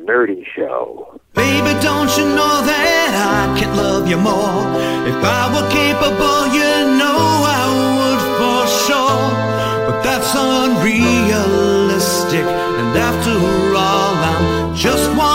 Nerdy Show. Baby, don't you know that I can love you more? If I were capable, you know I would for sure. But that's unrealistic, and after all, I'm just one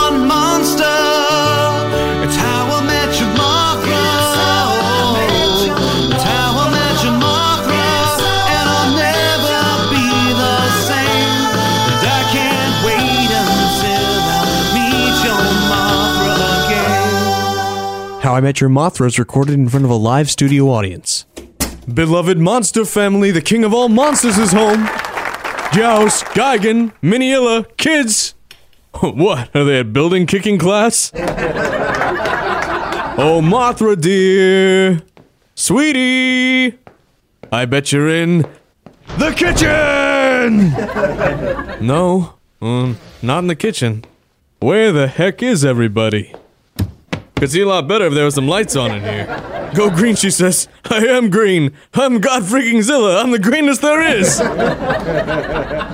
How I Met Your Mothra is recorded in front of a live studio audience. Beloved monster family, the king of all monsters is home. Joust, Gigan, Minilla, kids. What, are they at building kicking class? oh, Mothra dear. Sweetie. I bet you're in the kitchen. no, um, not in the kitchen. Where the heck is everybody? Could see a lot better if there was some lights on in here. Go green, she says. I am green. I'm God freaking Zilla. I'm the greenest there is.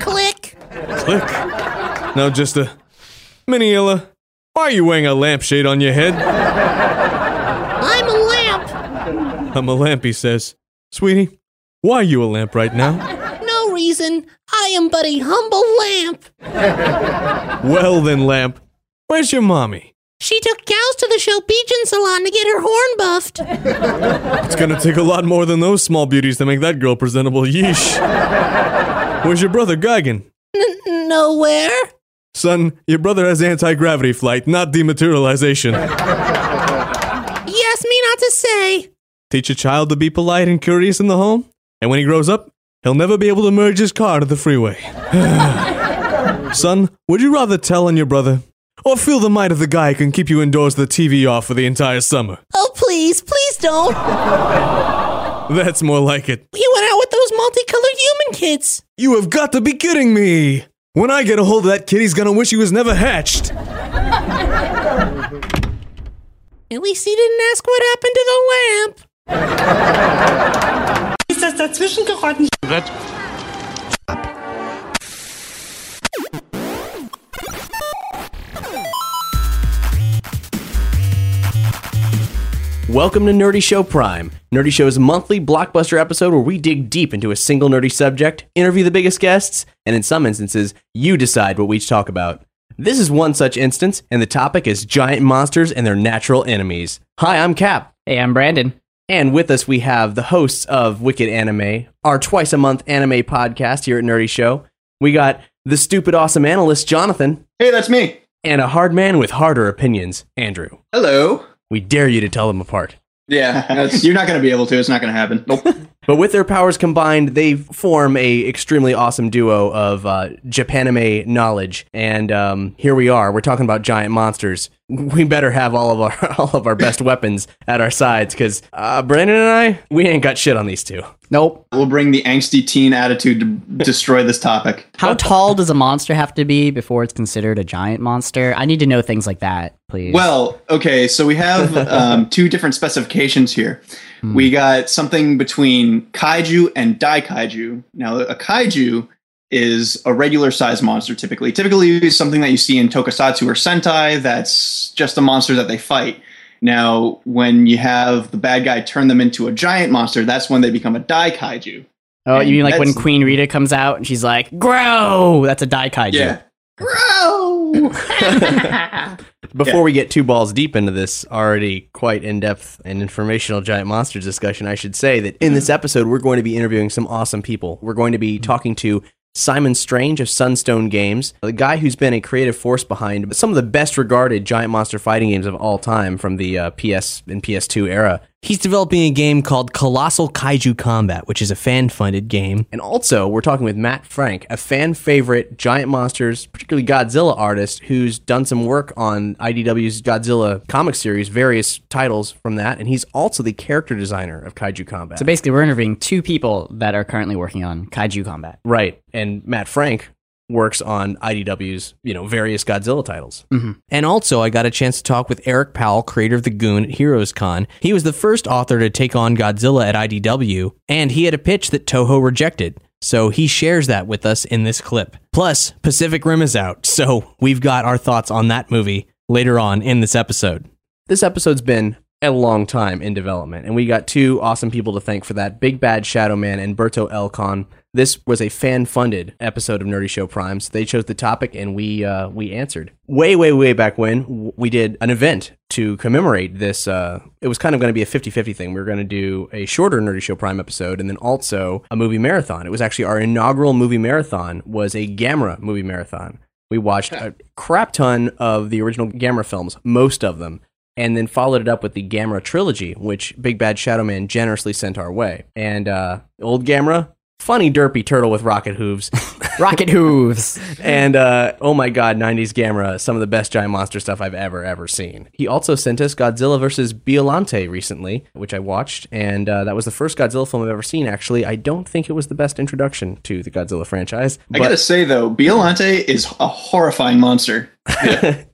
Click. Click. No, just a Minilla. Why are you wearing a lampshade on your head? I'm a lamp. I'm a lamp, he says. Sweetie, why are you a lamp right now? No reason. I am but a humble lamp. Well then, lamp. Where's your mommy? She took cows to the Showpeachin salon to get her horn buffed. It's gonna take a lot more than those small beauties to make that girl presentable. Yeesh. Where's your brother, Gigan? N- nowhere. Son, your brother has anti gravity flight, not dematerialization. Asked me not to say. Teach a child to be polite and curious in the home, and when he grows up, he'll never be able to merge his car to the freeway. Son, would you rather tell on your brother, or feel the might of the guy who can keep you indoors with the TV off for the entire summer? Oh, please, please don't. That's more like it. You went out with those multicolored human kids. You have got to be kidding me! When I get a hold of that kid, he's gonna wish he was never hatched. At least he didn't ask what happened to the lamp. Ist das dazwischen geraten? Welcome to Nerdy Show Prime, Nerdy Show's monthly blockbuster episode where we dig deep into a single nerdy subject, interview the biggest guests, and in some instances, you decide what we each talk about. This is one such instance, and the topic is giant monsters and their natural enemies. Hi, I'm Cap. Hey, I'm Brandon. And with us, we have the hosts of Wicked Anime, our twice a month anime podcast here at Nerdy Show. We got the stupid awesome analyst, Jonathan, Hey, that's me. and a hard man with harder opinions, Andrew. Hello. We dare you to tell them apart. Yeah, that's, you're not going to be able to. It's not going to happen. Nope. But with their powers combined, they form a extremely awesome duo of uh, Japanime knowledge. And um, here we are. We're talking about giant monsters. We better have all of our all of our best weapons at our sides because uh, Brandon and I, we ain't got shit on these two. Nope. we'll bring the angsty teen attitude to destroy this topic. How tall does a monster have to be before it's considered a giant monster? I need to know things like that, please. Well, okay, so we have um, two different specifications here. We got something between kaiju and daikaiju. Now, a kaiju is a regular sized monster typically. Typically, it's something that you see in tokusatsu or sentai that's just a monster that they fight. Now, when you have the bad guy turn them into a giant monster, that's when they become a daikaiju. Oh, you mean like when Queen Rita comes out and she's like, "Grow!" That's a daikaiju. Yeah. Grow! Before we get two balls deep into this already quite in depth and informational giant monsters discussion, I should say that in this mm-hmm. episode, we're going to be interviewing some awesome people. We're going to be mm-hmm. talking to Simon Strange of Sunstone Games, the guy who's been a creative force behind some of the best regarded giant monster fighting games of all time from the uh, PS and PS2 era. He's developing a game called Colossal Kaiju Combat, which is a fan funded game. And also, we're talking with Matt Frank, a fan favorite giant monsters, particularly Godzilla artist, who's done some work on IDW's Godzilla comic series, various titles from that. And he's also the character designer of Kaiju Combat. So basically, we're interviewing two people that are currently working on kaiju combat. Right. And Matt Frank works on IDW's, you know, various Godzilla titles. Mm-hmm. And also I got a chance to talk with Eric Powell, creator of the Goon at Heroes Con. He was the first author to take on Godzilla at IDW, and he had a pitch that Toho rejected. So he shares that with us in this clip. Plus, Pacific Rim is out, so we've got our thoughts on that movie later on in this episode. This episode's been a long time in development, and we got two awesome people to thank for that Big Bad Shadow Man and Berto Elcon. This was a fan-funded episode of Nerdy Show Primes. They chose the topic, and we uh, we answered. Way, way, way back when we did an event to commemorate this. Uh, it was kind of going to be a 50-50 thing. We were going to do a shorter Nerdy Show Prime episode, and then also a movie marathon. It was actually our inaugural movie marathon. Was a Gamera movie marathon. We watched a crap ton of the original Gamera films, most of them, and then followed it up with the Gamera trilogy, which Big Bad Shadow Man generously sent our way. And uh, old Gamera, funny derpy turtle with rocket hooves, Rocket hooves. and uh, oh my god, 90s Gamera, some of the best giant monster stuff I've ever, ever seen. He also sent us Godzilla vs. Biollante recently, which I watched, and uh, that was the first Godzilla film I've ever seen, actually. I don't think it was the best introduction to the Godzilla franchise. I gotta say though, Biollante is a horrifying monster.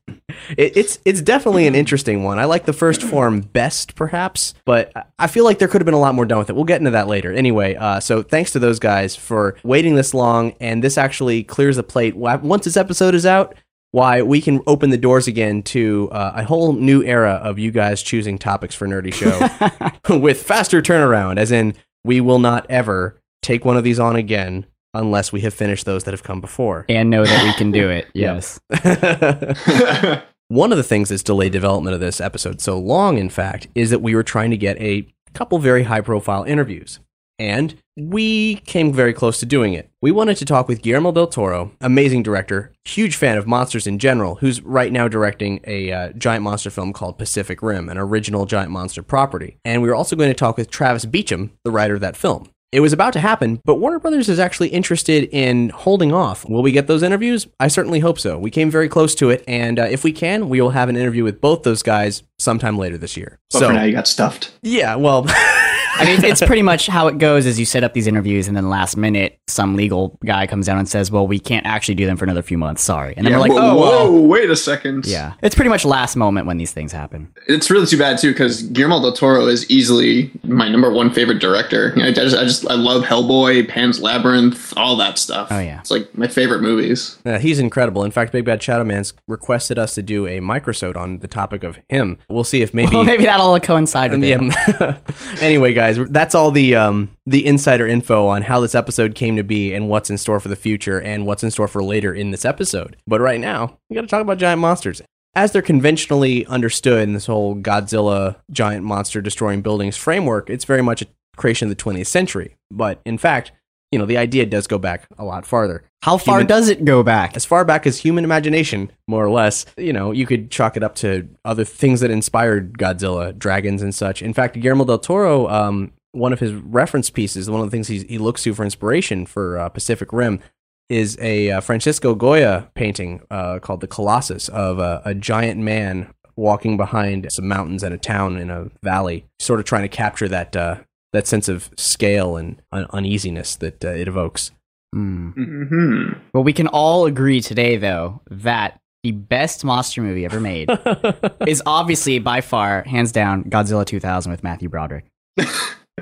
it, it's it's definitely an interesting one. I like the first form best, perhaps, but I- feel like there could have been a lot more done with it. We'll get into that later. Anyway, uh, so thanks to those guys for waiting this long, and this actually clears the plate. Once this episode is out, why we can open the doors again to uh, a whole new era of you guys choosing topics for Nerdy Show with faster turnaround, as in we will not ever take one of these on again unless we have finished those that have come before. and know that we can do it. Yes. One of the things that's delayed development of this episode so long, in fact, is that we were trying to get a couple very high profile interviews. And we came very close to doing it. We wanted to talk with Guillermo del Toro, amazing director, huge fan of monsters in general, who's right now directing a uh, giant monster film called Pacific Rim, an original giant monster property. And we were also going to talk with Travis Beacham, the writer of that film. It was about to happen, but Warner Brothers is actually interested in holding off. Will we get those interviews? I certainly hope so. We came very close to it, and uh, if we can, we will have an interview with both those guys sometime later this year. But so, now, you got stuffed. yeah, well, I mean, it's pretty much how it goes is you set up these interviews and then last minute some legal guy comes down and says, well, we can't actually do them for another few months. Sorry. And then we're like, whoa, oh, well. whoa, wait a second. Yeah. It's pretty much last moment when these things happen. It's really too bad too because Guillermo del Toro is easily my number one favorite director. I just, I just, I love Hellboy, Pan's Labyrinth, all that stuff. Oh, yeah. it's like my favorite movies. Yeah, he's incredible. In fact, Big Bad Shadow Man's requested us to do a microsode on the topic of him. We'll see if maybe. Well, maybe that'll coincide with him. Yeah. anyway, guys, that's all the um, the insider info on how this episode came to be and what's in store for the future and what's in store for later in this episode. But right now, we got to talk about giant monsters. As they're conventionally understood in this whole Godzilla giant monster destroying buildings framework, it's very much a creation of the 20th century. But in fact, you know, the idea does go back a lot farther. How far Human- does it go back? as far back as human imagination, more or less, you know, you could chalk it up to other things that inspired Godzilla, dragons and such. In fact, Guillermo del Toro, um, one of his reference pieces, one of the things he's, he looks to for inspiration for uh, Pacific Rim, is a uh, Francisco Goya painting uh, called The Colossus of a giant man walking behind some mountains and a town in a valley, sort of trying to capture that uh, that sense of scale and un- uneasiness that uh, it evokes. Hmm. hmm Well, we can all agree today, though, that the best monster movie ever made is obviously by far, hands down, Godzilla 2000 with Matthew Broderick.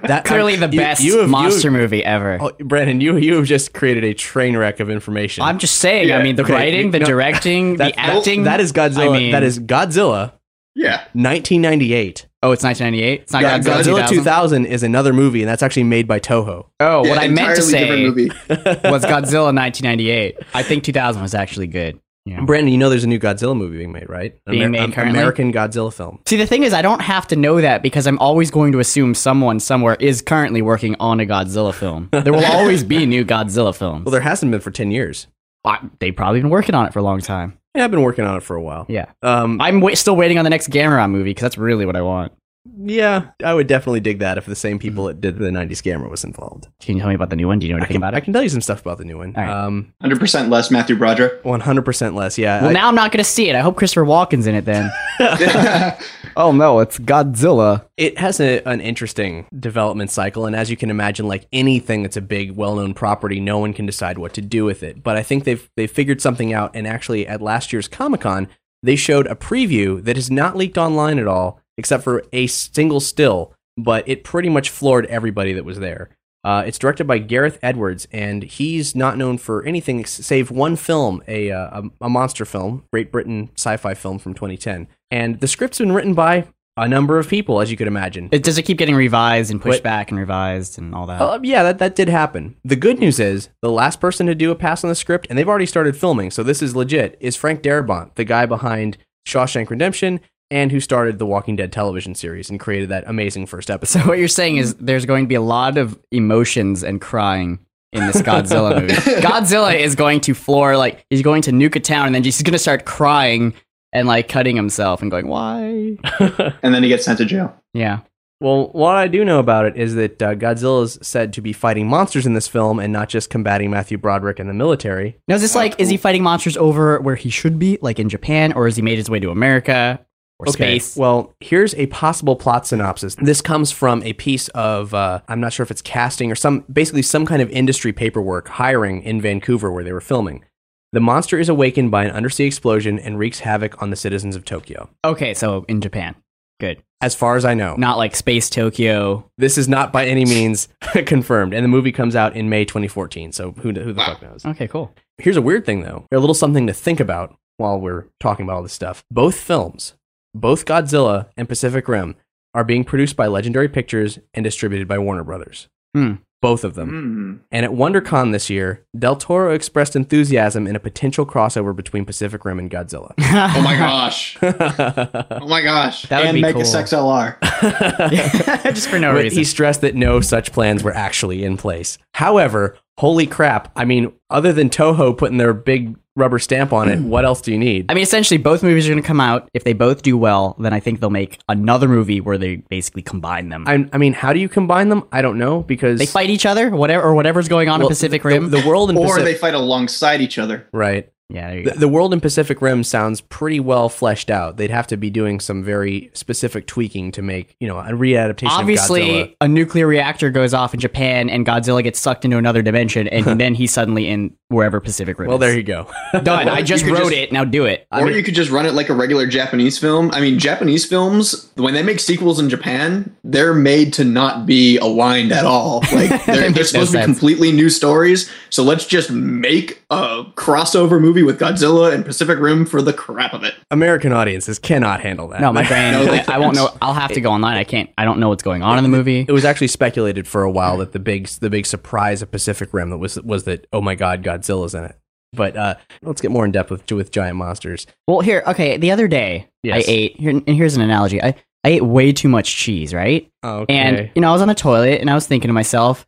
That Clearly the you- best you have- you- monster movie ever. Oh, Brandon, you you have just created a train wreck of information. I'm just saying. I mean, the okay, writing, the no, directing, That- the acting. That is Godzilla. I mean- that is Godzilla, Yeah. 1998. Oh, it's 1998. It's not Yeah, Godzilla, Godzilla 2000. 2000 is another movie, and that's actually made by Toho. Oh, Yeah, what I meant to say movie. was Godzilla 1998. I think 2000 was actually good. Yeah. Brandon, you know there's a new Godzilla movie being made, right? An Being made currently? American Godzilla film. See, the thing is, I don't have to know that because I'm always going to assume someone somewhere is currently working on a Godzilla film. There will always be new Godzilla films. Well, there hasn't been for 10 years. I- they've probably been working on it for a long time. Yeah, I've been working on it for a while. Yeah. Um, I'm still waiting on the next Gamera movie because that's really what I want. Yeah, I would definitely dig that if the same people that did the 90s Gamera was involved. Can you tell me about the new one? Do you know I anything can, about it? I can tell you some stuff about the new one. All right. Um, 100% less Matthew Broderick. 100% less, yeah. well, I- now I'm not going to see it. I hope Christopher Walken's in it then. oh no, it's Godzilla. it has a, an interesting development cycle and as you can imagine like anything that's a big well-known property no one can decide what to do with it but i think they've they figured something out and actually at last year's comic-con they showed a preview that is not leaked online at all except for a single still but it pretty much floored everybody that was there uh, it's directed by Gareth Edwards, and he's not known for anything save one film, a, uh, a, monster film, Great Britain sci-fi film from 2010. And the script's been written by a number of people, as you could imagine. It, does it keep getting revised and pushed What- back and revised and all that? Uh, yeah, that, that did happen. The good news is the last person to do a pass on the script, and they've already started filming, so this is legit, is Frank Darabont, the guy behind Shawshank Redemption and who started the Walking Dead television series and created that amazing first episode. So what you're saying is there's going to be a lot of emotions and crying in this Godzilla movie. Godzilla is going to floor like he's going to nuke a town and then he's going to start crying and like cutting himself and going why? and then he gets sent to jail. Yeah. Well, what I do know about it is that uh, Godzilla is said to be fighting monsters in this film and not just combating Matthew Broderick and the military. Now is this like is he fighting monsters over where he should be like in Japan or has he made his way to America or space? Well, here's a possible plot synopsis. This comes from a piece of uh, I'm not sure if it's casting or some basically some kind of industry paperwork hiring in Vancouver where they were filming. The monster is awakened by an undersea explosion and wreaks havoc on the citizens of Tokyo. Okay, so in Japan. Good. As far as I know, Not like space Tokyo. this is not by any means confirmed. And the movie comes out in May 2014. So who, who the fuck knows? Okay, cool. Here's a weird thing, though. A little something to think about while we're talking about all this stuff. Both films, both Godzilla and Pacific Rim, are being produced by Legendary Pictures and distributed by Warner Brothers. Hmm. Both of them. Mm. And at WonderCon this year, Del Toro expressed enthusiasm in a potential crossover between Pacific Rim and Godzilla. Oh my gosh. Oh my gosh. That would and be make cool. a sex LR. Just for no But reason. he stressed that no such plans were actually in place. However, holy crap, I mean, other than Toho putting their big rubber stamp on it, what else do you need? I mean, essentially, both movies are going to come out. If they both do well, then I think they'll make another movie where they basically combine them. I, I mean, how do you combine them? I don't know because they fight each other, whatever or whatever's going on well, in Pacific the- Rim. The, world in Or Pacific, they fight alongside each other. right. Yeah, there you The, go. the world in Pacific Rim sounds pretty well fleshed out. They'd have to be doing some very specific tweaking to make, you know, a readaptation of Godzilla. Obviously, a nuclear reactor goes off in Japan, and Godzilla gets sucked into another dimension, and then he's suddenly in wherever Pacific Rim. Well, is. there you go. Done. I just wrote just- it. Now do it. Or you could just run it like a regular Japanese film. I mean, Japanese films, when they make sequels in Japan, they're made to not be aligned at all. Like, they're, they're Makes no supposed to be sense. completely new stories. So let's just make a crossover movie with Godzilla and Pacific Rim for the crap of it. American audiences cannot handle that. no, my brain. No, I, I won't can't. know. I'll have to go online. I can't. I don't know what's going on in the movie. It was actually speculated for a while that the big the big surprise of Pacific Rim that was was that oh my god Godzilla's in it. But uh, let's get more in depth with with giant monsters. Well, here, okay. The other day, Yes. I ate. Here, and here's an analogy. I I ate way too much cheese, right? Okay. And you know, I was on the toilet and I was thinking to myself,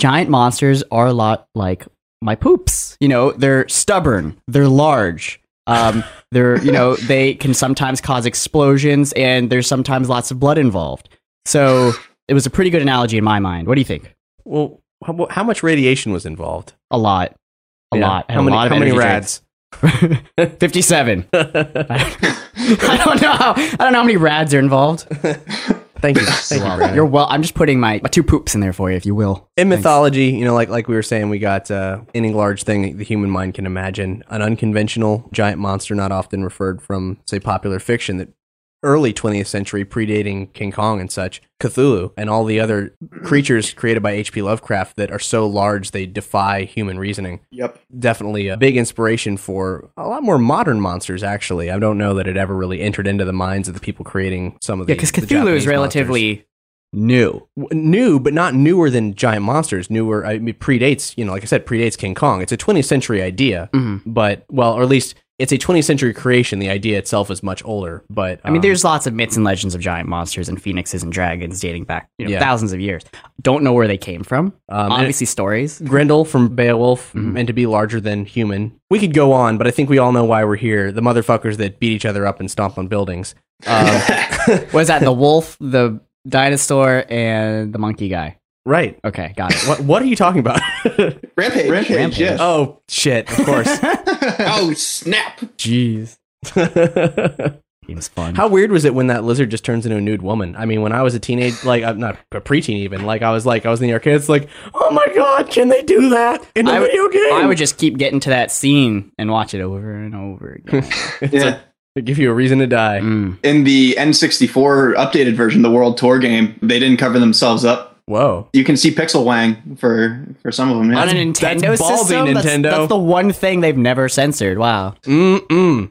giant monsters are a lot like my poops. You know, they're stubborn, they're large. Um, they're you know they can sometimes cause explosions, and there's sometimes lots of blood involved. So it was a pretty good analogy in my mind. What do you think? well, how, how much radiation was involved? A lot, a Yeah. lot. How a many lot of how many rads? Fifty-seven. I don't know. How, I don't know how many rads are involved. Thank you. Thank you. Brandon. You're well. I'm just putting my, my two poops in there for you, if you will. in Thanks. mythology, you know, like like we were saying, we got uh, any large thing the human mind can imagine. An unconventional giant monster, not often referred from say popular fiction, that early 20th century, predating King Kong and such, Cthulhu and all the other creatures created by H.P. Lovecraft that are so large they defy human reasoning. Yep. Definitely a big inspiration for a lot more modern monsters, actually. I don't know that it ever really entered into the minds of the people creating some of the Yeah, because Cthulhu Japanese is relatively new. monsters. W- new, but not newer than giant monsters. Newer, I mean, predates, you know, like I said, predates King Kong. It's a 20th century idea, Mm-hmm. but, well, or at least it's a 20th century creation. The idea itself is much older, but I mean, um, there's lots of myths and legends of giant monsters and phoenixes and dragons dating back you know, Yeah. thousands of years. Don't know where they came from. Um, and- Obviously, stories. Grendel from Beowulf, Mm-hmm. meant to be larger than human. We could go on, but I think we all know why we're here. The motherfuckers that beat each other up and stomp on buildings. Um, Was that the wolf, the dinosaur, and the monkey guy? right. Okay, got it. What, what are you talking about? Rampage. Rampage. Rampage. Yes. oh, shit, of course. oh snap! Jeez, he was fun. How weird was it when that lizard just turns into a nude woman? I mean, when I was a teenage, like, I'm not a preteen even, like, I was like, I was in the arcade, it's like, oh my god, can they do that in a I would- video game? I would just keep getting to that scene and watch it over and over again. Yeah. It'd give you a reason to die. Mm. In the N64 updated version, the World Tour game, they didn't cover themselves up. Whoa. You can see Pixel Wang for for some of them. On a Nintendo that's ballsy, system, that's- Nintendo. That's, the one thing they've never censored. Wow. Mm-mm.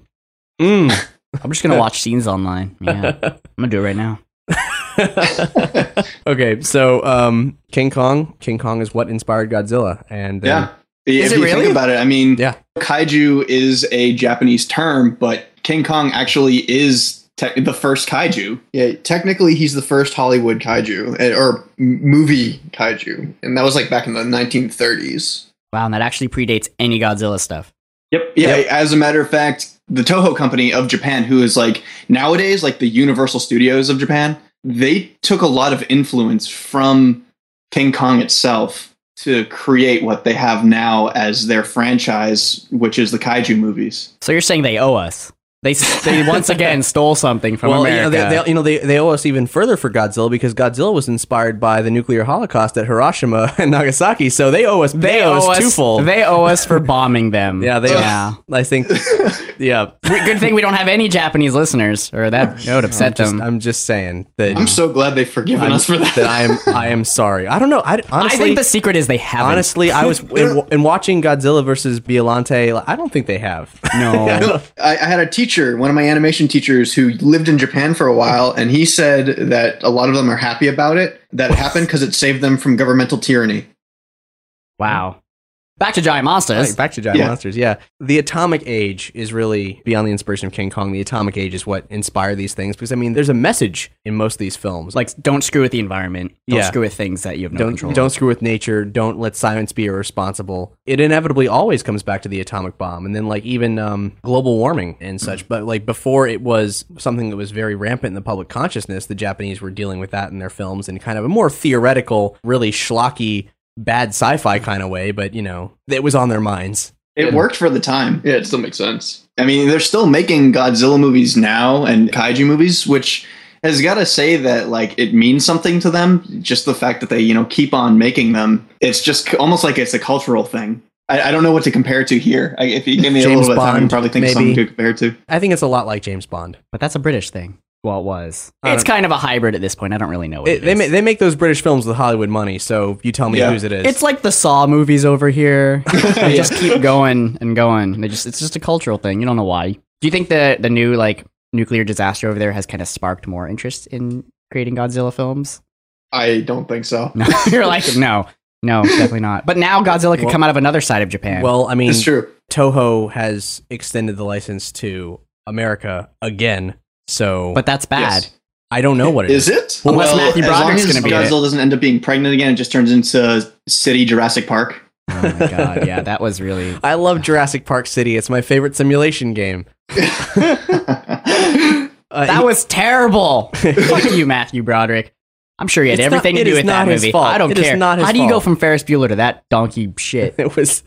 Mm. I'm just gonna watch scenes online. Yeah, I'm gonna do it right now. okay, so um, King Kong. King Kong is what inspired Godzilla, and then, Yeah. If Is it you really? think about it, I mean, Yeah. kaiju is a Japanese term, but King Kong actually is te- the first kaiju. Yeah, technically he's the first Hollywood kaiju eh, or movie kaiju, and that was like back in the 1930s. Wow, and that actually predates any Godzilla stuff. Yep. Yeah. As a matter of fact, the Toho Company of Japan, who is like nowadays like the Universal Studios of Japan, they took a lot of influence from King Kong itself to create what they have now as their franchise, which is the kaiju movies. So you're saying they owe us? They they once again stole something from well, America. you know, they, they, you know, they, they owe us even further for Godzilla because Godzilla was inspired by the nuclear holocaust at Hiroshima and Nagasaki, so they owe us. They, owe us twofold. They owe us for bombing them. yeah, they. yeah. I think. Yeah, We- Good thing we don't have any Japanese listeners, or that, that would upset I'm just, them. I'm just saying that. I'm so glad they've forgiven I'm- us for that. that I am. I am sorry. I don't know. I honestly. I think the secret is they haven't. honestly, I was in, in watching Godzilla versus Biollante. I don't think they have. no. I, I had a teacher, one of my animation teachers, who lived in Japan for a while, and he said that a lot of them are happy about it. That it happened because it saved them from governmental tyranny. Wow. Back to giant monsters. Right, back to giant Yeah. monsters. Yeah, the atomic age is really beyond the inspiration of King Kong. The atomic age is what inspired these things because I mean, there's a message in most of these films. Like, don't screw with the environment. Don't Yeah. screw with things that you have no don't control. don't screw with nature. Don't let science be irresponsible. It inevitably always comes back to the atomic bomb, and then like even um, global warming and such. But like before, it was something that was very rampant in the public consciousness. The Japanese were dealing with that in their films and kind of a more theoretical, really schlocky, bad sci-fi kind of way. But you know, it was on their minds. It worked for the time. Yeah, it still makes sense. I mean, they're still making Godzilla movies now and kaiju movies, which has got to say that like it means something to them. Just the fact that they you know keep on making them, it's just almost like it's a cultural thing. I, I don't know what to compare to here. I, if you give me a James little bit of time, I probably think maybe. something to compare to. I think it's a lot like James Bond. But that's a British thing. Well, it was. I It's don't- kind of a hybrid at this point. I don't really know what It, it they is. ma- they make those British films with Hollywood money. So you tell me Yeah. whose it is. It's like the Saw movies over here. they just keep going and going. They just it's just a cultural thing. You don't know why. Do you think the the new like nuclear disaster over there has kind of sparked more interest in creating Godzilla films? I don't think so. No, you're like no, no, definitely not. But now Godzilla could Well- come out of another side of Japan. well, I mean, It's true. Toho has extended the license to America again. So, but that's bad. Yes. I don't know what it is. Is it? Unless Matthew as long Broderick's as gonna be in it. Godzilla doesn't end up being pregnant again, it just turns into City Jurassic Park. Oh my god, yeah, that was really. I love Jurassic Park City. It's my favorite simulation game. Uh, That he- was terrible. Fuck you, Matthew Broderick. I'm sure he had It's everything it to do with not that his movie. fault. I don't It is care. not his How do you go from Ferris Bueller to that donkey shit? it was.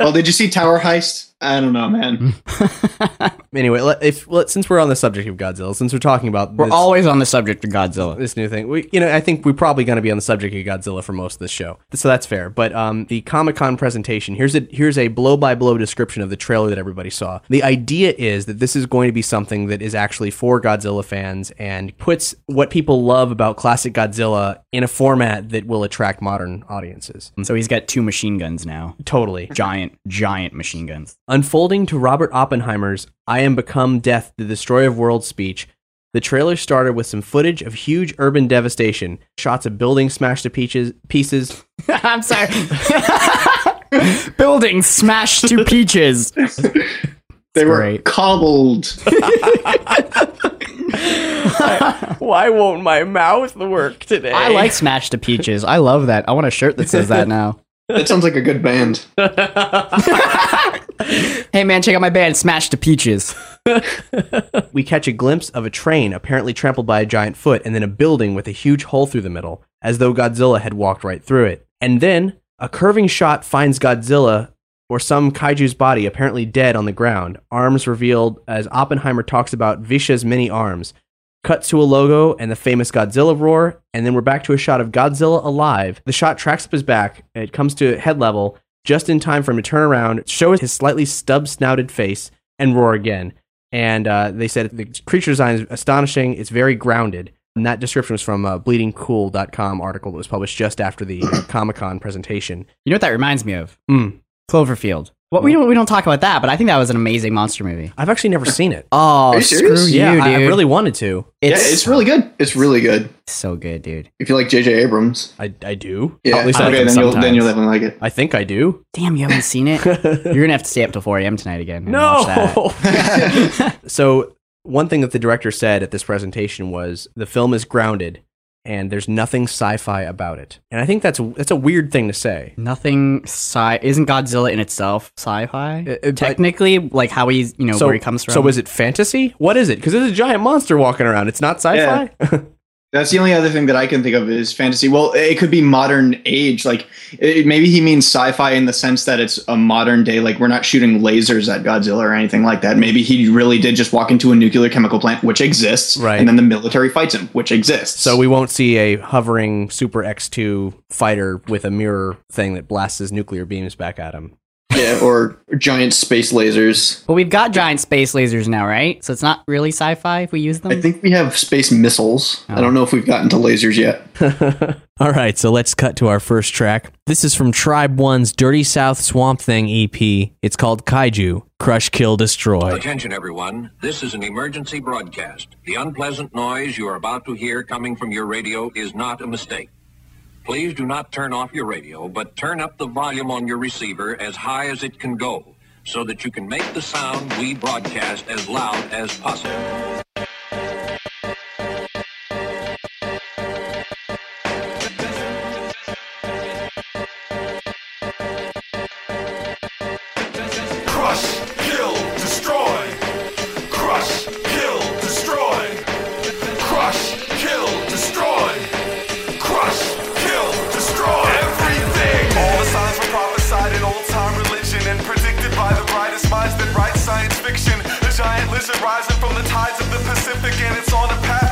well, did you see Tower Heist? I don't know, man. Anyway, let, if let, since we're on the subject of Godzilla, since we're talking about We're this, always on the subject of Godzilla. this new thing, we you know I think we're probably going to be on the subject of Godzilla for most of this show, so that's fair. But um, the Comic Con presentation here's a here's a blow by blow description of the trailer that everybody saw. The idea is that this is going to be something that is actually for Godzilla fans and puts what people love about classic Godzilla in a format that will attract modern audiences. So he's got two machine guns now. Totally. Giant, giant machine guns. Unfolding to Robert Oppenheimer's I Am Become Death, the Destroyer of Worlds speech, the trailer started with some footage of huge urban devastation, shots of buildings smashed to peaches, pieces. I'm sorry. Buildings smashed to peaches. They were great. cobbled. Why won't my mouth work today? I like smashed to peaches. I love that. I want a shirt that says that now. That sounds like a good band. Hey man, check out my band, Smash to Peaches. We catch a glimpse of a train apparently trampled by a giant foot, and then a building with a huge hole through the middle, as though Godzilla had walked right through it. And then a curving shot finds Godzilla or some kaiju's body apparently dead on the ground, arms revealed as Oppenheimer talks about Vishnu's many arms. Cuts to a logo and the famous Godzilla roar, and then we're back to a shot of Godzilla alive. The shot tracks up his back, it comes to head level just in time for him to turn around, show his slightly stub snouted face, and roar again. And uh, they said the creature design is astonishing. It's very grounded. And that description was from a bleedingcool.com article that was published just after the Comic Con presentation. You know what that reminds me of? Mm. Cloverfield. Well, we don't we don't talk about that, but I think that was an amazing monster movie. I've actually never seen it. Oh, you screw serious? you, yeah, dude! I, I really wanted to. it's, yeah, it's really good. It's really good. so good, dude. If you like J.J. Abrams. I, I do. Yeah. At least Okay, can then you'll then you'll definitely like it. I think I do. Damn, you haven't seen it? You're gonna have to stay up till 4 a.m. tonight again. No. so one thing that the director said at this presentation was the film is grounded and there's nothing sci-fi about it. And I think that's that's a weird thing to say. Nothing sci isn't Godzilla in itself sci-fi? Uh, uh, Technically, like how he's you know so where he comes from. So is it fantasy? What is it? Because there's a giant monster walking around. It's not sci-fi. That's the only other thing that I can think of is fantasy. Well, it could be modern age. Like it, maybe he means sci-fi in the sense that it's a modern day. Like we're not shooting lasers at Godzilla or anything like that. Maybe he really did just walk into a nuclear chemical plant, which exists, Right. And then the military fights him, which exists. so we won't see a hovering Super X2 fighter with a mirror thing that blasts his nuclear beams back at him. Yeah, or giant space lasers. But we've got giant space lasers now, right? So it's not really sci-fi if we use them. I think we have space missiles. I oh. don't know if we've gotten to lasers yet. All right, so let's cut to our first track. This is from Tribe One's Dirty South Swamp Thing EP. It's called Kaiju Crush, Kill, Destroy. Attention, everyone. This is an emergency broadcast. The unpleasant noise you are about to hear coming from your radio is not a mistake. Please do not turn off your radio, but turn up the volume on your receiver as high as it can go so that you can make the sound we broadcast as loud as possible. Rising from the tides of the Pacific and it's on a path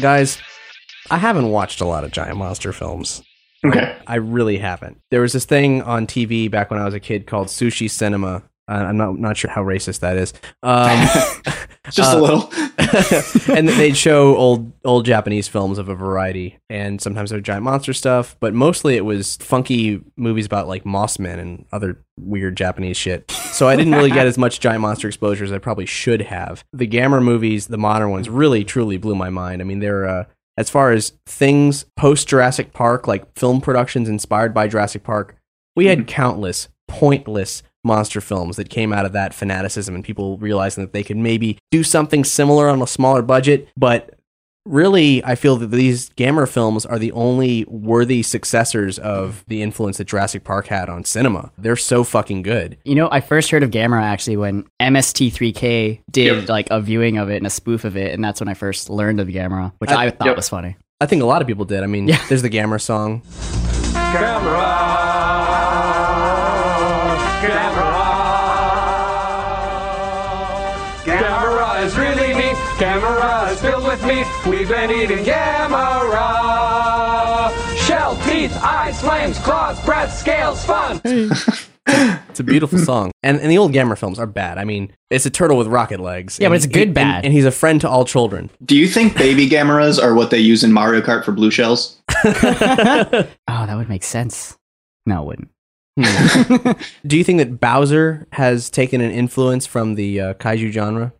Guys, I haven't watched a lot of giant monster films. Okay. I really haven't. There was this thing on TV back when I was a kid called Sushi Cinema. Uh, I'm not not sure how racist that is. Um, Just a uh, little. and they'd show old old Japanese films of a variety, and sometimes there were giant monster stuff, but mostly it was funky movies about like moss men and other weird Japanese shit. So I didn't really get as much giant monster exposure as I probably should have. The Gamera movies, the modern ones, really truly blew my mind. I mean, they're uh, as far as things post Jurassic Park, like film productions inspired by Jurassic Park, we had countless pointless monster films that came out of that fanaticism and people realizing that they could maybe do something similar on a smaller budget, but really I feel that these Gamera films are the only worthy successors of the influence that Jurassic Park had on cinema. They're so fucking good. You know, I first heard of Gamera actually when MST3K did like a viewing of it and a spoof of it, and that's when I first learned of Gamera, which I, I- thought yep. was funny. I think a lot of people did. I mean, Yeah. there's the Gamera song. Gamera meat. Eating Gamera. Shell, teeth, eyes, flames, claws, breath, scales, fun. It's a beautiful song. And and the old Gamera films are bad. I mean, it's a turtle with rocket legs. Yeah, but And it's good he- bad. And, and he's a friend to all children. Do you think baby Gameras are what they use in Mario Kart for blue shells? Oh, that would make sense. No, it wouldn't. Do you think that Bowser has taken an influence from the uh, kaiju genre?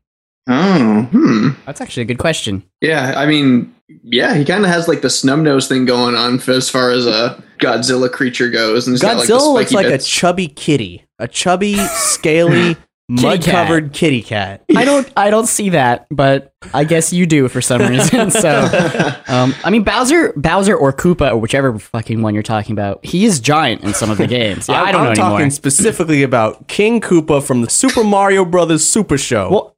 Oh, hmm. That's actually a good question. Yeah, I mean, yeah, he kind of has like the snub nose thing going on f- as far as a Godzilla creature goes. And he's got, like, Godzilla looks like bits. a chubby kitty, a chubby, scaly, mud-covered kitty cat. I don't I don't see that, but I guess you do for some reason. So um, I mean Bowser Bowser or Koopa or whichever fucking one you're talking about, he is giant in some of the games. Yeah, I'm, I don't I'm know talking anymore. specifically about King Koopa from the Super Mario Brothers Super Show. Well,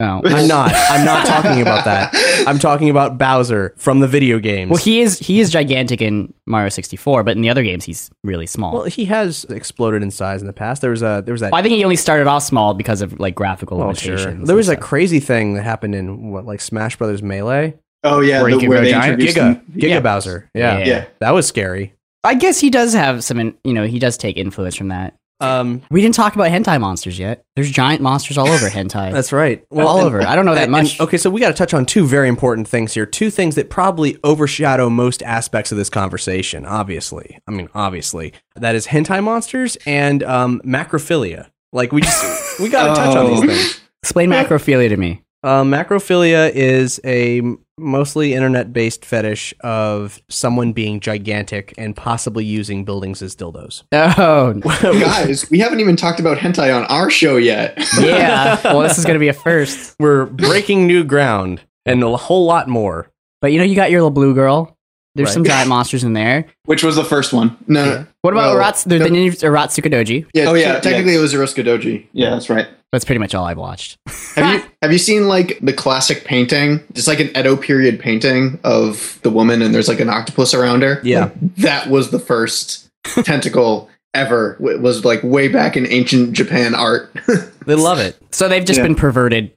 no. I'm not. I'm not talking about that. I'm talking about Bowser from the video games. Well, he is he is gigantic in Mario 64, but in the other games he's really small. Well, he has exploded in size in the past. There was a there was that. Well, I think he only started off small because of like graphical oh, limitations. sure. There was a crazy thing that happened in what like Smash Brothers Melee. Oh yeah, Where he the- can where go they giant? introduced Giga, him- Giga Yeah. Bowser. Yeah. Yeah. Yeah. that was scary. I guess he does have some, in- you know, he does take influence from that. Um, We didn't talk about hentai monsters yet. There's giant monsters all over hentai. that's right. Well, all and- over. I don't know that and- much. and- okay, so we got to touch on two very important things here. Two things that probably overshadow most aspects of this conversation. Obviously, I mean, obviously, that is hentai monsters and um, macrophilia. Like we just we got to touch on these Oh. things. Explain macrophilia to me. Uh, macrophilia is a m- mostly internet-based fetish of someone being gigantic and possibly using buildings as dildos. Oh, Guys, we haven't even talked about hentai on our show yet. yeah. Well, this is going to be a first. We're breaking new ground and a whole lot more. But you know, you got your little blue girl. There's Right. some giant monsters in there. Which was the first one? No, no. What about Well, Arats? There's the ninja Aratsuka Doji. Yeah, Oh, yeah, te- technically it was Eruska Doji. Yeah, that's right. That's pretty much all I've watched. Have you have you seen like the classic painting? Just like an Edo period painting of the woman, and there's like an octopus around her. Yeah. Like, that was the first tentacle ever. It was like way back in ancient Japan art. They love it. So they've just Yeah. been perverted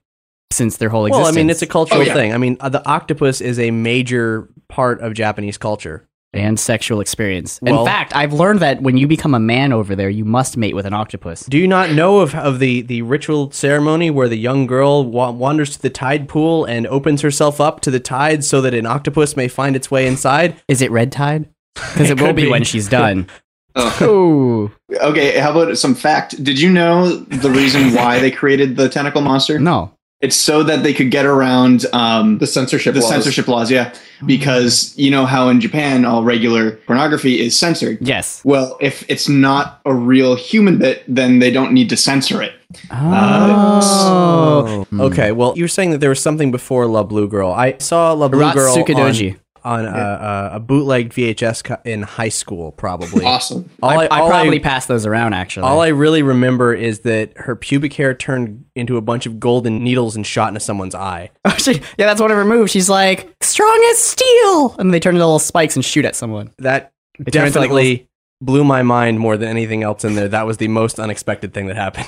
since their whole existence. Well. I mean, it's a cultural Oh, yeah. thing. I mean, uh, the octopus is a major part of Japanese culture. And sexual experience. Well- In fact, I've learned that when you become a man over there, you must mate with an octopus. Do you not know of, of the, the ritual ceremony where the young girl wa- wanders to the tide pool and opens herself up to the tide so that an octopus may find its way inside? Is it red tide? Because it, It will be, be. when she's done. Oh. Okay, how about some fact? Did you know the reason why they created the tentacle monster? No. It's so that they could get around um, The censorship the laws. censorship laws. Yeah, because you know how in Japan all regular pornography is censored. Yes. Well, if it's not a real human bit, then they don't need to censor it. Oh. Okay, well, you were saying that there was something before La Blue Girl. I saw La Blue Girl on, Ratsukadoji. On a, a, a bootlegged VHS co- in high school, probably. Awesome. All I, I all probably passed those around actually. All I really remember is that her pubic hair turned into a bunch of golden needles and shot into someone's eye. Oh, she- yeah, that's one of her moves. She's like strong as steel, and they turn into little spikes and shoot at someone. That It turned into, like, definitely blew my mind more than anything else in there. That was the most unexpected thing that happened.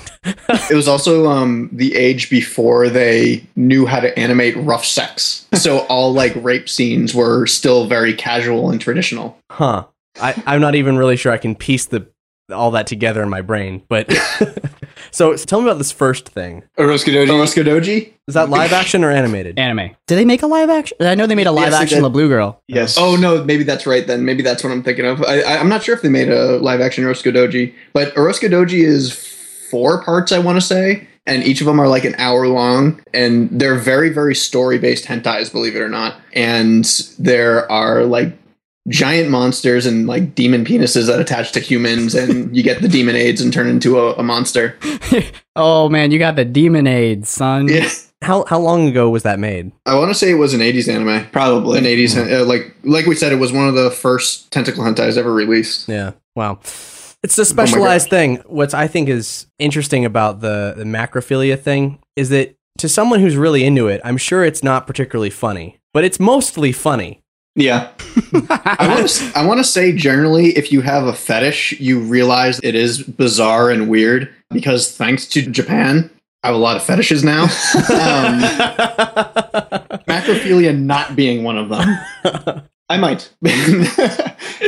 It was also um, the age before they knew how to animate rough sex. So all like rape scenes were still very casual and traditional. huh. I, I'm not even really sure I can piece the all that together in my brain. But so tell me about this first thing. Oroskidoji. Oroskidoji? Is that live action or animated? Anime. Did they make a live action? I know they made a live Yes, they action did. La Blue Girl. Yes. Oh no, maybe that's right then. Maybe that's what I'm thinking of. I, I, I'm not sure if they made a live action Orozco Oroskidoji, but Orozco Oroskidoji is four parts, I want to say, and each of them are like an hour long, and they're very, very story based hentais, believe it or not. And there are like giant monsters and like demon penises that attach to humans, and you get the demon aids and turn into a, a monster. Oh man, you got the demon aids, son. Yeah. How how long ago was that made? I want to say it was an 80s anime. Probably. An 80s, uh, like like we said, it was one of the first tentacle hentais ever released. Yeah. Wow. It's a specialized thing. What I think is interesting about the, the macrophilia thing is that to someone who's really into it, I'm sure it's not particularly funny, but it's mostly funny. Yeah. I want to I want to say generally, if you have a fetish, you realize it is bizarre and weird because thanks to Japan, I have a lot of fetishes now. Um, macrophilia not being one of them. I might.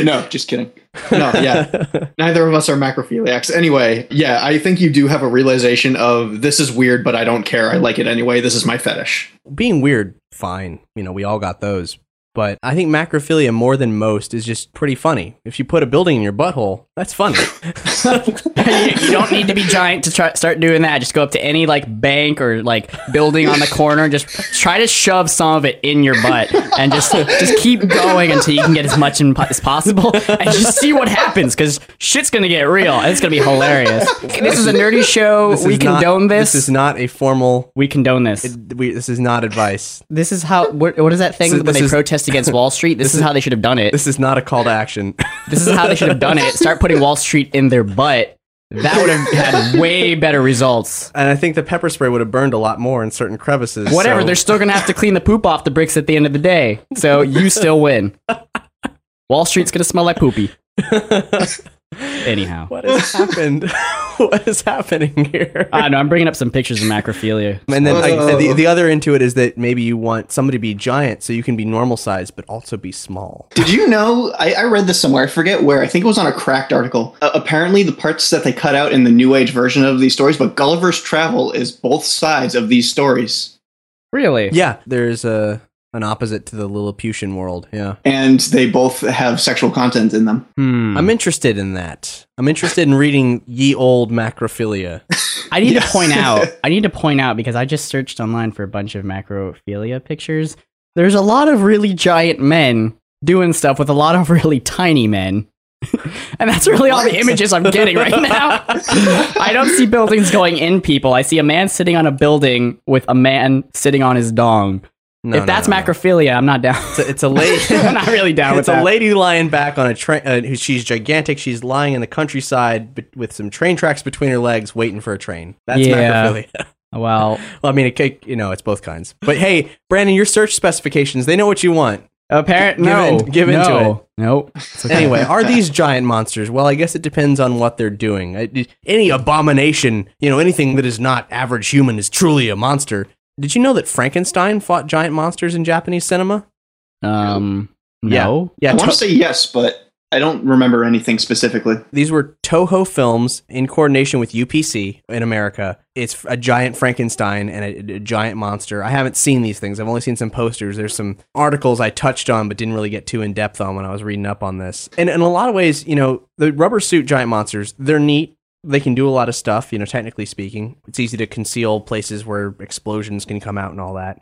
no, just kidding. No, yeah. Neither of us are macrophiliacs. Anyway, yeah, I think you do have a realization of this is weird, but I don't care. I like it anyway. This is my fetish. Being weird, fine. You know, we all got those. But I think macrophilia more than most is just pretty funny. If you put a building in your butthole, that's funny. you, you don't need to be giant to try, start doing that. Just go up to any like bank or like building on the corner and just try to shove some of it in your butt and just just keep going until you can get as much in, as possible and just see what happens because shit's gonna get real and it's gonna be hilarious. This is a nerdy show. This we is not- condone this. This is not a formal. we condone this. It, we, this is not advice. this is how. What, what is that thing This is- when they is- protest against Wall Street? This, this is, is- how they should have done it. This is not a call to action. This is how they should have done it. Start putting Wall Street in their butt. That would have had way better results. and I think the pepper spray would have burned a lot more in certain crevices. Whatever, so- they're still gonna have to clean the poop off the bricks at the end of the day. So you still win. Wall Street's gonna smell like poopy. Anyhow, What has happened? what is happening here? I know I'm bringing up some pictures of macrophilia. and then like, Whoa. the, the other into it is that maybe you want somebody to be giant so you can be normal size but also be small. Did you know? I, I read this somewhere. I forget where. I think it was on a cracked article. Uh, apparently, the parts that they cut out in the New Age version of these stories, but Gulliver's Travel is both sides of these stories. Really? Yeah, there's a an opposite to the Lilliputian world. Yeah. And they both have sexual content in them. Hmm. I'm interested in that. I'm interested in reading ye old macrophilia. I need Yes. to point out. I need to point out because I just searched online for a bunch of macrophilia pictures. There's a lot of really giant men doing stuff with a lot of really tiny men. and that's really all the images I'm getting right now. I don't see buildings going in people. I see a man sitting on a building with a man sitting on his dong. No, if no, that's no, macrophilia, I'm not down. It's a, it's a lady. I'm not really down with it's a lady lying back on a train. Uh, she's gigantic. She's lying in the countryside with some train tracks between her legs, waiting for a train. That's Yeah. macrophilia. Well, well, I mean, it, you know, it's both kinds. But hey, Brandon, your search specifications, they know what you want. apparent Give no, in- give into no. it. Nope. Okay. Anyway, are these giant monsters? Well, I guess it depends on what they're doing. Any abomination, you know, anything that is not average human is truly a monster. Did you know that Frankenstein fought giant monsters in Japanese cinema? um, No. Yeah, I want to- to say yes, but I don't remember anything specifically. These were Toho films in coordination with UPC in America. It's a giant Frankenstein and a, a giant monster. I haven't seen these things. I've only seen some posters. There's some articles I touched on but didn't really get too in depth on when I was reading up on this. And in a lot of ways, you know, the rubber suit giant monsters, they're neat. They can do a lot of stuff, you know, technically speaking. It's easy to conceal places where explosions can come out and all that.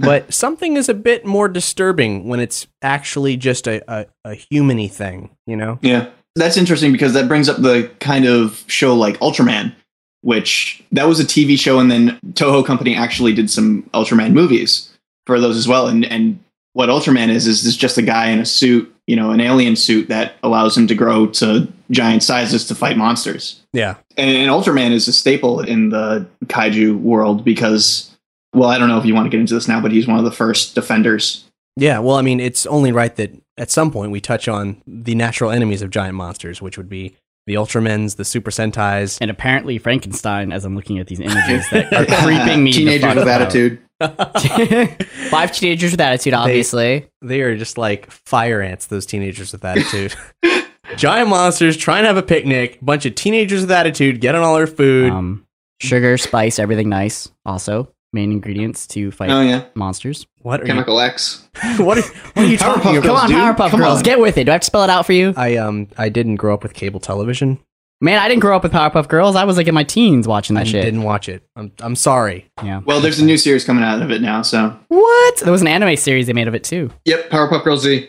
Hmm. But something is a bit more disturbing when it's actually just a, a, a human-y thing, you know? Yeah. That's interesting because that brings up the kind of show like Ultraman, which that was a TV show, and then Toho Company actually did some Ultraman movies for those as well. And and what Ultraman is is is just a guy in a suit, you know, an alien suit that allows him to grow to giant sizes to fight monsters. Yeah. And, and Ultraman is a staple in the kaiju world because, well, I don't know if you want to get into this now, but he's one of the first defenders. Yeah, well, I mean, it's only right that at some point we touch on the natural enemies of giant monsters, which would be the Ultramens, the Super Sentais, and apparently Frankenstein. As I'm looking at these images that are creeping me, Teenagers with out. attitude. Five teenagers with attitude, obviously. They are just like fire ants, those teenagers with attitude. giant monsters trying to have a picnic, bunch of teenagers with attitude getting all their food. Um, sugar, spice, everything nice. Also, main ingredients to fight Oh, yeah. monsters. what are Chemical X. what are, what are you talking about? Come on, dude. Powerpuff Come Girls, on. get with it. Do I have to spell it out for you? I um I didn't grow up with cable television. Man, I didn't grow up with Powerpuff Girls. I was like in my teens watching I that shit. didn't watch it. I'm I'm sorry. Yeah. Well, there's a new series coming out of it now, so. What? There was an anime series they made of it too. Yep, Powerpuff Girls Z.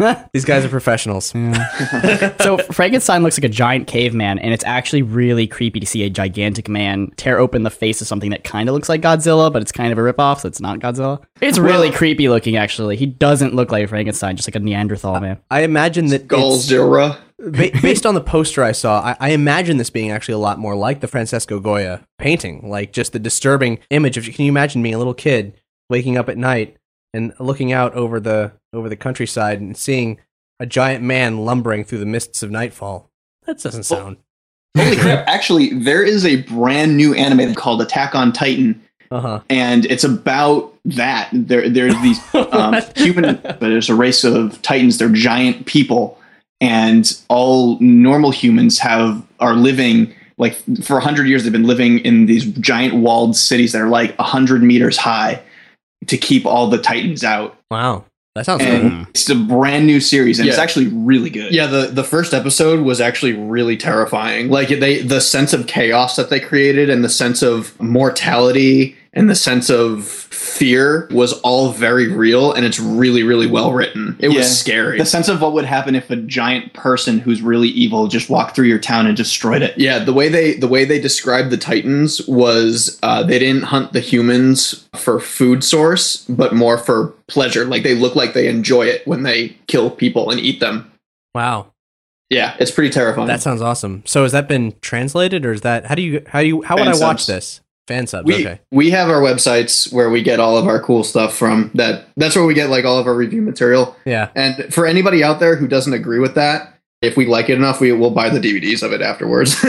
These guys are professionals. so Frankenstein looks like a giant caveman, and it's actually really creepy to see a gigantic man tear open the face of something that kind of looks like Godzilla, but it's kind of a ripoff, so it's not Godzilla. It's really creepy looking, actually. He doesn't look like Frankenstein, just like a Neanderthal man. I imagine that it's- Golzilla. ba- based on the poster I saw, I, I imagine this being actually a lot more like the Francisco Goya painting, like just the disturbing image of. Can you imagine being a little kid waking up at night and looking out over the over the countryside and seeing a giant man lumbering through the mists of nightfall? That doesn't sound. Holy crap. Actually, there is a brand new anime called Attack on Titan, Uh huh. and it's about that. There, there's these um, human, but there's a race of titans. They're giant people, and all normal humans have are living like for a hundred years. They've been living in these giant walled cities that are like a hundred meters high to keep all the titans out. Wow, that sounds. And cool. it's a brand new series, and it's actually really good. Yeah, the the first episode was actually really terrifying. Like they the sense of chaos that they created and the sense of mortality and the sense of fear was all very real and it's really really well written. It Yeah. was scary. The sense of what would happen if a giant person who's really evil just walked through your town and destroyed it. Yeah, the way they the way they described the Titans was uh, they didn't hunt the humans for food source, but more for pleasure. Like they look like they enjoy it when they kill people and eat them. Wow, Yeah, it's pretty terrifying. that sounds awesome. So has that been translated, or is that how do you how do you how would I watch subs. this? Fan subs. we okay. we have our websites where we get all of our cool stuff from. That that's where we get like all of our review material. Yeah. And for anybody out there who doesn't agree with that, if we like it enough, we will buy the DVDs of it afterwards.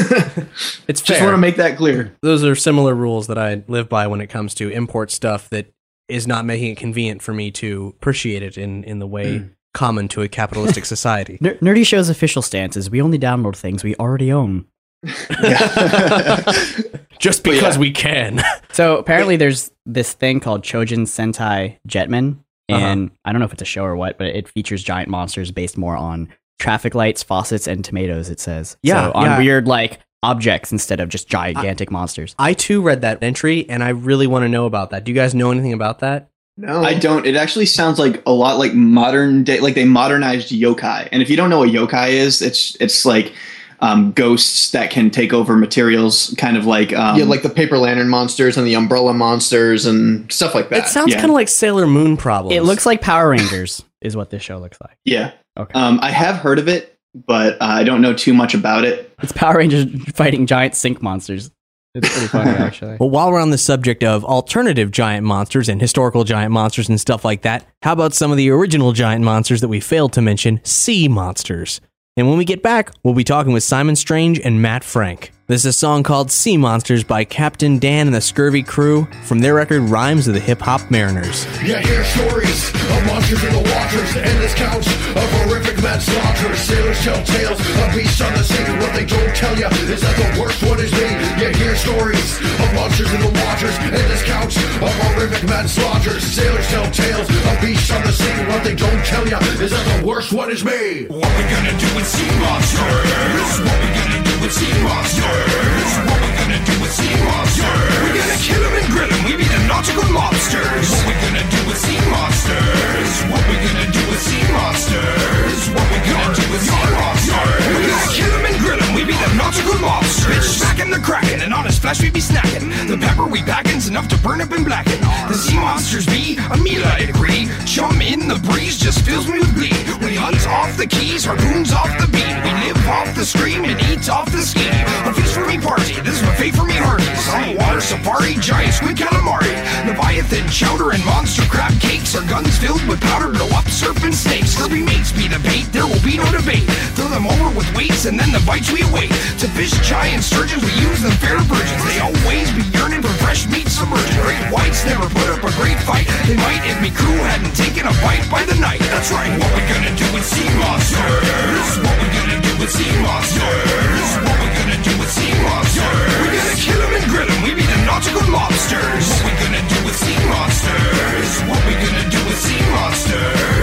It's Just want to make that clear. those are similar rules that I live by when it comes to import stuff that is not making it convenient for me to appreciate it in, in the way hmm. common to a capitalistic society. Nerdy Show's official stance is we only download things we already own. Just because yeah. we can. So apparently, there's this thing called Chojin Sentai Jetman, uh-huh. and I don't know if it's a show or what, but it features giant monsters based more on traffic lights, faucets, and tomatoes. It says, Yeah, so on yeah. weird like objects instead of just gigantic monsters. I too read that entry and I really want to know about that. Do you guys know anything about that? no, I don't. It actually sounds like a lot like modern day, like they modernized yokai. And if you don't know what yokai is, it's it's like um, ghosts that can take over materials, kind of like um, yeah, like the paper lantern monsters and the umbrella monsters and stuff like that. It sounds yeah. kind of like Sailor Moon problems. It looks like Power Rangers, is what this show looks like. yeah. Okay. Um, I have heard of it, but uh, I don't know too much about it. It's Power Rangers fighting giant sink monsters. It's pretty funny, actually. Well, while we're on the subject of alternative giant monsters and historical giant monsters and stuff like that, how about some of the original giant monsters that we failed to mention? Sea monsters. And when we get back, we'll be talking with Simon Strange and Matt Frank. This is a song called Sea Monsters by Captain Dan and the Scurvy Crew from their record Rhymes of the Hip Hop Mariners. Hear stories monsters in the waters, endless counts of horrific manslaughter. Sailors tell tales of beasts on the sea. What they don't tell you is that the worst one is me. You hear stories of monsters in the waters, endless counts of horrific manslaughter. Sailors tell tales of beasts on the sea. What they don't tell you is that the worst one is me. What we gonna do with sea monsters? What we gonna do with sea monsters? What we gonna do with sea monsters? We gonna kill 'em and grill 'em. We be the nautical lobsters. What we gonna do with sea monsters? What we gonna do with sea monsters? What we gonna do with sea monsters? We gonna kill 'em and grill 'em. We be the nautical lobsters. Bitch, smacking the kraken, and on his flesh we be snacking. The pepper we packin's enough to burn up and blacken. The sea monsters be a meal I agree. Chum in the breeze just fills me with glee. We hunt off the keys, harpoons off the beat. We live off the scream and eat off the ski. A feast for me party, this is buffet for me hearties. On a water safari, giant squid calamari. Leviathan chowder and monster crab cakes. Our guns filled with powder blow up serpent snakes. Kirby mates be the bait, there will be no debate. Throw them over with weights and then the bites we await. To fish giant sturgeons, we use them fair virgins. They always be yearning for fresh meat submerged. Great whites never put up a great fight. They might if me crew hadn't taken a bite by the night. That's right. What we gonna do with sea monsters? What we gonna with sea monsters? What we gonna do with sea monsters? We gonna kill 'em and grill 'em. We be the nautical lobsters. What we gonna do with sea monsters? What we gonna do with sea monsters?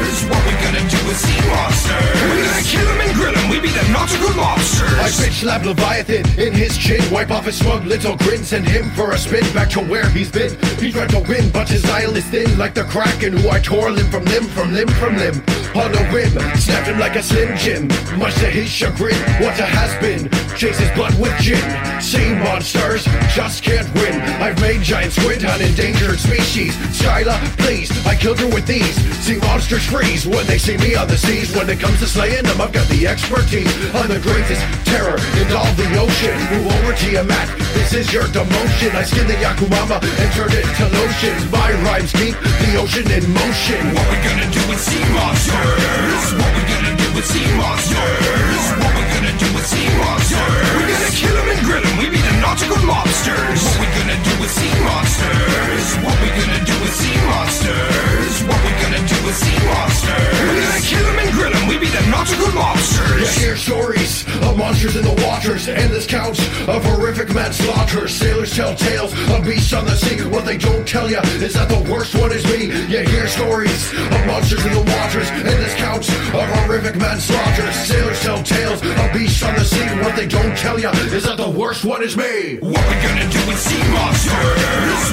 With sea monsters? We gonna kill 'em and grill 'em. We be the nautical lobsters. I bitch slap Leviathan in his chin, wipe off his smug little grin, send him for a spin back to where he's been. He tried to win, but his eye is thin like the kraken who I tore limb from limb from limb from limb. On a whim, snapped him like a slim Jim. Much to his chagrin, what a has been. Chases blood with gin. Sea monsters just can't win. I've made giant squid on endangered species. Scylla, please, I killed her with these. Sea monsters freeze when they see me on the seas. When it comes to slaying them, I've got the expertise. I'm the greatest terror in all the ocean. Move over Tiamat, this is your demotion. I skin the Yakumama and turn it to lotions. My rhymes keep the ocean in motion. What we gonna do with sea monsters? What we gonna do with sea monsters? What we gonna do with sea monsters? We gonna kill 'em and grill 'em. We the nautical. What we gonna do with sea monsters? What we gonna do with sea monsters? What we gonna do with sea monsters? We're gonna kill 'em and grill 'em. We be the nautical lobsters. You hear stories of monsters in the waters, endless counts of horrific manslaughter. Sailors tell tales of beasts on the sea. What they don't tell you is that the worst one is me. You hear stories of monsters in the waters, endless counts of horrific manslaughter. Sailors tell tales of beasts on the sea. What they don't tell you is that the worst one is me. What we gonna do with sea monsters?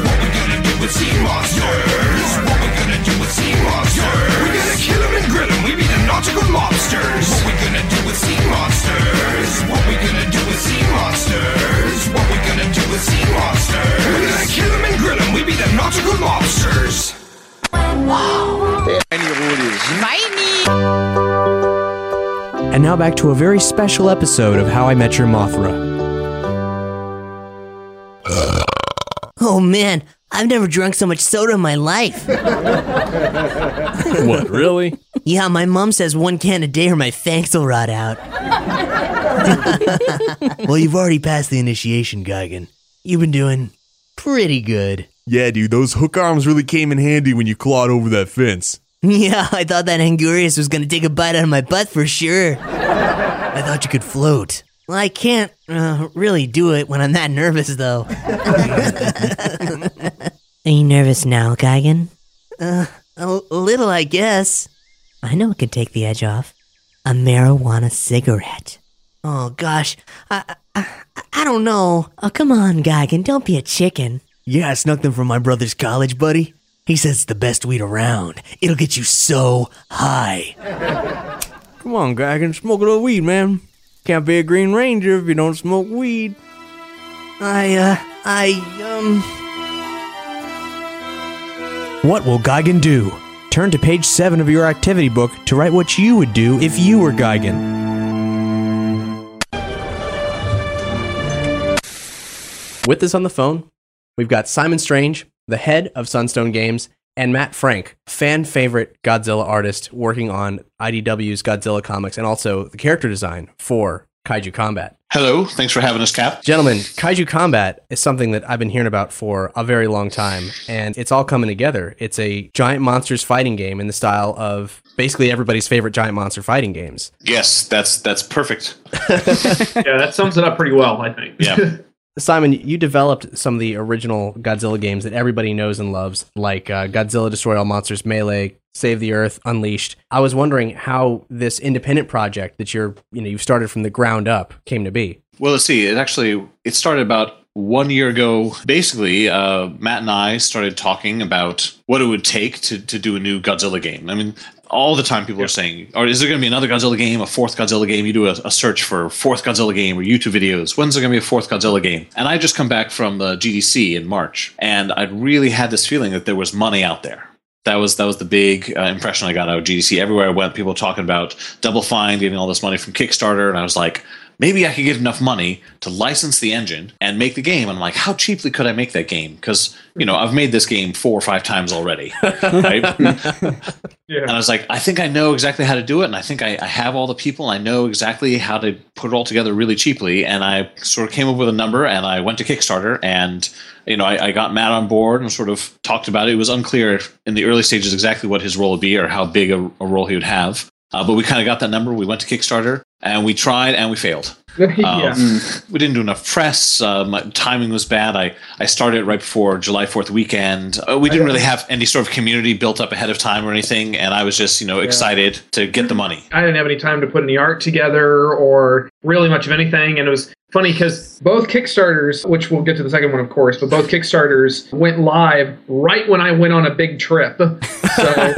What we gonna do with sea monsters? What we gonna do with sea monsters? We gonna kill 'em and grill 'em. We be the nautical lobsters. What we gonna do with sea monsters? What we gonna do with sea monsters? What we gonna do with sea monsters? We gonna kill 'em and grill 'em. We be the nautical lobsters. And now back to a very special episode of How I Met Your Mothra. Oh man, I've never drunk so much soda in my life. what, really? Yeah, my mom says one can a day or my fangs will rot out. well, you've already passed the initiation, Gigan. You've been doing pretty good. Yeah, dude, those hook arms really came in handy when you clawed over that fence. Yeah, I thought that Anguirus was gonna take a bite out of my butt for sure. I thought you could float. Well, I can't uh, really do it when I'm that nervous, though. Are you nervous now, Gigan? Uh, a, a little, I guess. I know it can take the edge off. A marijuana cigarette. Oh gosh, I I, I don't know. Oh come on, Gigan, don't be a chicken. Yeah, I snuck them from my brother's college buddy. He says it's the best weed around. It'll get you so high. Come on, Gigan, smoke a little weed, man. Can't be a Green Ranger if you don't smoke weed. I uh, I um. What will Gigan do? Turn to page 7 of your activity book to write what you would do if you were Gigan. With us on the phone, we've got Simon Strange, the head of Sunstone Games, and Matt Frank, fan favorite Godzilla artist working on IDW's Godzilla comics and also the character design for Kaiju Combat. Hello, thanks for having us, Cap. Gentlemen, Kaiju Combat is something that I've been hearing about for a very long time, and it's all coming together. It's a giant monsters fighting game in the style of basically everybody's favorite giant monster fighting games. Yes, that's that's perfect. yeah, that sums it up pretty well, I think. Yeah. Simon, you developed some of the original Godzilla games that everybody knows and loves, like uh, Godzilla Destroy All Monsters, Melee, Save the Earth, Unleashed. I was wondering how this independent project that you're, you know, you've started from the ground up came to be. Well, let's see. It actually it started about one year ago. Basically, uh, Matt and I started talking about what it would take to to do a new Godzilla game. I mean, all the time people are saying, "Or is there going to be another Godzilla game, a fourth Godzilla game?" You do a, a search for fourth Godzilla game or YouTube videos. When's there going to be a fourth Godzilla game? And I just come back from the GDC in March, and I really had this feeling that there was money out there. That was that was the big uh, impression I got out of GDC. Everywhere I went, people were talking about Double Fine getting all this money from Kickstarter, and I was like, maybe I could get enough money to license the engine and make the game. And I'm like, how cheaply could I make that game? Because you know I've made this game four or five times already, right? And I was like, I think I know exactly how to do it, and I think I, I have all the people. I know exactly how to put it all together really cheaply. And I sort of came up with a number, and I went to Kickstarter, and you know, I, I got Matt on board and sort of talked about it. It was unclear in the early stages exactly what his role would be or how big a, a role he would have. Uh, but we kind of got that number. We went to Kickstarter and we tried and we failed. Yeah. Um, we didn't do enough press. Uh, my timing was bad. I, I started right before July 4th weekend. Uh, we didn't really have any sort of community built up ahead of time or anything. And I was just, you know, excited to get the money. I didn't have any time to put any art together or really much of anything. And it was funny because both Kickstarters, which we'll get to the second one, of course, but both Kickstarters went live right when I went on a big trip. So,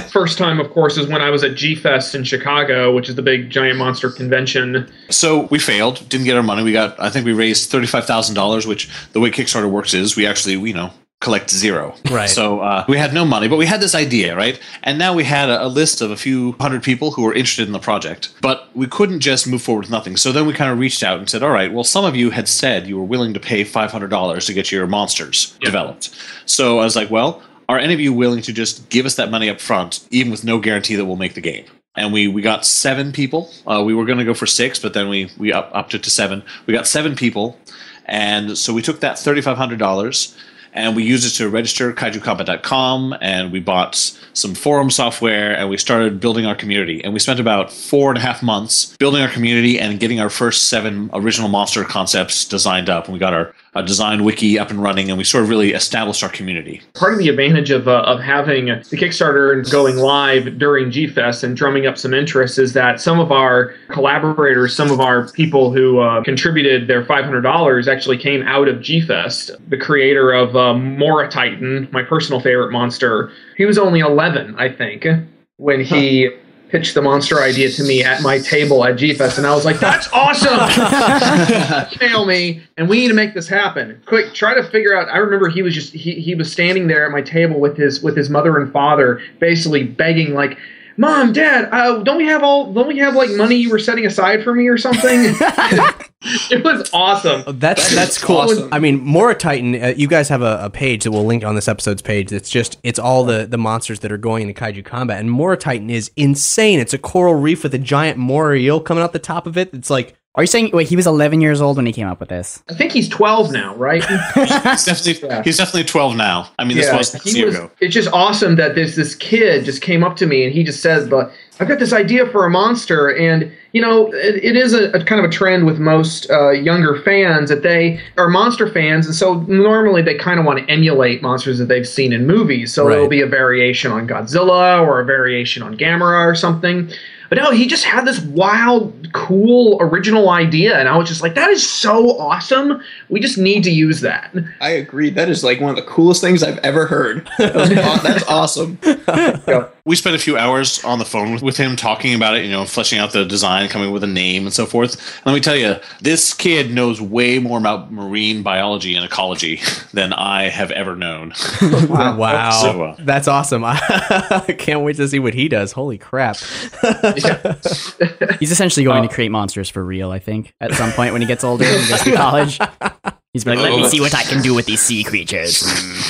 first time, of course, is when I was at G Fest in Chicago, which is the big giant monster convention. So we failed, didn't get our money. We got, I think we raised $35,000, which the way Kickstarter works is we actually, you know, collect zero. Right. So uh, we had no money, but we had this idea, right? And now we had a, a list of a few hundred people who were interested in the project, but we couldn't just move forward with nothing. So then we kind of reached out and said, all right, well, some of you had said you were willing to pay $500 to get your monsters developed. So I was like, well, are any of you willing to just give us that money up front, even with no guarantee that we'll make the game? And we, we got seven people. Uh, we were going to go for six, but then we, we up, upped it to seven. We got seven people. And so we took that $3,500 and we used it to register kaijucombat.com and we bought some forum software and we started building our community. And we spent about four and a half months building our community and getting our first seven original monster concepts designed up. And we got our uh, design wiki up and running and we sort of really established our community Part of the advantage of, uh, of having the Kickstarter and going live during G Fest and drumming up some interest is that some of our collaborators, some of our people who uh, contributed their $500 actually came out of G Fest. The creator of uh, Mora Titan, my personal favorite monster, he was only 11, I think, when he pitched the monster idea to me at my table at G Fest, and I was like, "That's awesome! Email me, and we need to make this happen. Quick, try to figure out." I remember he was just he, he was standing there at my table with his with his mother and father, basically begging like. Mom, Dad, uh, don't we have all? Don't we have like money you were setting aside for me or something? it was awesome. That's that's cool. I mean, Mora Titan. Uh, you guys have a, a page that we'll link on this episode's page. It's just it's all the the monsters that are going into kaiju combat, and Mora Titan is insane. It's a coral reef with a giant Moray eel coming out the top of it. It's like. Are you saying wait? He was 11 years old when he came up with this. I think he's 12 now, right? he's, definitely, he's definitely 12 now i mean this Yeah, was a year was- ago It's just awesome that this this kid just came up to me and he just says, "But I've got this idea for a monster." And you know, it, it is a, a kind of a trend with most uh, younger fans that they are monster fans, and so normally they kind of want to emulate monsters that they've seen in movies. So Right. it'll be a variation on Godzilla or a variation on Gamera or something. But no, he just had this wild, cool, original idea, and I was just like, "That is so awesome! We just need to use that." I agree. That is like one of the coolest things I've ever heard. That was that's awesome. we spent a few hours on the phone with, with him talking about it, you know, fleshing out the design, coming up with a name and so forth. And let me tell you, this kid knows way more about marine biology and ecology than I have ever known. Wow, wow. So, uh, that's awesome. I can't wait to see what he does. Holy crap! He's essentially going to create monsters for real. I think at some point when he gets older and gets to college, he's been like, "Let me see what I can do with these sea creatures."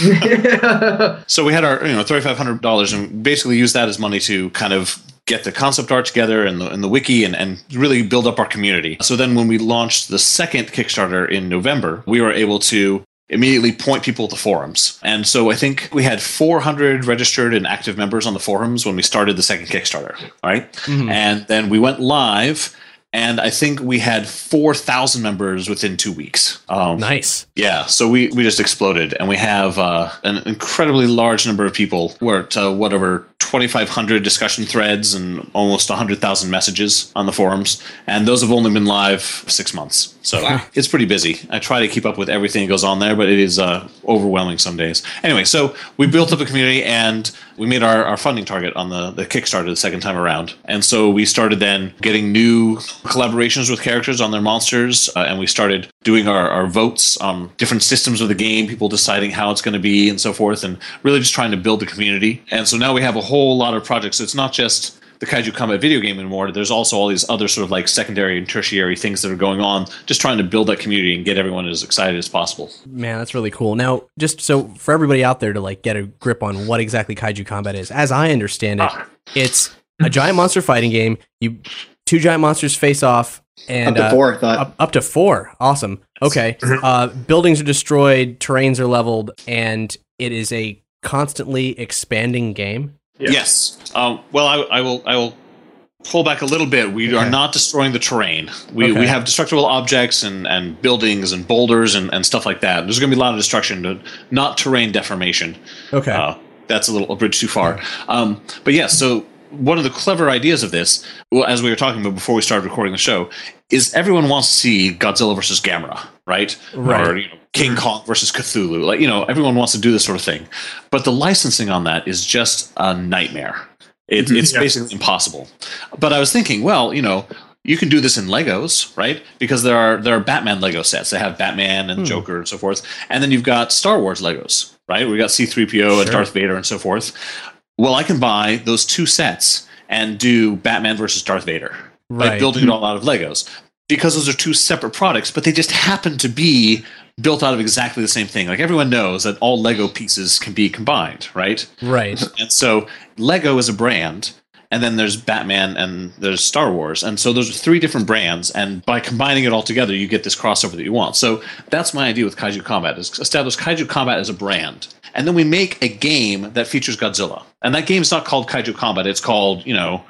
So we had our, you know, thirty five hundred dollars, and basically used that as money to kind of get the concept art together and the, and the wiki and, and really build up our community. So then when we launched the second Kickstarter in November, we were able to immediately point people to forums. And so I think we had 400 registered and active members on the forums when we started the second Kickstarter, right? Mhm. And then we went live and I think we had 4,000 members within 2 weeks. Um, nice. yeah, so we, we just exploded, and we have uh, an incredibly large number of people. We're at uh, whatever 2,500 discussion threads and almost 100,000 messages on the forums, and those have only been live six months. So it's pretty busy. I try to keep up with everything that goes on there, but it is uh, overwhelming some days. Anyway, so we built up a community, and we made our, our funding target on the, the Kickstarter the second time around, and so we started then getting new collaborations with characters on their monsters, uh, and we started doing our, our votes on different systems of the game, people deciding how it's going to be, and so forth, and really just trying to build the community. And so now we have a whole lot of projects. It's not just the Kaiju Combat video game anymore. There's also all these other sort of like secondary and tertiary things that are going on, just trying to build that community and get everyone as excited as possible. Man, that's really cool. Now, just so for everybody out there to like get a grip on what exactly Kaiju Combat is, as I understand it, it's a giant monster fighting game. You two giant monsters face off, and Up to uh, four, I thought. Up, up to four. Awesome. Okay. Uh, buildings are destroyed, terrains are leveled, and it is a constantly expanding game. Yes. Um, well, I, I will. I will pull back a little bit. We are not destroying the terrain. We, Okay. we have destructible objects and, and buildings and boulders and, and stuff like that. There's going to be a lot of destruction, but not terrain deformation. Okay. Uh, that's a little a bridge too far. Um, but yes, so one of the clever ideas of this, well, as we were talking about before we started recording the show, is everyone wants to see Godzilla versus Gamera, right? Right. Or you know, King Kong versus Cthulhu. Like you know, everyone wants to do this sort of thing, but the licensing on that is just a nightmare. It, Mhm. It's Yeah. basically impossible. But I was thinking, well, you know. You can do this in Legos, right? Because there are there are Batman Lego sets. They have Batman and Hmm. Joker and so forth. And then you've got Star Wars Legos, right? We got C3PO and Darth Vader and so forth. Well, I can buy those two sets and do Batman versus Darth Vader by building it all out of Legos. Because those are two separate products, but they just happen to be built out of exactly the same thing. Like everyone knows that all Lego pieces can be combined, right? Right. And so Lego is a brand, and then there's Batman and there's Star Wars. And so those are three different brands, and by combining it all together, you get this crossover that you want. So that's my idea with Kaiju Combat is establish Kaiju Combat as a brand. And then we make a game that features Godzilla. And that game is not called Kaiju Combat, it's called, you know,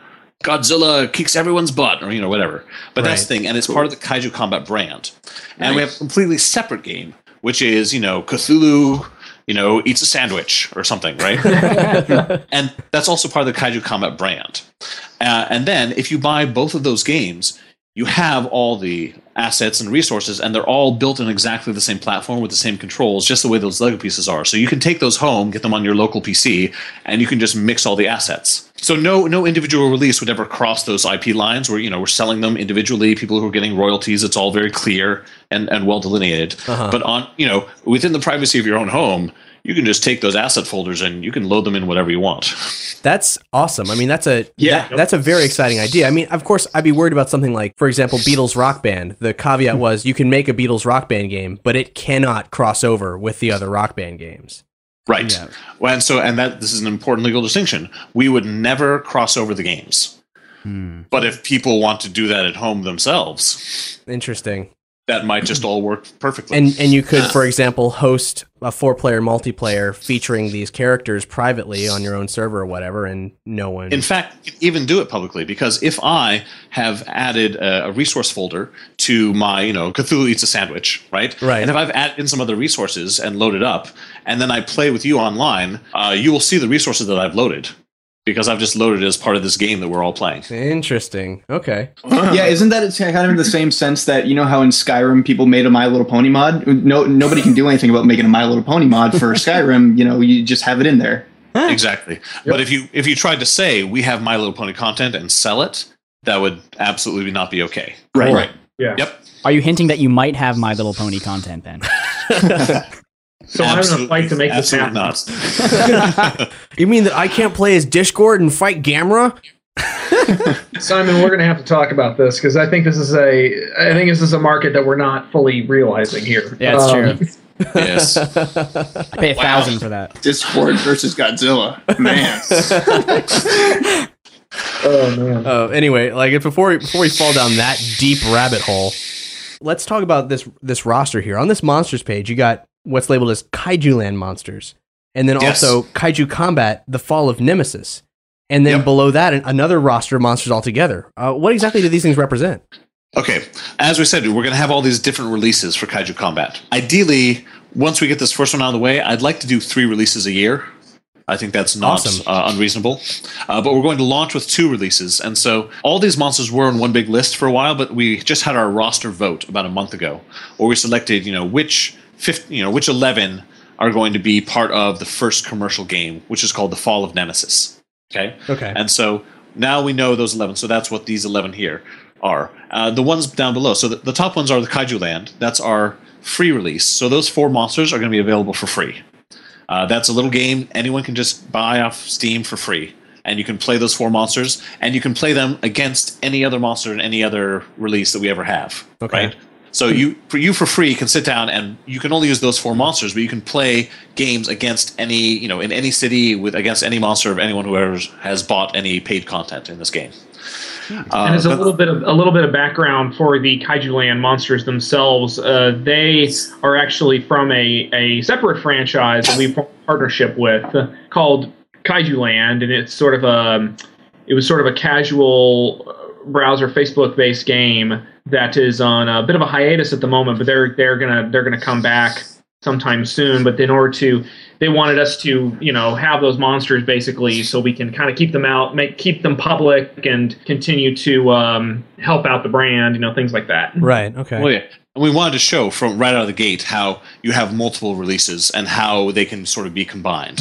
Godzilla kicks everyone's butt, or you know, whatever. But that's the thing, and it's part of the Kaiju Combat brand. And we have a completely separate game, which is, you know, Cthulhu, you know, eats a sandwich or something, right? and that's also part of the Kaiju Combat brand. Uh, and then if you buy both of those games, you have all the assets and resources, and they're all built on exactly the same platform with the same controls, just the way those Lego pieces are. So you can take those home, get them on your local PC, and you can just mix all the assets. So no no individual release would ever cross those IP lines where you know we're selling them individually. People who are getting royalties, it's all very clear and, and well delineated. Uh-huh. But on you know within the privacy of your own home, you can just take those asset folders and you can load them in whatever you want. That's awesome. I mean, that's a Yeah. that- that's a very exciting idea. I mean, of course, I'd be worried about something like, for example, Beatles Rock Band. The caveat was you can make a Beatles Rock Band game, but it cannot cross over with the other Rock Band games. Right. Well, and so, and that this is an important legal distinction. We would never cross over the games. Hmm. But if people want to do that at home themselves, Interesting. That might just all work perfectly. And and you could, for example, host a four player multiplayer featuring these characters privately on your own server or whatever, and no one. In fact, even do it publicly because if I have added a, a resource folder to my, you know, Cthulhu eats a sandwich, right? Right. And if I've added in some other resources and loaded up, and then I play with you online, uh, you will see the resources that I've loaded because I've just loaded it as part of this game that we're all playing. Interesting. Okay. yeah, isn't that it's kind of in the same sense that you know how in Skyrim people made a My Little Pony mod? No, nobody can do anything about making a My Little Pony mod for Skyrim. You know, you just have it in there. Exactly. But if you if you tried to say we have My Little Pony content and sell it, that would absolutely not be okay. Right. Right. Yeah. Yep. Are you hinting that you might have My Little Pony content then? So I'm going to fight to make this Absolutely happen. not. you mean that I can't play as Discord and fight Gamera? Simon, we're going to have to talk about this because I think this is a I think this is a market that we're not fully realizing here. Yeah, it's Um, true. Yes. I pay a thousand for that. Discord versus Godzilla, man. Oh man. Uh, anyway, like if before before we fall down that deep rabbit hole, let's talk about this this roster here. On this monsters page, you got what's labeled as Kaiju Land monsters, and then Yes. also Kaiju Combat: The Fall of Nemesis, and then below that another roster of monsters altogether. Uh, what exactly do these things represent? Okay, as we said, we're going to have all these different releases for Kaiju Combat. Ideally, once we get this first one out of the way, I'd like to do three releases a year. I think that's not Awesome. uh, unreasonable. Uh, but we're going to launch with two releases. And so all these monsters were in one big list for a while, but we just had our roster vote about a month ago, where we selected, you know, which 50, you know, which 11 are going to be part of the first commercial game, which is called The Fall of Nemesis. Okay? Okay. And so now we know those 11. So that's what these 11 here are. Uh, the ones down below. So the, the top ones are the Kaiju Land. That's our free release. So those four monsters are going to be available for free. Uh, that's a little game anyone can just buy off Steam for free. And you can play those four monsters, and you can play them against any other monster in any other release that we ever have. Okay. Right? So you for you for free can sit down and you can only use those four monsters, but you can play games against any you know in any city with against any monster of anyone who has bought any paid content in this game. and Uh, as a but- little bit of a little bit of background for the Kaiju Land monsters themselves, uh, they are actually from a, a separate franchise that we formed a partnership with uh, called Kaiju Land, and it's sort of a it was sort of a casual uh, browser Facebook based game that is on a bit of a hiatus at the moment, but they're they're gonna they're gonna come back sometime soon. But in order to they wanted us to you know have those monsters basically so we can kind of keep them out, make keep them public, and continue to um, help out the brand, you know things like that. Right. Okay. Well, yeah. And we wanted to show from right out of the gate how you have multiple releases and how they can sort of be combined.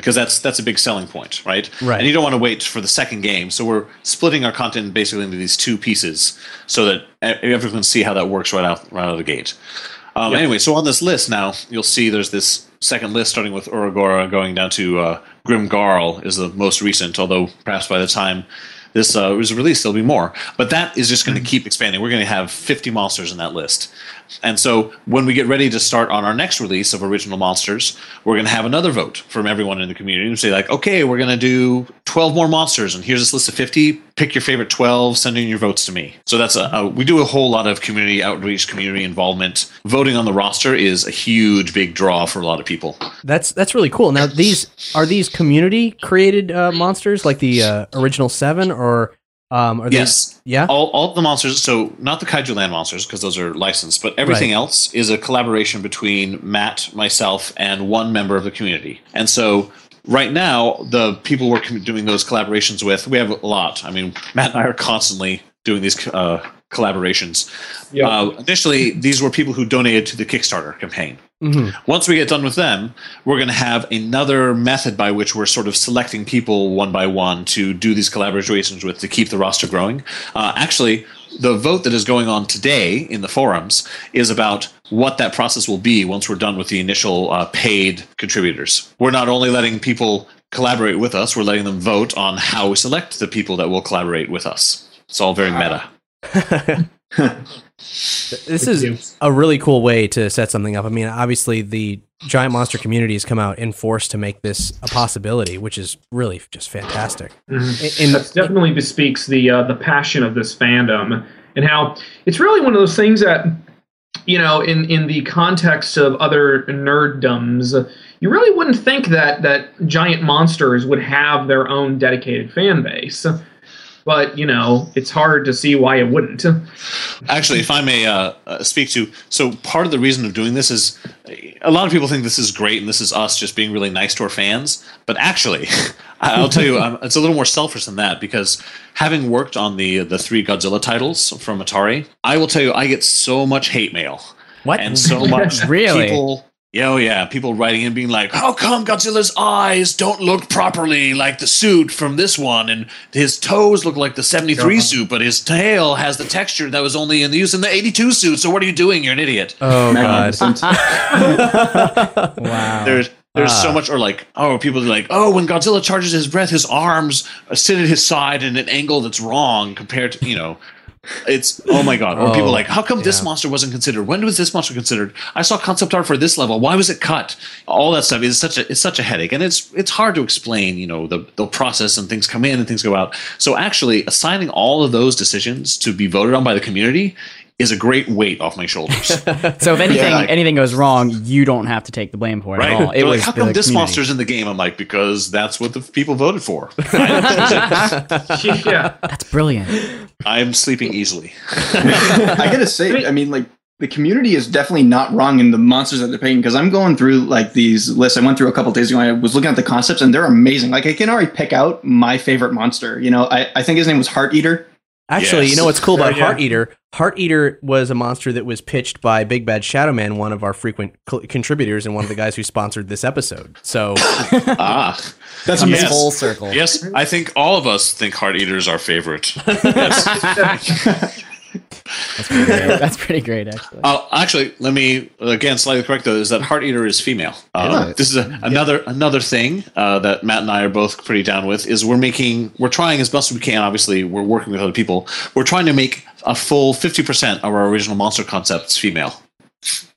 Because that's that's a big selling point, right? Right. And you don't want to wait for the second game, so we're splitting our content basically into these two pieces, so that everyone can see how that works right out right out of the gate. Um, Yeah. Anyway, so on this list now, you'll see there's this second list starting with Uragora going down to uh, Grim Garl is the most recent, although perhaps by the time this uh, was released, there'll be more. But that is just going to keep expanding. We're going to have 50 monsters in that list. And so when we get ready to start on our next release of original monsters, we're going to have another vote from everyone in the community and say like, okay, we're going to do 12 more monsters, and here's this list of 50. Pick your favorite 12. Send in your votes to me. So that's a, a we do a whole lot of community outreach, community involvement. Voting on the roster is a huge, big draw for a lot of people. That's that's really cool. Now these are these community created uh, monsters like the uh, original seven, or um, are they? Yes. Yeah. All, all the monsters, so not the Kaiju Land monsters because those are licensed, but everything Right. else is a collaboration between Matt, myself, and one member of the community. And so right now, the people we're doing those collaborations with, we have a lot. I mean, Matt and I are constantly doing these uh, collaborations. Uh, initially, these were people who donated to the Kickstarter campaign. Mm-hmm. Once we get done with them, we're going to have another method by which we're sort of selecting people one by one to do these collaborations with to keep the roster growing. Uh, actually, the vote that is going on today in the forums is about what that process will be once we're done with the initial uh, paid contributors. We're not only letting people collaborate with us, we're letting them vote on how we select the people that will collaborate with us. It's all very meta. This is a really cool way to set something up. I mean, obviously the giant monster community has come out in force to make this a possibility, which is really just fantastic. Mhm. And- that definitely bespeaks the uh, the passion of this fandom and how it's really one of those things that you know in in the context of other nerddoms you really wouldn't think that that giant monsters would have their own dedicated fan base but you know it's hard to see why it wouldn't Actually, if I may uh, uh, speak to, so part of the reason of doing this is a lot of people think this is great and this is us just being really nice to our fans. But actually, I'll tell you, um, it's a little more selfish than that because having worked on the the three Godzilla titles from Atari, I will tell you, I get so much hate mail. What? And so much Really? people. Yeah, oh yeah, people writing in being like, "How come Godzilla's eyes don't look properly like the suit from this one, and his toes look like the '73 Uh-huh. suit, but his tail has the texture that was only in use in the '82 suit? So what are you doing? You're an idiot." Oh god. wow. There's there's so Ah. much, or like, oh, people are like, oh, when Godzilla charges his breath, his arms sit at his side in an angle that's wrong compared to, you know. It's oh my god! Or Oh, people like, how come this monster wasn't considered? When was this monster considered? I saw concept art for this level. Why was it cut? All that stuff is such a it's such a headache, and it's it's hard to explain. You know the the process and things come in and things go out. So actually, assigning all of those decisions to be voted on by the community is a great weight off my shoulders. So if anything Yeah. anything goes wrong, you don't have to take the blame for it Right? at all. It They're like, how come this community. monster's in the game? I'm like, because that's what the people voted for. yeah. That's brilliant. I'm sleeping easily. I gotta say, I mean, like the community is definitely not wrong in the monsters that they're picking because I'm going through like these lists. I went through a couple days ago. and I was looking at the concepts and they're amazing. Like I can already pick out my favorite monster. You know, I, I think his name was Heart Eater. Actually, you know what's cool about Yeah. Heart Eater? Heart Eater was a monster that was pitched by Big Bad Shadow Man, one of our frequent cl- contributors and one of the guys who sponsored this episode. So, ah, That's Comes yes. full circle. Yes, I think all of us think Heart Eater is our favorite. That's pretty great. That's pretty great, actually. Uh, actually, let me again slightly correct though. Is that Heart Eater is female? Uh, Yeah. This is a, another another thing uh, that Matt and I are both pretty down with. Is we're making we're trying as best we can. Obviously, we're working with other people. We're trying to make a full fifty percent of our original monster concepts female.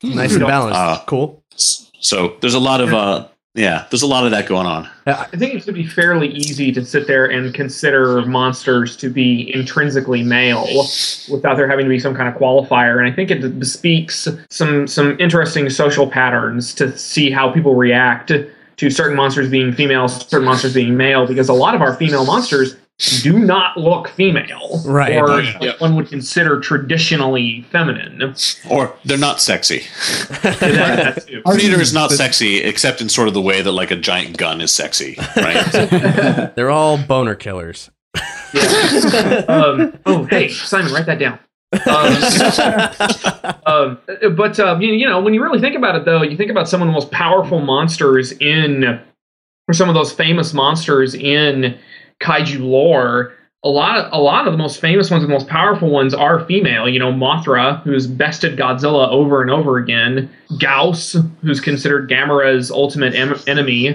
nice and balanced. Uh, cool. So there's a lot of uh, yeah, there's a lot of that going on. I think it should be fairly easy to sit there and consider monsters to be intrinsically male without there having to be some kind of qualifier. And I think it bespeaks some some interesting social patterns to see how people react to certain monsters being female, certain monsters being male, because a lot of our female monsters do not look female, Right. Or Oh, yeah. what one would consider traditionally feminine. Or they're not sexy. That- that too. Heart Eater is not sexy, except in sort of the way that like a giant gun is sexy, right? They're all boner killers. um, oh, hey, Simon, write that down. Um, um, but um, you, you know, when you really think about it, though, you think about some of the most powerful monsters in, or some of those famous monsters in kaiju lore. A lot of a lot of the most famous ones and the most powerful ones are female. You know, Mothra, who's bested Godzilla over and over again. Gyaos, who's considered Gamera's ultimate em- enemy,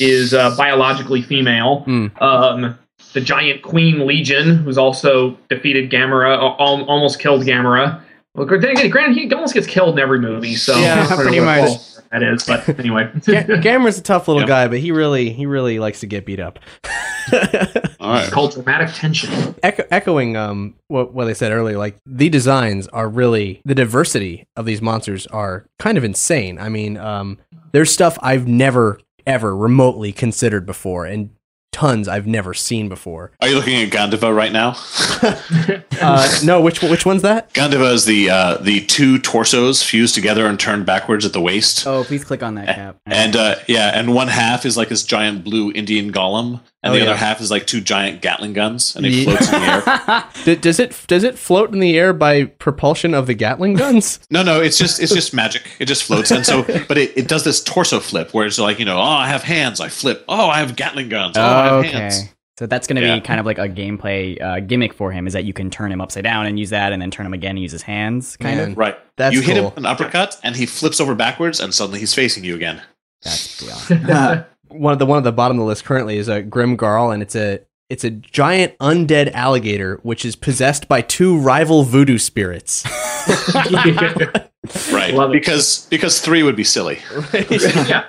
is uh, biologically female. Um, the giant Queen Legion, who's also defeated Gamera, al- almost killed Gamera. Well, then again, granted, he almost gets killed in every movie, so Yeah, I pretty much. fault That is, but anyway. Ga- Gamera's a tough little guy, but he really he really likes to get beat up. All right. It's called dramatic tension. Echo- echoing um what what they said earlier, like the designs are really the diversity of these monsters are kind of insane. I mean, um, there's stuff I've never ever remotely considered before, and tons I've never seen before. Are you looking at Gandiva right now? Uh, no, which which one's that? Gandiva is the uh, the two torsos fused together and turned backwards at the waist. Oh, please click on that cap. And uh, yeah, and one half is like this giant blue Indian golem, and Oh, the yeah. other half is like two giant Gatling guns, and it Ye- floats in the air. Does it does it float in the air by propulsion of the Gatling guns? No, no, it's just it's just magic. It just floats, and so but it, it does this torso flip where it's like you know, oh, I have hands, I flip. Oh, I have Gatling guns. Oh, I have okay. hands. So that's going to Yeah. be kind of like a gameplay uh, gimmick for him is that you can turn him upside down and use that, and then turn him again and use his hands, kind Man. of. Right. That's you hit him with an uppercut, and he flips over backwards, and suddenly he's facing you again. That's pretty awesome. One of the one of the bottom of the list currently is a Grim Garl, and it's a it's a giant undead alligator which is possessed by two rival voodoo spirits. Right. Love it. Because because three would be silly. yeah.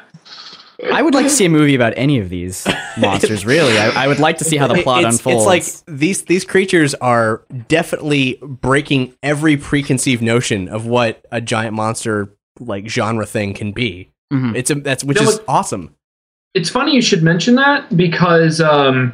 I would like to see a movie about any of these monsters. Really, I, I would like to see how the plot it's, unfolds. It's like these these creatures are definitely breaking every preconceived notion of what a giant monster like genre thing can be. Mhm. It's a that's which You know is what- awesome. It's funny you should mention that because, um,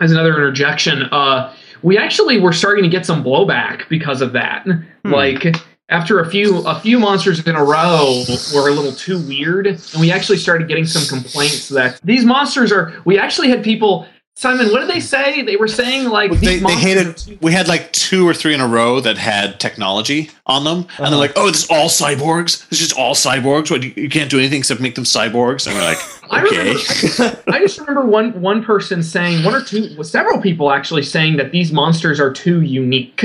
as another interjection, uh, we actually were starting to get some blowback because of that. Like after a few a few monsters in a row were a little too weird, and we actually started getting some complaints that these monsters are. We actually had people. Simon, what did they say? They were saying like these They, they hated. We had like two or three in a row that had technology on them, and Uh-huh. they're like, "Oh, this is all cyborgs. It's just all cyborgs. What you, you can't do anything except make them cyborgs." And we're like, I "Okay." remember. I just remember one one person saying, one or two, well, several people actually saying that these monsters are too unique.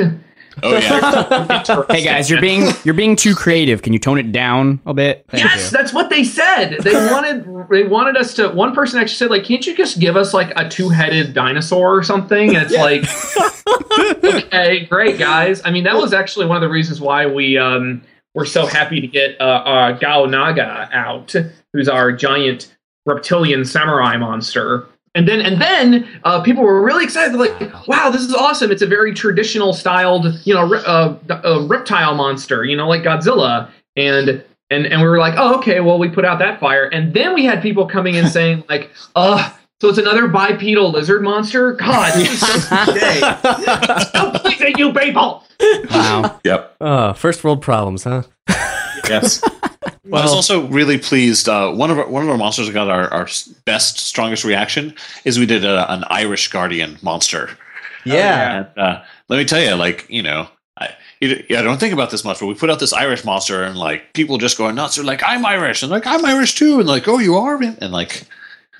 Oh yeah. hey guys, you're being you're being too creative. Can you tone it down a bit? Thank yes, you. that's what they said. They wanted they wanted us to. One person actually said, like, can't you just give us like a two headed dinosaur or something? And it's like, okay, great guys. I mean, that was actually one of the reasons why we um were so happy to get uh, uh Gao Naga out, who's our giant reptilian samurai monster. And then, and then, uh, people were really excited. They're like, "Wow, this is awesome! It's a very traditional styled, you know, re- uh, uh, reptile monster, you know, like Godzilla." And and and we were like, "Oh, okay. Well, we put out that fire." And then we had people coming in saying, like, "Uh, so it's another bipedal lizard monster? God, this is so gay. so pleasing, you people." Wow. Yep. Uh, first world problems, huh? Yes. Well, I was also really pleased. Uh, one of our, one of our monsters that got our, our best, strongest reaction is we did a, an Irish Guardian monster. Yeah. And, uh, let me tell you, like you know, I you, yeah, I don't think about this much, but we put out this Irish monster, and like people just going nuts. They're like, "I'm Irish," and like, "I'm Irish too," and like, "Oh, you are," and like.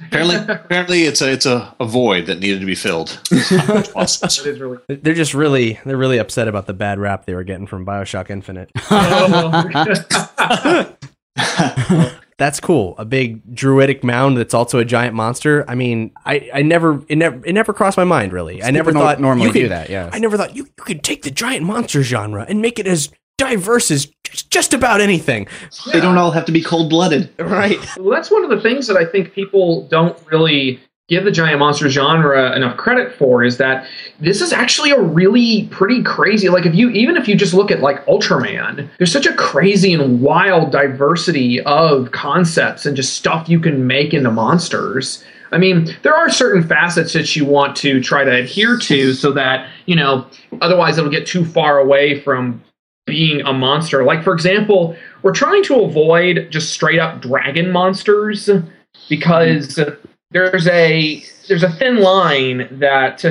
Apparently, apparently, it's a it's a, a void that needed to be filled. That is really. They're just really they're really upset about the bad rap they were getting from Bioshock Infinite. Oh. That's cool. A big druidic mound that's also a giant monster. I mean, I, I never it never it never crossed my mind really. I never thought normally you could- do that, yeah. I never thought you, you could take the giant monster genre and make it as diverse as just- just about anything. They don't all have to be cold blooded. Right. Well, that's one of the things that I think people don't really give the giant monster genre enough credit for is that this is actually a really pretty crazy like if you even if you just look at like Ultraman there's such a crazy and wild diversity of concepts and just stuff you can make into monsters I mean, there are certain facets that you want to try to adhere to so that, you know, otherwise it'll get too far away from being a monster. Like, for example, we're trying to avoid just straight up dragon monsters because there's a there's a thin line that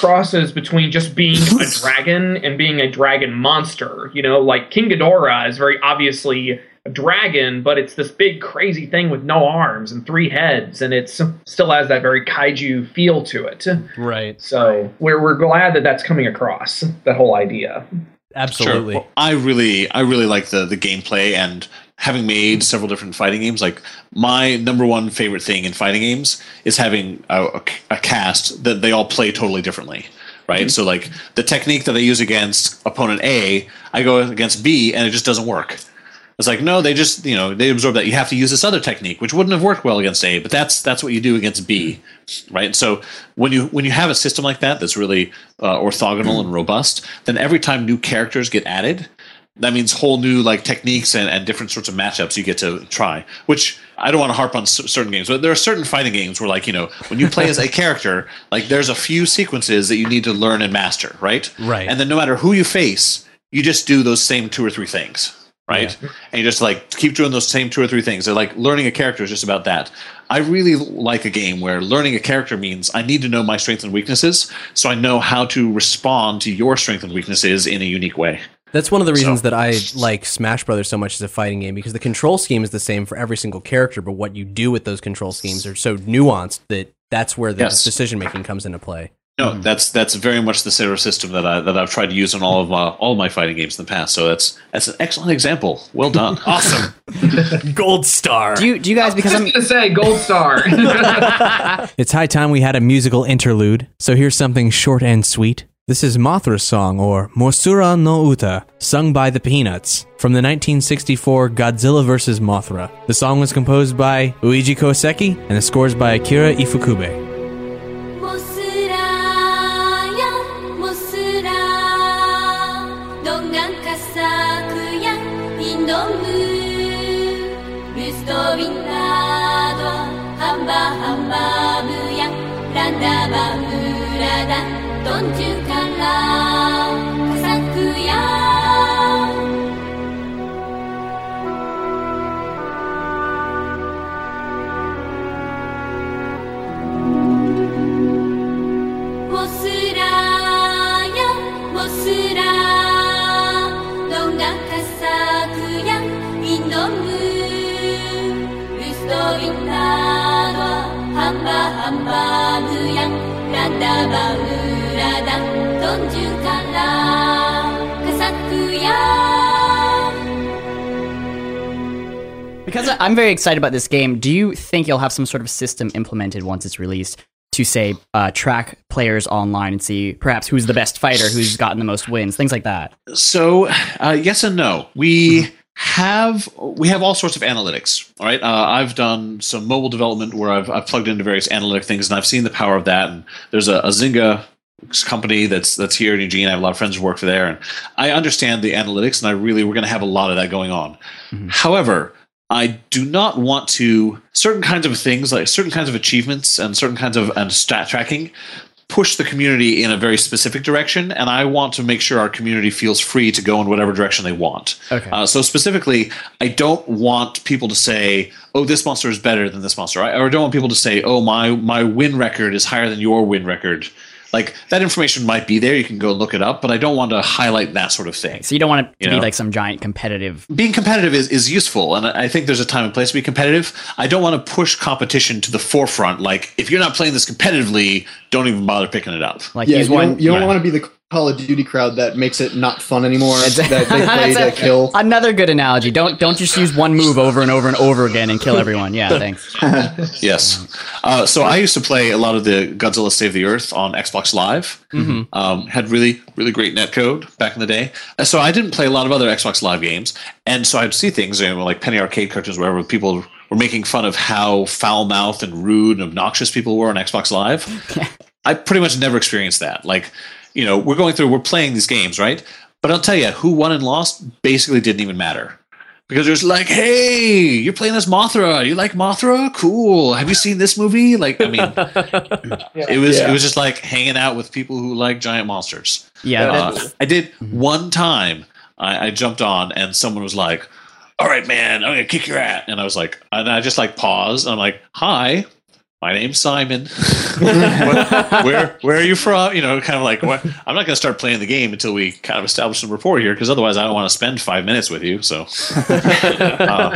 crosses between just being a dragon and being a dragon monster. You know, like King Ghidorah is very obviously a dragon, but it's this big crazy thing with no arms and three heads, and it still has that very kaiju feel to it. Right. So we're we're glad that that's coming across that whole idea. Sure. Well, I really, I really like the the gameplay and having made several different fighting games. Like my number one favorite thing in fighting games is having a, a, a cast that they all play totally differently. Right. Mm-hmm. So like the technique that I use against opponent A, I go against B, and it just doesn't work. It's like no, they just you know they absorb that you have to use this other technique, which wouldn't have worked well against A, but that's that's what you do against B, right? So when you when you have a system like that that's really uh, orthogonal and robust, then every time new characters get added, that means whole new like techniques and, and different sorts of matchups you get to try. Which I don't want to harp on c- certain games, but there are certain fighting games where like you know when you play as a character, like there's a few sequences that you need to learn and master, right? Right. And then no matter who you face, you just do those same two or three things right? And you just like keep doing those same two or three things. They're like learning a character is just about that. I really like a game where learning a character means I need to know my strengths and weaknesses, so I know how to respond to your strengths and weaknesses in a unique way. That's one of the reasons that I like Smash Brothers so much as a fighting game because the control scheme is the same for every single character, but what you do with those control schemes are so nuanced that that's where the Yes. decision making comes into play. No, mm-hmm. that's that's very much the Sarah system that I that I've tried to use in all of my, all of my fighting games in the past. So that's that's an excellent example. Well done. awesome. Gold star. Do you do you guys because I'm gonna say gold star. It's high time we had a musical interlude, so here's something short and sweet. This is Mothra's song, or Mosura no Uta, sung by the Peanuts, from the 1964 Godzilla vs. Mothra. The song was composed by Yuji Koseki, and the scores by Akira Ifukube. バムやランダバムラダドンジュ hamba hamba buyang baura dan tonju kala Because I'm very excited about this game, do you think you'll have some sort of system implemented once it's released to say uh, track players online and see perhaps who's the best fighter, who's gotten the most wins, things like that? So, uh, yes and no. We. Mm-hmm have we have all sorts of analytics. All right, uh, I've done some mobile development where I've, I've plugged into various analytic things, and I've seen the power of that. And there's a, a Zynga company that's that's here in Eugene. I have a lot of friends who work for there, and I understand the analytics, and I really we're going to have a lot of that going on. However, I do not want to certain kinds of things like certain kinds of achievements and certain kinds of and stat tracking push the community in a very specific direction, and I want to make sure our community feels free to go in whatever direction they want. Okay. Uh, so specifically, I don't want people to say, "Oh, this monster is better than this monster," I, or I don't want people to say, "Oh, my my win record is higher than your win record." Like that information might be there; you can go look it up, but I don't want to highlight that sort of thing. So you don't want it to You be know? like some giant competitive. being competitive is, is useful and i think there's a time and place to be competitive i don't want to push competition to the forefront like if you're not playing this competitively don't even bother picking it up Like yeah, you one. don't, you don't Yeah. want to be the Call of Duty crowd that makes it not fun anymore. that they play to a- kill. Another good analogy. Don't don't just use one move over and over and over again and kill everyone. Yeah, thanks. yes uh, so i used to play a lot of the godzilla save the earth on xbox live Mhm. um, had really really great netcode back in the day Uh, so i didn't play a lot of other xbox live games and so i'd see things you know, like penny arcade cartoons wherever people were making fun of how foul-mouthed and rude and obnoxious people were on xbox live i pretty much never experienced that like you know we're going through we're playing these games right but i'll tell you who won and lost basically didn't even matter because it was like, hey, you're playing as Mothra. You like Mothra? Cool. Have you seen this movie? Like, I mean, it was Yeah. it was just like hanging out with people who like giant monsters. Yeah, Uh, I did one time. I, I jumped on and someone was like, "All right, man, I'm gonna kick your ass," and I was like, and I just like paused. And I'm like, "Hi." My name's Simon. What- where where are you from? You know, kind of like what? I'm not going to start playing the game until we kind of establish some rapport here, because otherwise I don't want to spend five minutes with you. So, um,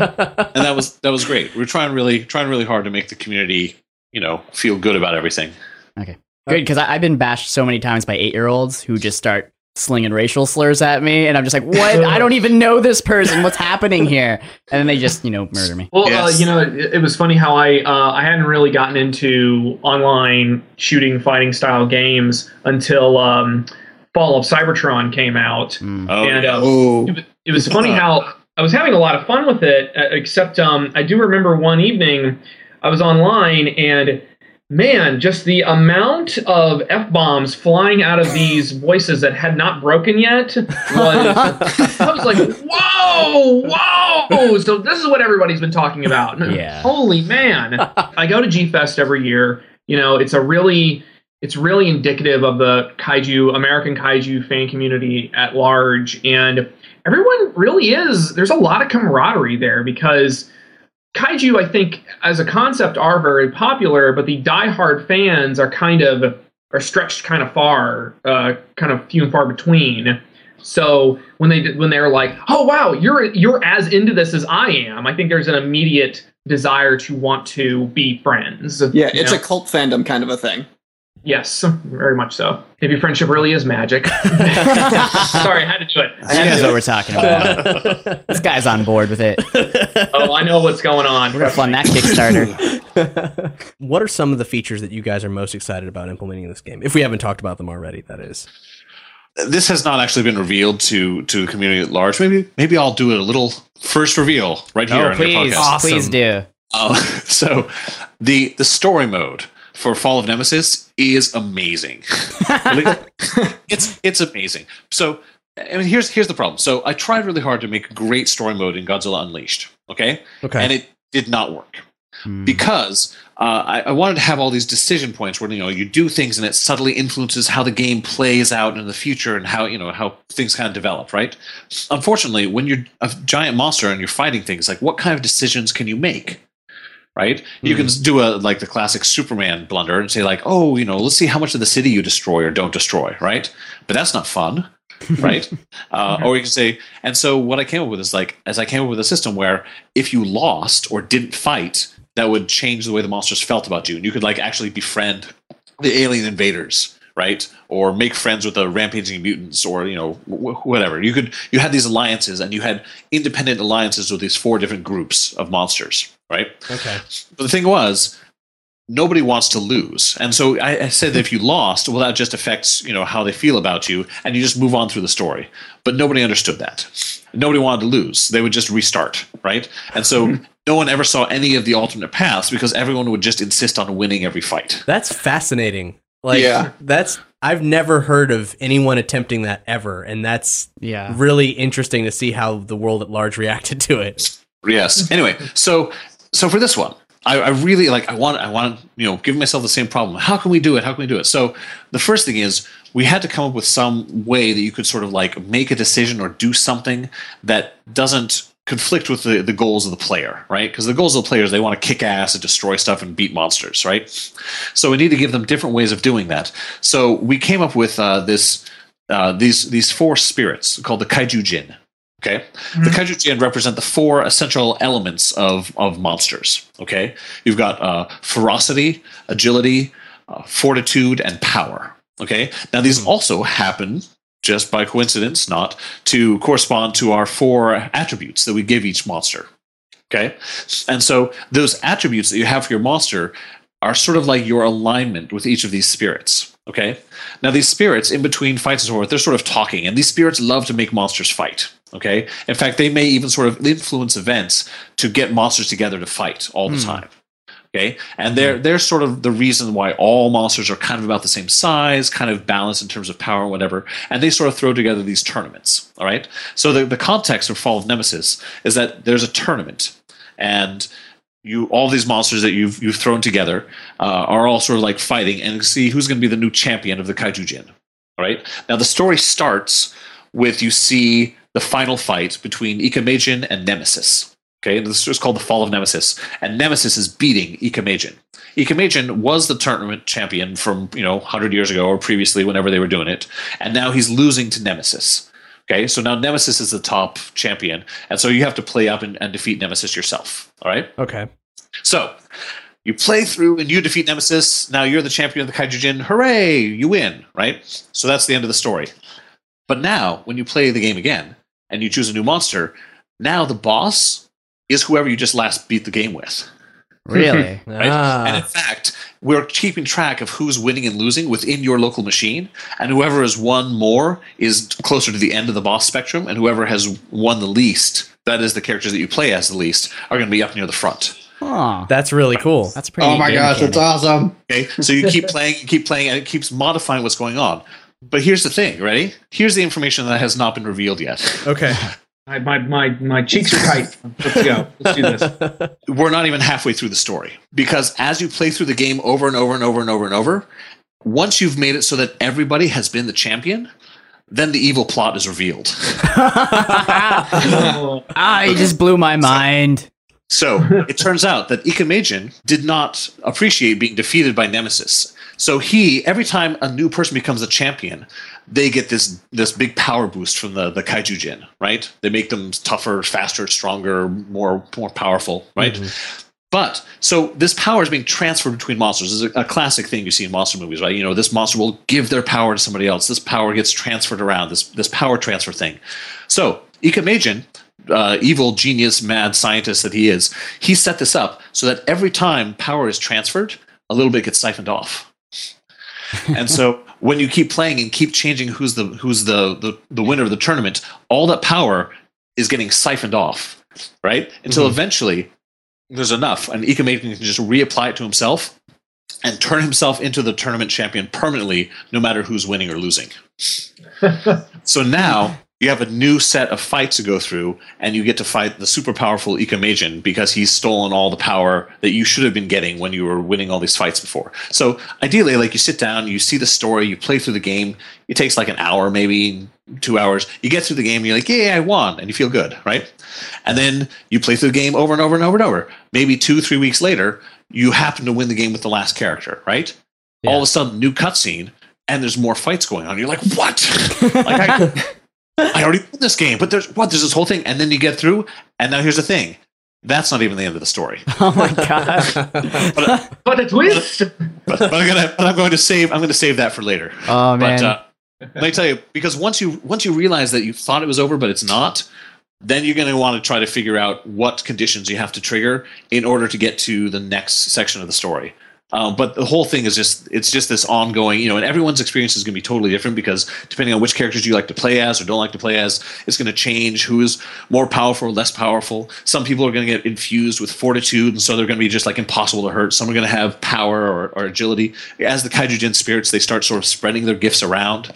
and that was that was great. We're trying really trying really hard to make the community, you know, feel good about everything. Okay. Good, because I've been bashed so many times by eight year olds who just start slinging racial slurs at me, and I'm just like, what? I don't even know this person. What's happening here? And then they just, you know, murder me. Well, uh, you know, it, it was funny how I uh, I hadn't really gotten into online shooting fighting style games until um, Fall of Cybertron came out, Hmm. Oh, and yeah. uh, it, was- it was funny how I was having a lot of fun with it. uh, Except um, I do remember one evening I was online and. Man, just the amount of f bombs flying out of these voices that had not broken yet was. I was like, "Whoa, whoa!" So this is what everybody's been talking about. Yeah. Holy man! I go to G Fest every year. You know, it's a really, it's really indicative of the kaiju American kaiju fan community at large, and everyone really is. There's a lot of camaraderie there because kaiju, I think, as a concept, are very popular, but the diehard fans are kind of are stretched kind of far, uh, kind of few and far between. So when they when they're like, "Oh wow, you're you're as into this as I am," I think there's an immediate desire to want to be friends. Yeah, it's know? a cult fandom kind of a thing. Yes, very much so. Maybe friendship really is magic. Sorry, I had to do it. I He knows what we're talking about. this guy's on board with it. Oh, I know what's going on. We're gonna fund that Kickstarter. What are some of the features that you guys are most excited about implementing in this game? If we haven't talked about them already, that is. This has not actually been revealed to to the community at large. Maybe maybe I'll do a little first reveal right here Oh, on your please, podcast. please do. Uh, so the the story mode for Fall of Nemesis is amazing. it's it's amazing. So I mean here's here's the problem. So I tried really hard to make great story mode in Godzilla Unleashed. Okay. Okay. And it did not work because uh, I, I wanted to have all these decision points where you know you do things and it subtly influences how the game plays out in the future and how you know how things kind of develop. Right. Unfortunately, when you're a giant monster and you're fighting things, like what kind of decisions can you make? Right. You can do a like the classic Superman blunder and say like, oh, you know, let's see how much of the city you destroy or don't destroy. Right. But that's not fun right? Uh, or you can say, and so what I came up with is like, as I came up with a system where if you lost or didn't fight, that would change the way the monsters felt about you, and you could like actually befriend the alien invaders, right? Or make friends with the rampaging mutants, or you know, wh- whatever. You could you had these alliances, and you had independent alliances with these four different groups of monsters, right? Okay. But the thing was, nobody wants to lose, and so I, I said that if you lost, well, that just affects you know how they feel about you, and you just move on through the story. But nobody understood that. Nobody wanted to lose; they would just restart, right? And so. Mm-hmm. No one ever saw any of the alternate paths because everyone would just insist on winning every fight. That's fascinating. Like Yeah. that's I've never heard of anyone attempting that ever, and that's yeah really interesting to see how the world at large reacted to it. Yes. Anyway, so so for this one, I, I really like. I want. I want to you know give myself the same problem. How can we do it? How can we do it? So the first thing is we had to come up with some way that you could sort of like make a decision or do something that doesn't conflict with the, the goals of the player, right? Because the goals of the players they want to kick ass and destroy stuff and beat monsters, right? So we need to give them different ways of doing that. So we came up with uh, this uh, these these four spirits called the kaiju jin. Okay, the kaiju jin represent the four essential elements of of monsters. Okay, you've got uh, ferocity, agility, uh, fortitude, and power. Okay, now these also happen just by coincidence, not to correspond to our four attributes that we give each monster. Okay, and so those attributes that you have for your monster are sort of like your alignment with each of these spirits. Okay, now these spirits in between fights and so forth, they're sort of talking, and these spirits love to make monsters fight. Okay, in fact, they may even sort of influence events to get monsters together to fight all the Hmm. time. Okay, and they're they're sort of the reason why all monsters are kind of about the same size, kind of balanced in terms of power and whatever. And they sort of throw together these tournaments. All right. So the the context of Fall of Nemesis is that there's a tournament, and you all these monsters that you've you've thrown together uh, are all sort of like fighting and see who's going to be the new champion of the Kaiju Jin. All right. Now the story starts with you see the final fight between Ikamejin and Nemesis. Okay, and this is called the Fall of Nemesis, and Nemesis is beating Ikamejin. Ikamejin was the tournament champion from you know 100 years ago or previously, whenever they were doing it, and now he's losing to Nemesis. Okay, so now Nemesis is the top champion, and so you have to play up and, and defeat Nemesis yourself. All right. Okay. So you play through and you defeat Nemesis. Now you're the champion of the Kaijujin. Hooray! You win, right? So that's the end of the story. But now, when you play the game again and you choose a new monster, now the boss is whoever you just last beat the game with. Really? right? Ah. And in fact, we're keeping track of who's winning and losing within your local machine, and whoever has won more is closer to the end of the boss spectrum, and whoever has won the least, that is the characters that you play as the least, are going to be up near the front. That's really cool. That's pretty. Oh my gosh, that's awesome. Okay, so you keep playing, you keep playing, and it keeps modifying what's going on. But here's the thing, ready? Here's the information that has not been revealed yet. Okay. My, my, my, my cheeks are tight. Let's go. Let's do this. We're not even halfway through the story because as you play through the game over and over and over and over and over, once you've made it so that everybody has been the champion, then the evil plot is revealed. you just blew my mind. So it turns out that Ikamejin did not appreciate being defeated by Nemesis. So he, every time a new person becomes a champion, they get this this big power boost from the the kaiju jin, right? They make them tougher, faster, stronger, more more powerful, right? But so this power is being transferred between monsters. This is a, a classic thing you see in monster movies, right? You know, this monster will give their power to somebody else. This power gets transferred around. This this power transfer thing. So Ikamejin, uh, evil genius, mad scientist that he is, he set this up so that every time power is transferred, a little bit gets siphoned off. And so when you keep playing and keep changing who's the who's the the, the winner of the tournament, all that power is getting siphoned off, right? Until Mhm. eventually there's enough, and Ikamejin can just reapply it to himself and turn himself into the tournament champion permanently, no matter who's winning or losing. so now you have a new set of fights to go through, and you get to fight the super powerful Ikamejin because he's stolen all the power that you should have been getting when you were winning all these fights before. So ideally, like you sit down, you see the story, you play through the game. It takes like an hour, maybe two hours. You get through the game, and you're like, "Yeah, I won," and you feel good, right? And then you play through the game over and over and over and over. Maybe two, three weeks later, you happen to win the game with the last character, right? All of a sudden, new cutscene, and there's more fights going on. You're like, "What?" like I, I already won this game, but there's what? There's this whole thing, and then you get through, and now here's the thing. That's not even the end of the story. Oh my god! but, but a twist. but, but I'm gonna but I'm going to save I'm going to save that for later. Oh man. But uh, let me tell you, because once you once you realize that you thought it was over, but it's not, then you're going to want to try to figure out what conditions you have to trigger in order to get to the next section of the story. Um, but the whole thing is just it's just this ongoing, you know, and everyone's experience is going to be totally different because depending on which characters you like to play as or don't like to play as, it's going to change who is more powerful or less powerful. Some people are going to get infused with fortitude, and so they're going to be just like impossible to hurt. Some are going to have power or, or agility. As the Kaijujin spirits, they start sort of spreading their gifts around.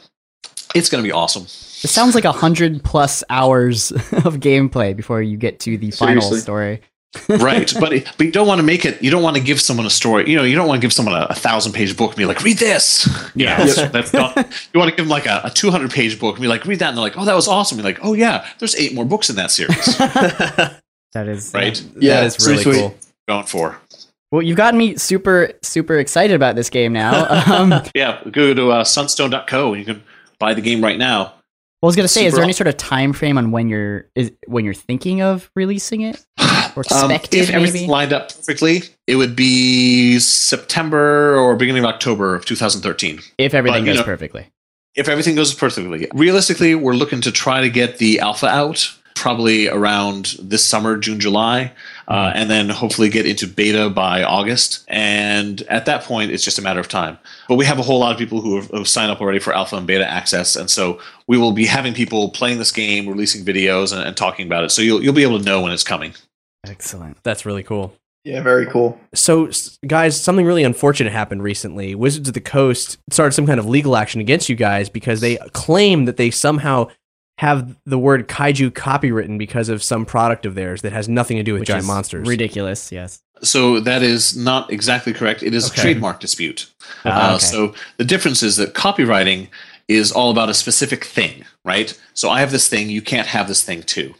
It's going to be awesome. It sounds like a hundred plus hours of gameplay before you get to the final story. Right. But but you don't want to make it you don't want to give someone a story you know you don't want to give someone a, a thousand page book and be like read this. Yeah. that's, that's not you want to give them like a, a 200 page book and be like read that and they're like oh that was awesome. You're like oh yeah there's eight more books in that series. That is right? Yeah, that is really Seriously, cool. going for. Well, you've gotten me super super excited about this game now. Um, well, yeah go to uh, sunstone.co and you can buy the game right now. Well, I was gonna say, is there any sort of time frame on when you're is when you're thinking of releasing it or Um, if everything maybe? lined up perfectly it would be september or beginning of october of 2013 if everything But, you goes know, perfectly. if everything goes perfectly. Realistically, we're looking to try to get the alpha out probably around this summer, June, July, uh, and then hopefully get into beta by August. And at that point, it's just a matter of time. But we have a whole lot of people who have, have signed up already for alpha and beta access, and so we will be having people playing this game, releasing videos, and, and talking about it. So you'll you'll be able to know when it's coming. Excellent. That's really cool. Yeah, very cool. So, guys, something really unfortunate happened recently. Wizards of the Coast started some kind of legal action against you guys because they claim that they somehow have the word kaiju copywritten because of some product of theirs that has nothing to do with Which giant is monsters. Ridiculous. Yes. So that is not exactly correct. It is Okay. a trademark dispute. Ah, Uh, okay. So the difference is that copywriting is all about a specific thing, right? So I have this thing, you can't have this thing too.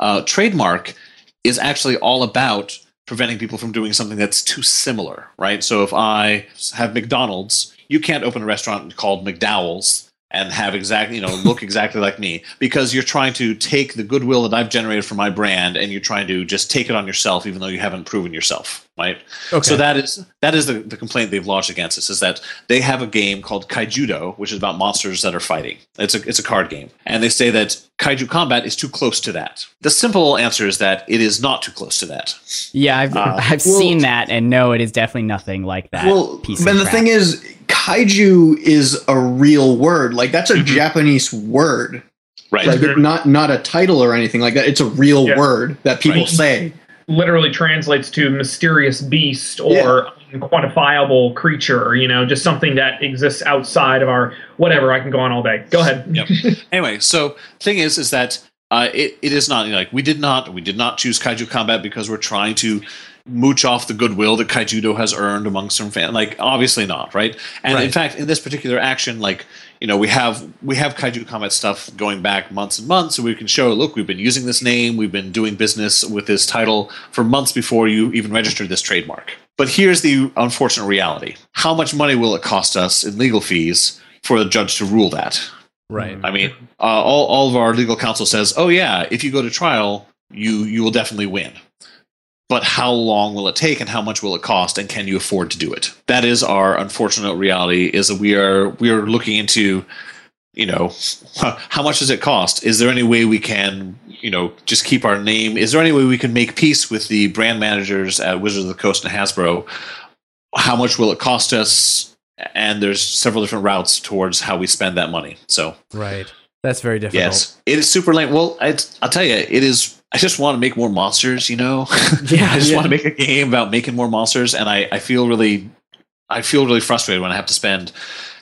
Uh, trademark is actually all about preventing people from doing something that's too similar, right? So if I have McDonald's, you can't open a restaurant called McDowell's and have exactly, you know, look exactly like me because you're trying to take the goodwill that I've generated for my brand and you're trying to just take it on yourself even though you haven't proven yourself, right? Okay. So that is that is the, the complaint they've lodged against us is that they have a game called Kaijudo, which is about monsters that are fighting. It's a it's a card game, and they say that Kaiju combat is too close to that. The simple answer is that it is not too close to that. Yeah, I've Uh, I've well- seen that, and no, it is definitely nothing like that. Well, piece of but the crap. thing is, kaiju is a real word. Like that's a Japanese word. Right. Like it's not not a title or anything like that. It's a real Yeah. word that people Right. say. literally translates to mysterious beast or unquantifiable creature, you know, just something that exists outside of our whatever. I can go on all day. Go ahead. Yep. anyway, so thing is, is that uh, it, it is not you know, like we did not we did not choose kaiju combat because we're trying to mooch off the goodwill that kaijudo has earned among some fans. Like obviously not, right? And in fact, in this particular action, like you know, we have we have kaiju combat stuff going back months and months, so we can show. Look, we've been using this name, we've been doing business with this title for months before you even registered this trademark. But here's the unfortunate reality: how much money will it cost us in legal fees for the judge to rule that? Right. I mean, uh, all, all of our legal counsel says, oh, yeah, if you go to trial, you, you will definitely win. But how long will it take and how much will it cost and can you afford to do it? That is our unfortunate reality is that we are we are looking into you know how much does it cost? Is there any way we can you know just keep our name? Is there any way we can make peace with the brand managers at Wizards of the Coast and Hasbro? How much will it cost us? And there's several different routes towards how we spend that money. So Right. That's very difficult. Yes, it is super lame. Well, I'll tell you, it is. I just want to make more monsters. You know, Yeah, I just yeah. want to make a game about making more monsters, and I, I feel really, I feel really frustrated when I have to spend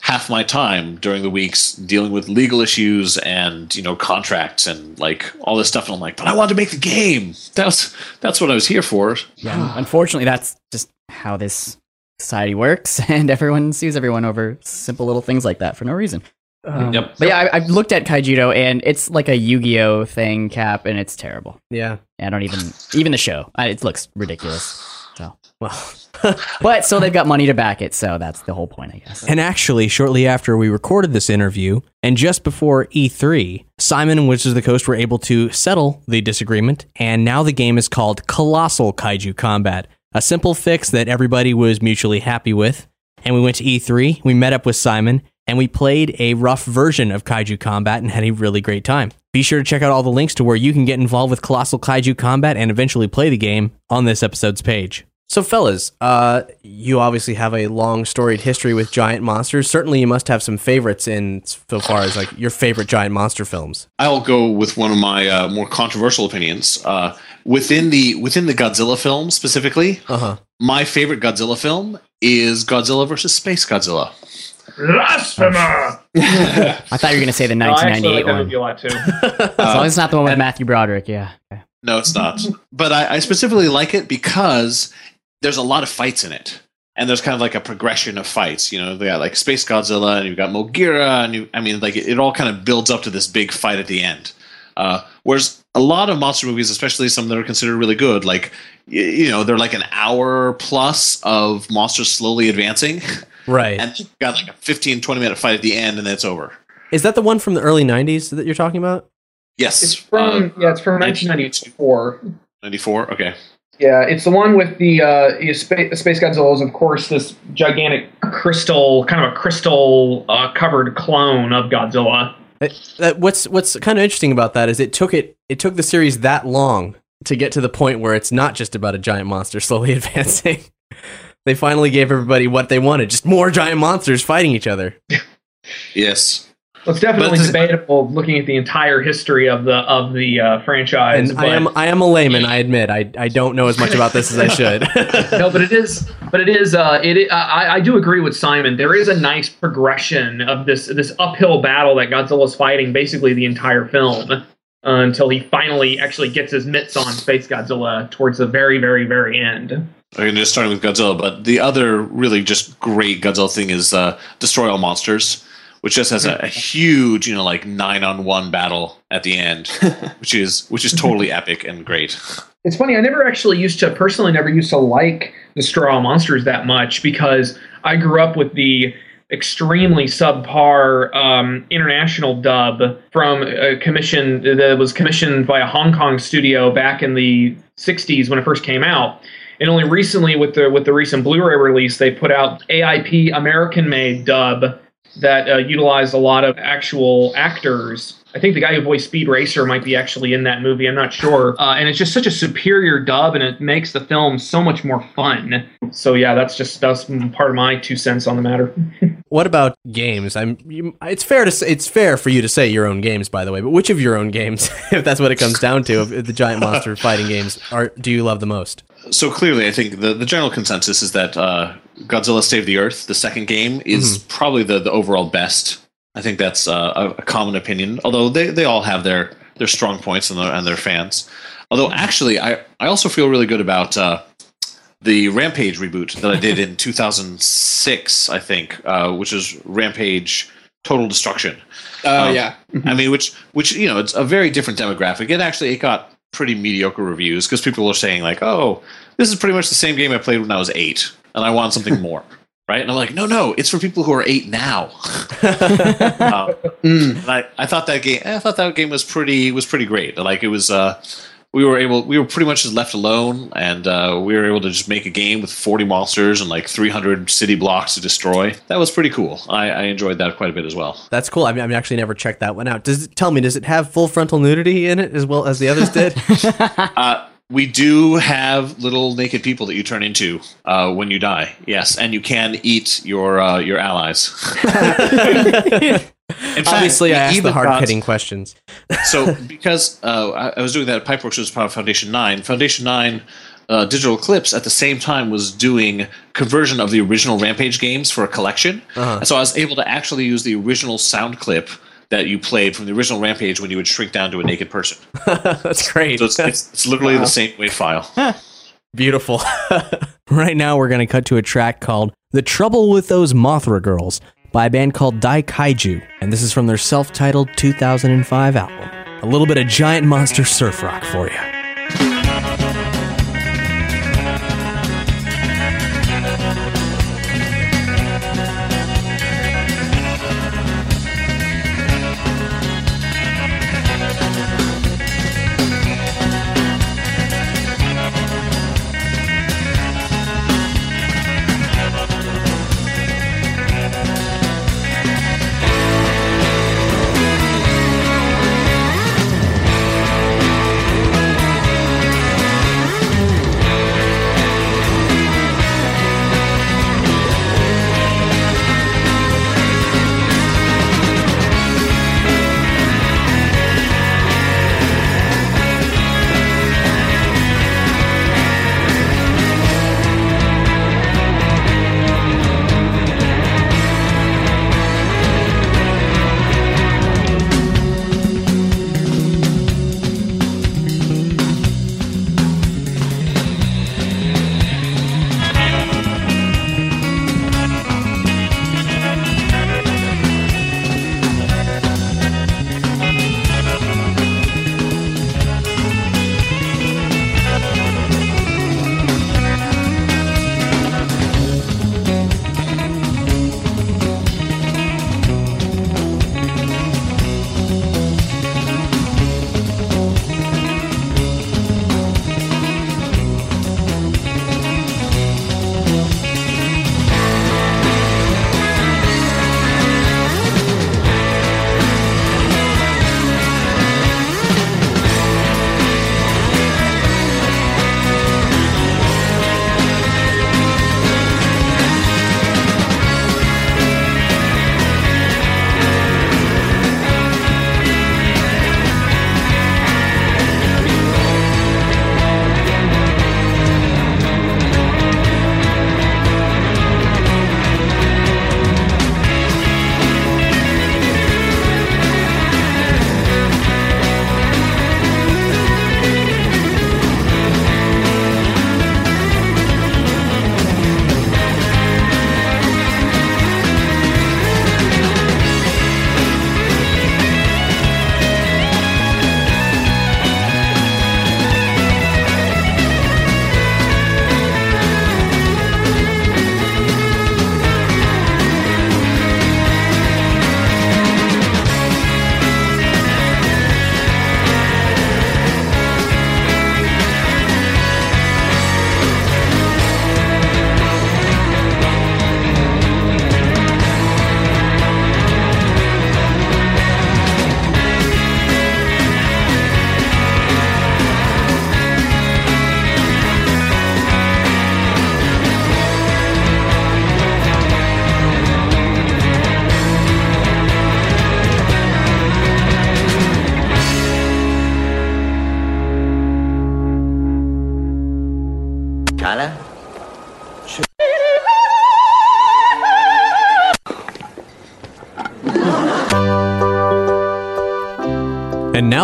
half my time during the weeks dealing with legal issues and you know contracts and like all this stuff. And I'm like, but I wanted to make the game. That's that's what I was here for. Yeah, unfortunately, that's just how this society works, and everyone sues everyone over simple little things like that for no reason. Um, Yep. But yeah, I, I've looked at Kaijudo, and it's like a Yu-Gi-Oh thing, Cap, and it's terrible. Yeah. I don't even even the show. I, it looks ridiculous. So well, but so they've got money to back it, so that's the whole point, I guess. And actually, shortly after we recorded this interview, and just before E3, Simon and Wizards of the Coast were able to settle the disagreement, and now the game is called Colossal Kaiju Combat, a simple fix that everybody was mutually happy with. and we went to E3. We met up with Simon and we played a rough version of Kaiju Combat and had a really great time. Be sure to check out all the links to where you can get involved with Colossal Kaiju Combat and eventually play the game on this episode's page. So, fellas, uh, you obviously have a long storied history with giant monsters. Certainly, you must have some favorites in so far as like your favorite giant monster films. I'll go with one of my uh, more controversial opinions. Uh, within the within the Godzilla film specifically, uh-huh. my favorite Godzilla film is Godzilla versus Space Godzilla. Blasphemer! I thought you were going to say the 1998 No, I actually 1998 like that one. movie a lot too. as long as it's not the one with Matthew Broderick, yeah. Okay. No, it's not. but I, I specifically like it because there's a lot of fights in it. And there's kind of like a progression of fights. You know, they got like Space Godzilla, and you've got Moguera, and you, I mean, like it, it all kind of builds up to this big fight at the end. Uh, whereas a lot of monster movies, especially some that are considered really good, like y- you know, they're like an hour plus of monsters slowly advancing, Right. and you've got like a 15, 20 minute fight at the end, and then it's over. Is that the one from the early 90s that you're talking about? Yes, It's from yeah, it's from 1994. 94. Okay. Yeah, it's the one with the uh, space, Space Godzilla is of course this gigantic crystal, kind of a crystal uh, covered clone of Godzilla. It- that- what's what's kind of interesting about that is it took it it took the series that long to get to the point where it's not just about a giant monster slowly advancing. They finally gave everybody what they wanted, just more giant monsters fighting each other. Yes. Well, it's definitely But- debatable looking at the entire history of the of the uh, franchise. And I am I am a layman, I admit. I I don't know as much about this as I should. no, but it is, but it is, uh, it. I, I do agree with Simon. There is a nice progression of this this uphill battle that Godzilla's fighting basically the entire film uh, until he finally actually gets his mitts on Space Godzilla towards the very, very, very end. Okay, just starting with Godzilla, but the other really just great Godzilla thing is uh, Destroy All Monsters, which just has a, a huge, you know, like nine on one battle at the end, which is which is totally epic and great. It's funny. I never actually used to personally never used to like Destroy All Monsters that much because I grew up with the extremely subpar um, international dub from a commission that was commissioned by a Hong Kong studio back in the '60s when it first came out. And only recently, with the with the recent Blu-ray release, they put out AIP American-made dub that uh, utilized a lot of actual actors. I think the guy who voiced Speed Racer might be actually in that movie. I'm not sure. Uh, and it's just such a superior dub, and it makes the film so much more fun. So yeah, that's just that's part of my two cents on the matter. what about games? I'm you, it's fair to say it's fair for you to say your own games by the way, but which of your own games, if that's what it comes down to, the giant monster fighting games are do you love the most? So clearly, I think the, the general consensus is that uh, Godzilla Save the Earth, the second game, is probably the, the overall best. I think that's uh, a, a common opinion, although they, they all have their, their strong points and their, and their fans. Although, actually, I, I also feel really good about uh, the Rampage reboot that I did in 2006, I think, uh, which is Rampage Total Destruction. Oh, Um, yeah. I mean, which which you know, it's a very different demographic. It actually it got pretty mediocre reviews because people are saying like, "Oh, this is pretty much the same game I played when I was eight, and I want something more." Right? And I'm like, no, no, it's for people who are eight now. um, and I, I thought that game, I thought that game was pretty was pretty great. Like it was, uh, we were able, we were pretty much just left alone, and uh, we were able to just make a game with 40 monsters and like 300 city blocks to destroy. That was pretty cool. I, I enjoyed that quite a bit as well. That's cool. I mean, I've actually never checked that one out. Does it, tell me, does it have full frontal nudity in it as well as the others did? Uh, we do have little naked people that you turn into uh, when you die. Yes, and you can eat your uh, your allies. In fact, Obviously, I asked the even got- hard hitting questions. so because uh, I, I was doing that at Pipeworks, which was part of Foundation Nine. Foundation Nine. Uh, Digital Eclipse at the same time was doing conversion of the original Rampage games for a collection, Uh-huh. and so I was able to actually use the original sound clip that you played from the original Rampage when you would shrink down to a naked person. That's great. So it's, it's, it's literally Wow. the same wave file. Beautiful. right now, we're going to cut to a track called The Trouble with Those Mothra Girls by a band called Daikaiju, and this is from their self titled 2005 album. A little bit of giant monster surf rock for you.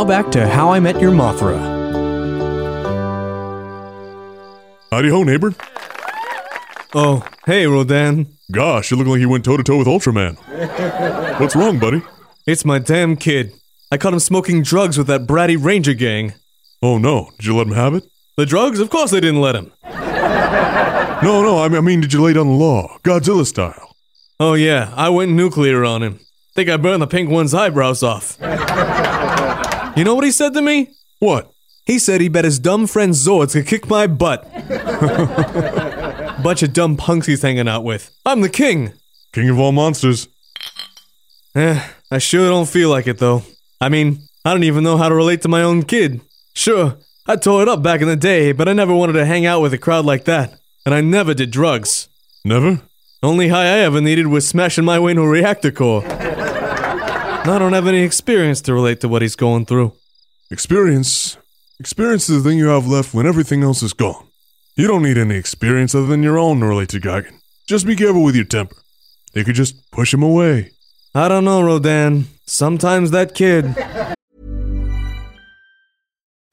Back to How I Met Your Mothra. Howdy ho, neighbor. Oh, hey, Rodan. Gosh, you look like you went toe to toe with Ultraman. What's wrong, buddy? It's my damn kid. I caught him smoking drugs with that bratty ranger gang. Oh no, did you let him have it? The drugs? Of course they didn't let him. No, no, I mean, I mean, did you lay down the law, Godzilla style? Oh yeah, I went nuclear on him. Think I burned the pink one's eyebrows off. you know what he said to me? What? He said he bet his dumb friend Zords could kick my butt. Bunch of dumb punks he's hanging out with. I'm the king. King of all monsters. Eh, I sure don't feel like it though. I mean, I don't even know how to relate to my own kid. Sure, I tore it up back in the day, but I never wanted to hang out with a crowd like that. And I never did drugs. Never? Only high I ever needed was smashing my way into a reactor core. And I don't have any experience to relate to what he's going through. Experience. Experience is the thing you have left when everything else is gone. You don't need any experience other than your own to relate to Gigan. Just be careful with your temper. They could just push him away. I don't know, Rodan. Sometimes that kid.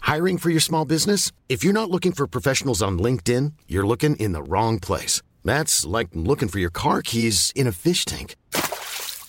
Hiring for your small business? If you're not looking for professionals on LinkedIn, you're looking in the wrong place. That's like looking for your car keys in a fish tank.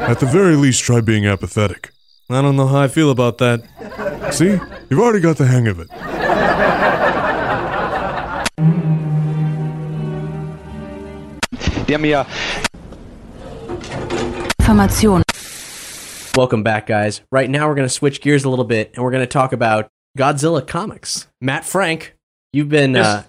At the very least, try being apathetic. I don't know how I feel about that. See? You've already got the hang of it. Der mir Information. Welcome back, guys. Right now, we're going to switch gears a little bit and we're going to talk about Godzilla comics. Matt Frank, you've been. Yes. Uh,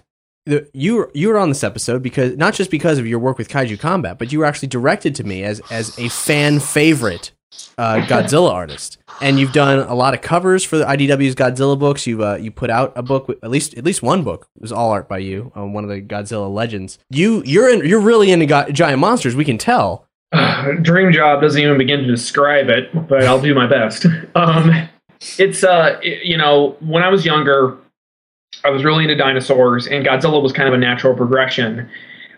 the, you you were on this episode because not just because of your work with Kaiju Combat, but you were actually directed to me as as a fan favorite uh, Godzilla artist, and you've done a lot of covers for the IDW's Godzilla books. You uh, you put out a book, at least at least one book was all art by you, on one of the Godzilla legends. You you're in, you're really into go- giant monsters. We can tell. Dream job doesn't even begin to describe it, but I'll do my best. Um, it's uh, it- you know, when I was younger, I was really into dinosaurs, and Godzilla was kind of a natural progression.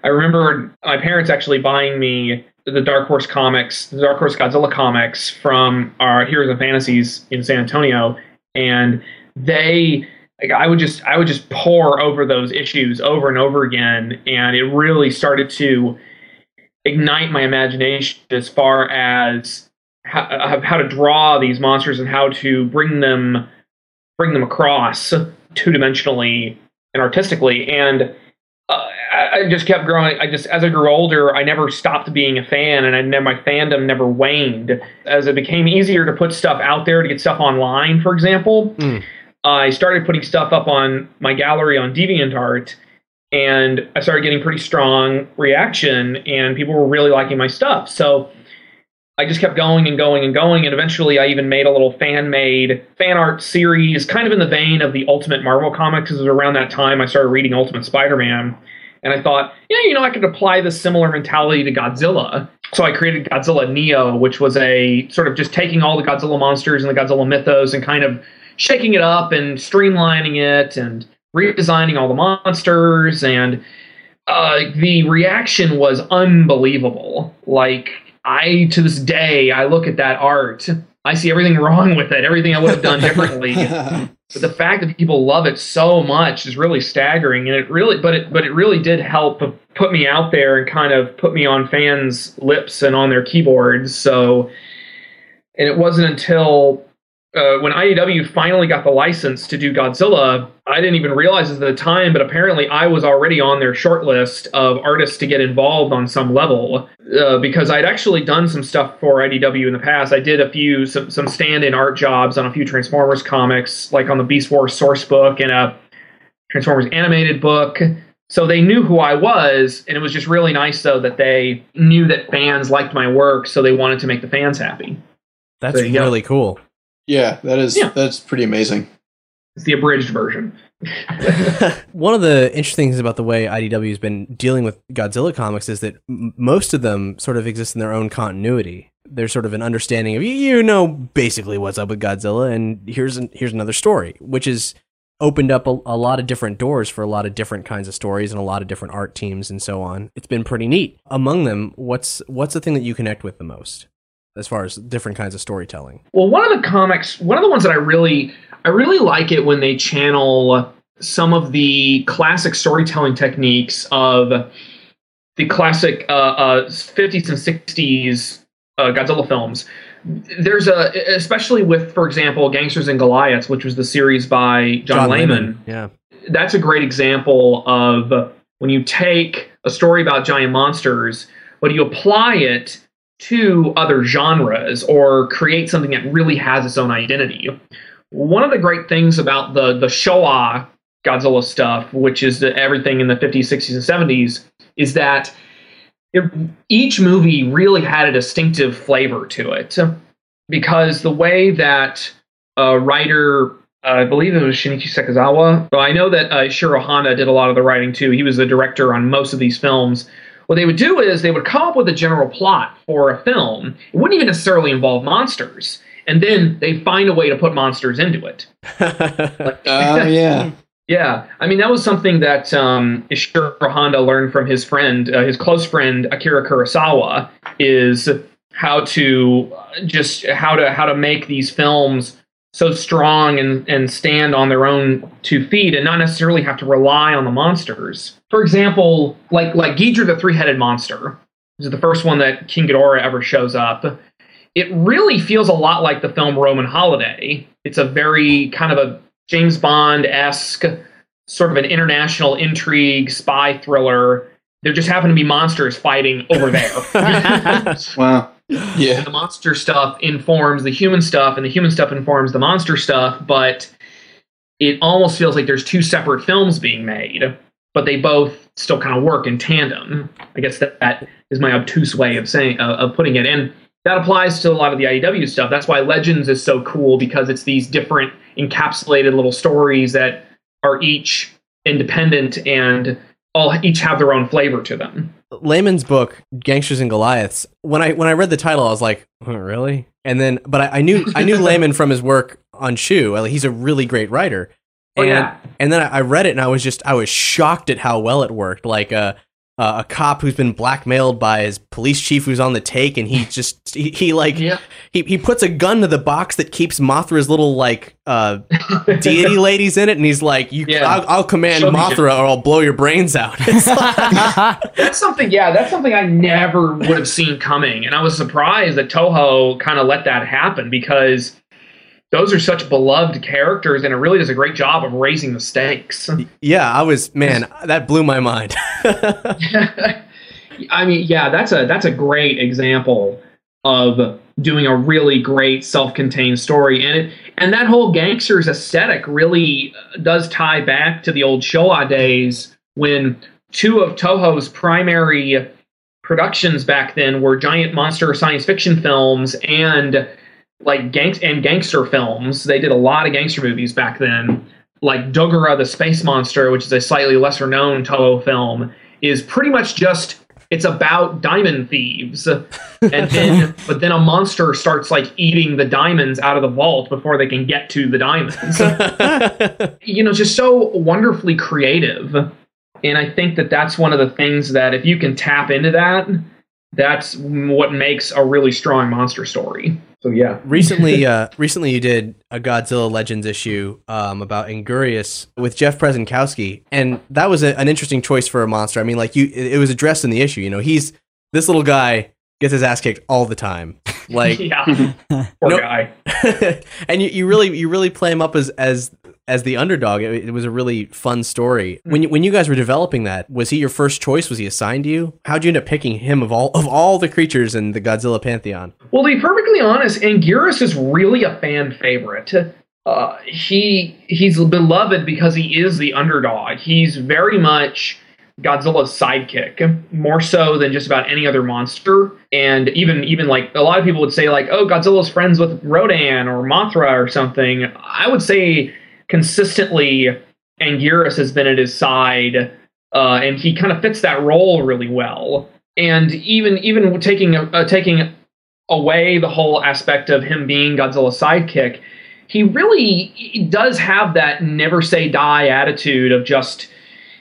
I remember my parents actually buying me the Dark Horse comics, the Dark Horse Godzilla comics from our Heroes and Fantasies in San Antonio, and they like I would just I would just pour over those issues over and over again, and it really started to ignite my imagination as far as how, how to draw these monsters and how to bring them bring them across two dimensionally and artistically. And uh, I, just kept growing. I just as I grew older, I never stopped being a fan, and I never my fandom never waned. As it became easier to put stuff out there to get stuff online, for example, I started putting stuff up on my gallery on DeviantArt, and I started getting pretty strong reaction, and people were really liking my stuff. So I just kept going and going and going, and eventually I even made a little fan made fan art series, kind of in the vein of the Ultimate Marvel comics. Because around that time I started reading Ultimate Spider Man, and I thought, yeah, you know, I could apply this similar mentality to Godzilla. So I created Godzilla Neo, which was a sort of just taking all the Godzilla monsters and the Godzilla mythos and kind of shaking it up and streamlining it and redesigning all the monsters and uh, the reaction was unbelievable. Like I, to this day, I look at that art, I see everything wrong with it, everything I would have done differently. but the fact that people love it so much is really staggering, and it really, but it, but it really did help put me out there and kind of put me on fans' lips and on their keyboards. So and it wasn't until uh, when IDW finally got the license to do Godzilla, I didn't even realize this at the time, but apparently I was already on their short list of artists to get involved on some level uh, because I'd actually done some stuff for IDW in the past. I did a few some, some stand-in art jobs on a few Transformers comics, like on the Beast Wars source book and a Transformers animated book. So they knew who I was, and it was just really nice though that they knew that fans liked my work, so they wanted to make the fans happy. That's There you go. really cool. Yeah, that is yeah. that's pretty amazing. It's the abridged version. One of the interesting things about the way IDW has been dealing with Godzilla comics is that m- most of them sort of exist in their own continuity. There's sort of an understanding of you, you know basically what's up with Godzilla, and here's an, here's another story, which has opened up a, a lot of different doors for a lot of different kinds of stories and a lot of different art teams and so on. It's been pretty neat. Among them, what's what's the thing that you connect with the most as far as different kinds of storytelling? Well, one of the comics, one of the ones that I really, I really like it when they channel some of the classic storytelling techniques of the classic uh, uh, 50s and 60s uh, Godzilla films. There's a, especially with, for example, Gangsters and Goliaths, which was the series by John, Layman. Yeah. That's a great example of when you take a story about giant monsters, but you apply it to other genres or create something that really has its own identity. One of the great things about the the Showa Godzilla stuff, which is the, everything in the 50s, 60s, and 70s, is that it, each movie really had a distinctive flavor to it because the way that a writer, uh, I believe it was Shinichi Sekizawa, but I know that uh, Shiro Honda did a lot of the writing too. He was the director on most of these films. What they would do is they would come up with a general plot for a film. It wouldn't even necessarily involve monsters. And then they find a way to put monsters into it. Oh yeah. Yeah, I mean that was something that um, Ishiro Honda learned from his friend, uh, his close friend Akira Kurosawa, is how to uh, just how to how to make these films so strong and and stand on their own two feet and not necessarily have to rely on the monsters. For example, like like Ghidrah the three-headed monster, this is the first one that King Ghidorah ever shows up. It really feels a lot like the film Roman Holiday. It's a very kind of a James Bond esque, sort of an international intrigue spy thriller. There just happen to be monsters fighting over there. wow. Yeah. The monster stuff informs the human stuff, and the human stuff informs the monster stuff, but it almost feels like there's two separate films being made, but they both still kind of work in tandem. I guess that, that is my obtuse way of saying uh, of putting it. And that applies to a lot of the IDW stuff. That's why Legends is so cool because it's these different encapsulated little stories that are each independent and all each have their own flavor to them. Layman's book, Gangsters and Goliaths. When I when I read the title, I was like, "Oh, really? And then, but I, I knew I knew Layman from his work on Chew. Like, he's a really great writer. Oh, and, yeah. And then I I read it, and I was just I was shocked at how well it worked. Like a uh, a cop who's been blackmailed by his police chief who's on the take, and he just he, he like he he puts a gun to the box that keeps Mothra's little like uh deity ladies in it, and he's like, "You, I'll, I'll command Show Mothra, or I'll blow your brains out." Like- that's something yeah that's something i never would have seen coming and i was surprised that toho kind of let that happen because those are such beloved characters and it really does a great job of raising the stakes Yeah, I was man, that blew my mind. i mean yeah that's a that's a great example of doing a really great self-contained story and it and that whole gangsters aesthetic really uh, does tie back to the old Showa days when two of Toho's primary productions back then were giant monster science fiction films and like gang and gangster films. They did a lot of gangster movies back then. Like Dogora the Space Monster, which is a slightly lesser known Toho film, is pretty much just it's about diamond thieves. And then but then a monster starts like eating the diamonds out of the vault before they can get to the diamonds. you know, just so wonderfully creative. And I think that that's one of the things that if you can tap into that, that's what makes a really strong monster story. So yeah. recently, uh, recently you did a Godzilla Legends issue um, about Anguirus with Jeff Prezenkowski, and that was a, an interesting choice for a monster. I mean, like you, it, it was addressed in the issue. You know, he's this little guy gets his ass kicked all the time. Like yeah, poor No- guy. and you, you really you really play him up as as as the underdog. It, it was a really fun story. When you, when you guys were developing that, was he your first choice? Was he assigned to you? How'd you end up picking him of all of all the creatures in the Godzilla pantheon? Well, to be perfectly honest, Anguirus is really a fan favorite. Uh, he he's beloved because he is the underdog. He's very much Godzilla's sidekick, more so than just about any other monster. And even even like a lot of people would say like, oh, Godzilla's friends with Rodan or Mothra or something. I would say consistently, Anguirus has been at his side, uh, and he kind of fits that role really well. And even even taking uh, taking away the whole aspect of him being Godzilla's sidekick, he really does have that never say die attitude of just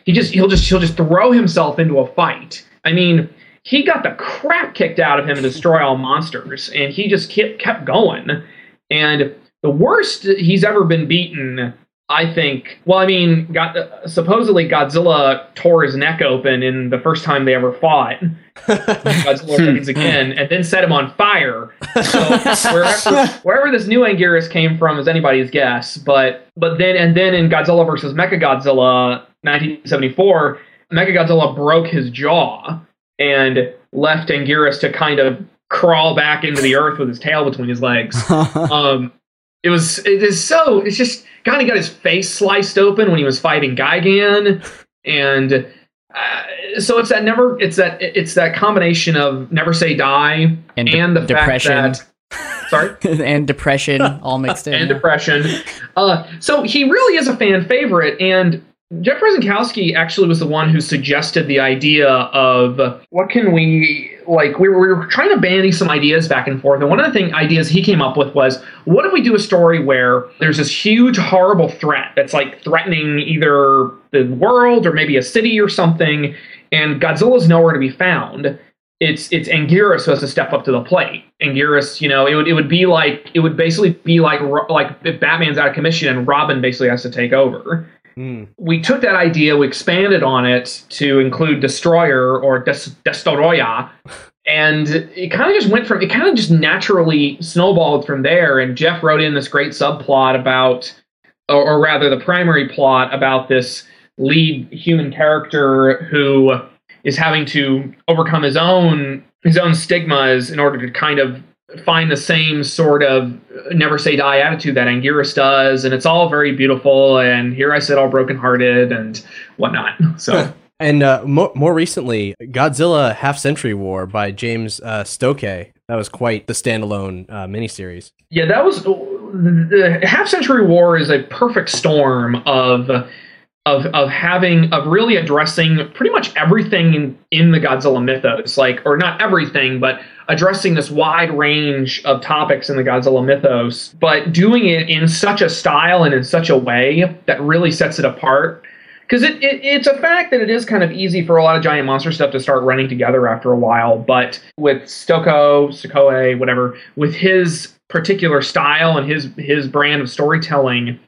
he just he'll just he'll just throw himself into a fight. I mean, he got the crap kicked out of him to destroy all monsters, and he just kept kept going. And the worst he's ever been beaten, I think. Well, I mean, got supposedly Godzilla tore his neck open in the first time they ever fought. Godzilla again, and then set him on fire. So wherever, wherever this new Anguirus came from is anybody's guess. But but then and then in Godzilla versus Mechagodzilla 1974, Mechagodzilla broke his jaw and left Anguirus to kind of crawl back into the earth with his tail between his legs. um, it was it is so it's just kind of got his face sliced open when he was fighting Gigan, and uh, so it's that never it's that it's that combination of never say die and, de- the depression. fact that sorry and depression all mixed in. and depression. Uh, so he really is a fan favorite, and Jeff Prezenkowski actually was the one who suggested the idea of what can we like. We were, we were trying to bandy some ideas back and forth, and one of the thing ideas he came up with was, what if we do a story where there's this huge, horrible threat that's like threatening either the world or maybe a city or something, and Godzilla's nowhere to be found it's it's Anguirus who has to step up to the plate. Anguirus, you know, it would it would be like it would basically be like like if Batman's out of commission and Robin basically has to take over. Mm. We took that idea, we expanded on it to include Destroyer or Des- Destoroyah, and it kind of just went from it kind of just naturally snowballed from there. And Jeff wrote in this great subplot about, or, or rather, the primary plot about this lead human character who is having to overcome his own his own stigmas in order to kind of find the same sort of never say die attitude that Anguirus does, and it's all very beautiful. And here I sit all brokenhearted and whatnot. So And uh, more, more recently, Godzilla Half Century War by James uh, Stokoe. That was quite the standalone uh, miniseries. yeah, that was the Half Century War is a perfect storm of. Of, of having of really addressing pretty much everything in, in the Godzilla mythos, like or not everything, but addressing this wide range of topics in the Godzilla mythos, but doing it in such a style and in such a way that really sets it apart. Because it, it, it's a fact that it is kind of easy for a lot of giant monster stuff to start running together after a while, but with Stokoe, Sokoe, whatever, with his particular style and his his brand of storytelling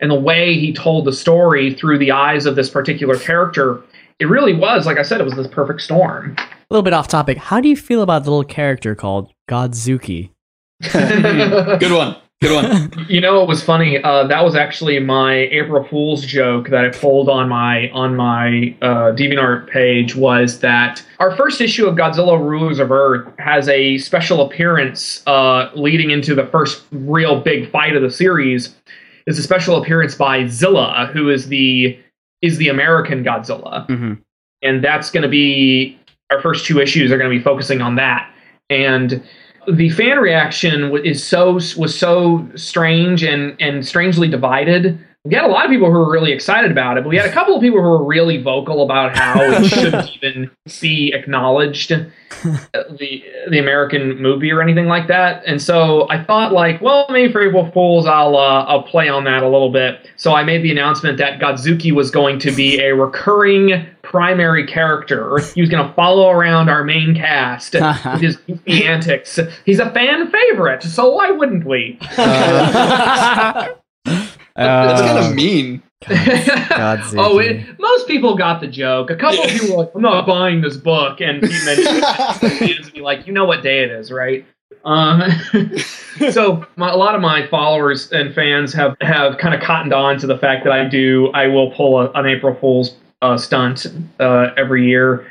and the way he told the story through the eyes of this particular character, it really was, like I said, it was this perfect storm. A little bit off topic. How do you feel about the little character called Godzuki? Good one. Good one. You know, it was funny. Uh, that was actually my April Fool's joke that I pulled on my on my uh, DeviantArt page. Was that our first issue of Godzilla Rulers of Earth has a special appearance uh, leading into the first real big fight of the series. Is a special appearance by Zilla, who is the is the American Godzilla. Mm-hmm. and that's going to be our first two issues are going to be focusing on that and the fan reaction is so was so strange and and strangely divided we had a lot of people who were really excited about it but we had a couple of people who were really vocal about how it shouldn't even be acknowledged uh, the the American movie or anything like that. And so I thought like, well, maybe for April Fools, I'll uh, I'll play on that a little bit. So I made the announcement that Godzuki was going to be a recurring primary character. He was going to follow around our main cast with his goofy antics. He's a fan favorite, so why wouldn't we? That's kind of mean. Godzuki. oh, it, most people got the joke. A couple of people were like, "I'm not buying this book," and Pete mentioned it. be like, "You know what day it is, right?" Um, so my, a lot of my followers and fans have have kind of cottoned on to the fact that I do I will pull a, an April Fool's uh, stunt uh, every year.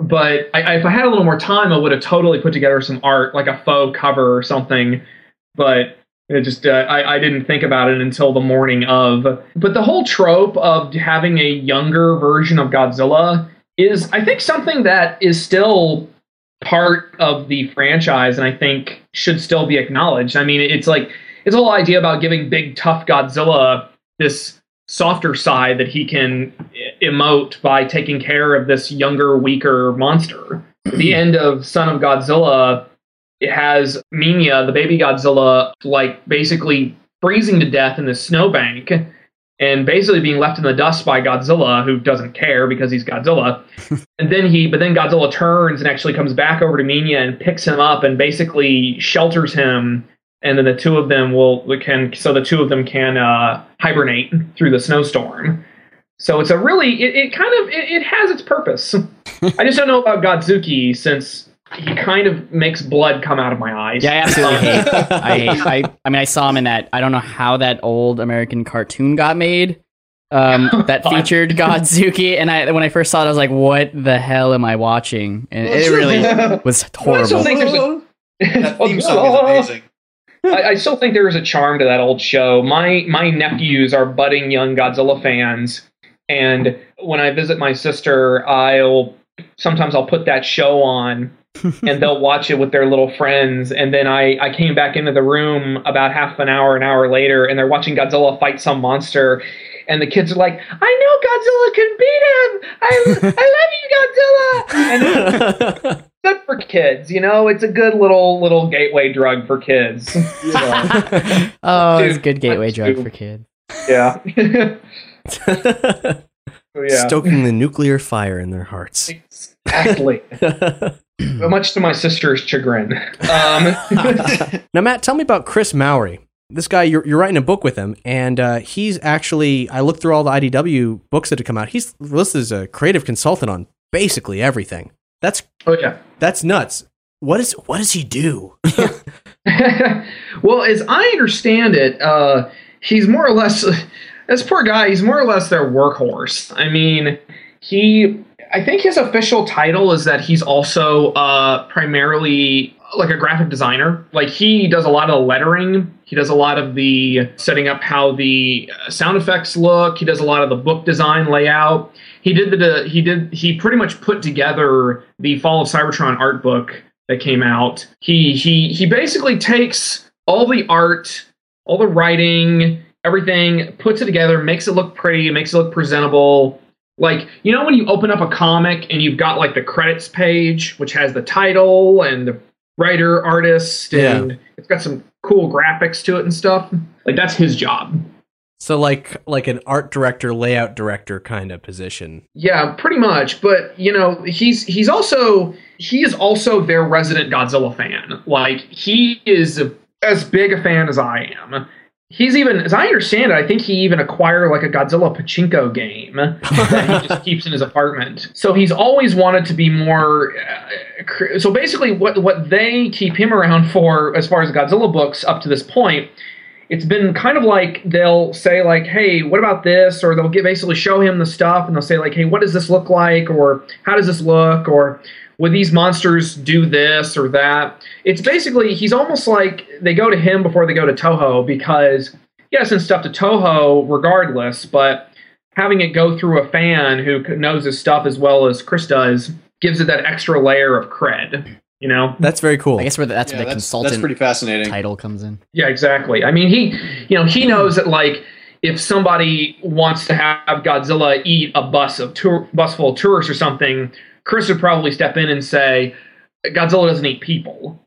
But I, I, if I had a little more time, I would have totally put together some art, like a faux cover or something. But it just uh, I, I didn't think about it until the morning of. But the whole trope of having a younger version of Godzilla is, I think, something that is still part of the franchise, and I think should still be acknowledged. I mean, it's like it's a whole idea about giving big tough Godzilla this softer side that he can emote by taking care of this younger, weaker monster. the end of Son of Godzilla it has Minya, the baby Godzilla, like basically freezing to death in the snowbank and basically being left in the dust by Godzilla, who doesn't care because he's Godzilla. and then he, but then Godzilla turns and actually comes back over to Minya and picks him up and basically shelters him. And then the two of them will can so the two of them can uh, hibernate through the snowstorm. So it's a really it, it kind of it, it has its purpose. I just don't know about Godzuki since he kind of makes blood come out of my eyes. Yeah, I absolutely hate. I hate. I, I mean, I saw him in that. I don't know how that old American cartoon got made. Um, that featured Godzuki, and I when I first saw it, I was like, "What the hell am I watching?" And it really was horrible. I still think there's a, that theme song is amazing. I, I still think there is a charm to that old show. My my nephews are budding young Godzilla fans, and when I visit my sister, I'll sometimes I'll put that show on and they'll watch it with their little friends. And then I, I came back into the room about half an hour, an hour later, and they're watching Godzilla fight some monster. And the kids are like, I know Godzilla can beat him. I, I love you, Godzilla. And good for kids, you know. It's a good little little gateway drug for kids. So, oh, it's a good gateway drug for kids. yeah. So, yeah. Stoking the nuclear fire in their hearts. Exactly. Much to my sister's chagrin. Um, Now, Matt, tell me about Chris Mowry. This guy, you're, you're writing a book with him, and uh, he's actually, I looked through all the IDW books that have come out. He's listed as a creative consultant on basically everything. That's oh yeah, that's nuts. What is what does he do? well, as I understand it, uh, he's more or less this poor guy. He's more or less their workhorse. I mean, he. I think his official title is that he's also uh, primarily like a graphic designer. Like he does a lot of the lettering. He does a lot of the setting up how the uh, sound effects look. He does a lot of the book design layout. He did the he did he pretty much put together the Fall of Cybertron art book that came out. He he he basically takes all the art, all the writing, everything, puts it together, makes it look pretty, makes it look presentable. Like, you know when you open up a comic and you've got like the credits page which has the title and the writer, artist and Yeah. it's got some cool graphics to it and stuff. Like that's his job. So like like an art director, layout director kind of position. Yeah, pretty much. But you know, he's he's also he is also their resident Godzilla fan. Like he is as big a fan as I am. He's even, as I understand it, I think he even acquired like a Godzilla pachinko game that he just keeps in his apartment. So he's always wanted to be more. Uh, cr- so basically, what what they keep him around for, as far as Godzilla books up to this point, it's been kind of like they'll say like hey what about this or they'll get basically show him the stuff and they'll say like hey what does this look like or how does this look or would these monsters do this or that it's basically he's almost like they go to him before they go to toho because yeah send stuff to toho regardless but having it go through a fan who knows his stuff as well as chris does gives it that extra layer of cred you know That's very cool. I guess where the, that's Yeah, where the that's- consultant that's pretty fascinating. title comes in. Yeah, exactly. I mean, he, you know, he knows that like if somebody wants to have Godzilla eat a bus of tour, bus full of tourists or something, Chris would probably step in and say, Godzilla doesn't eat people.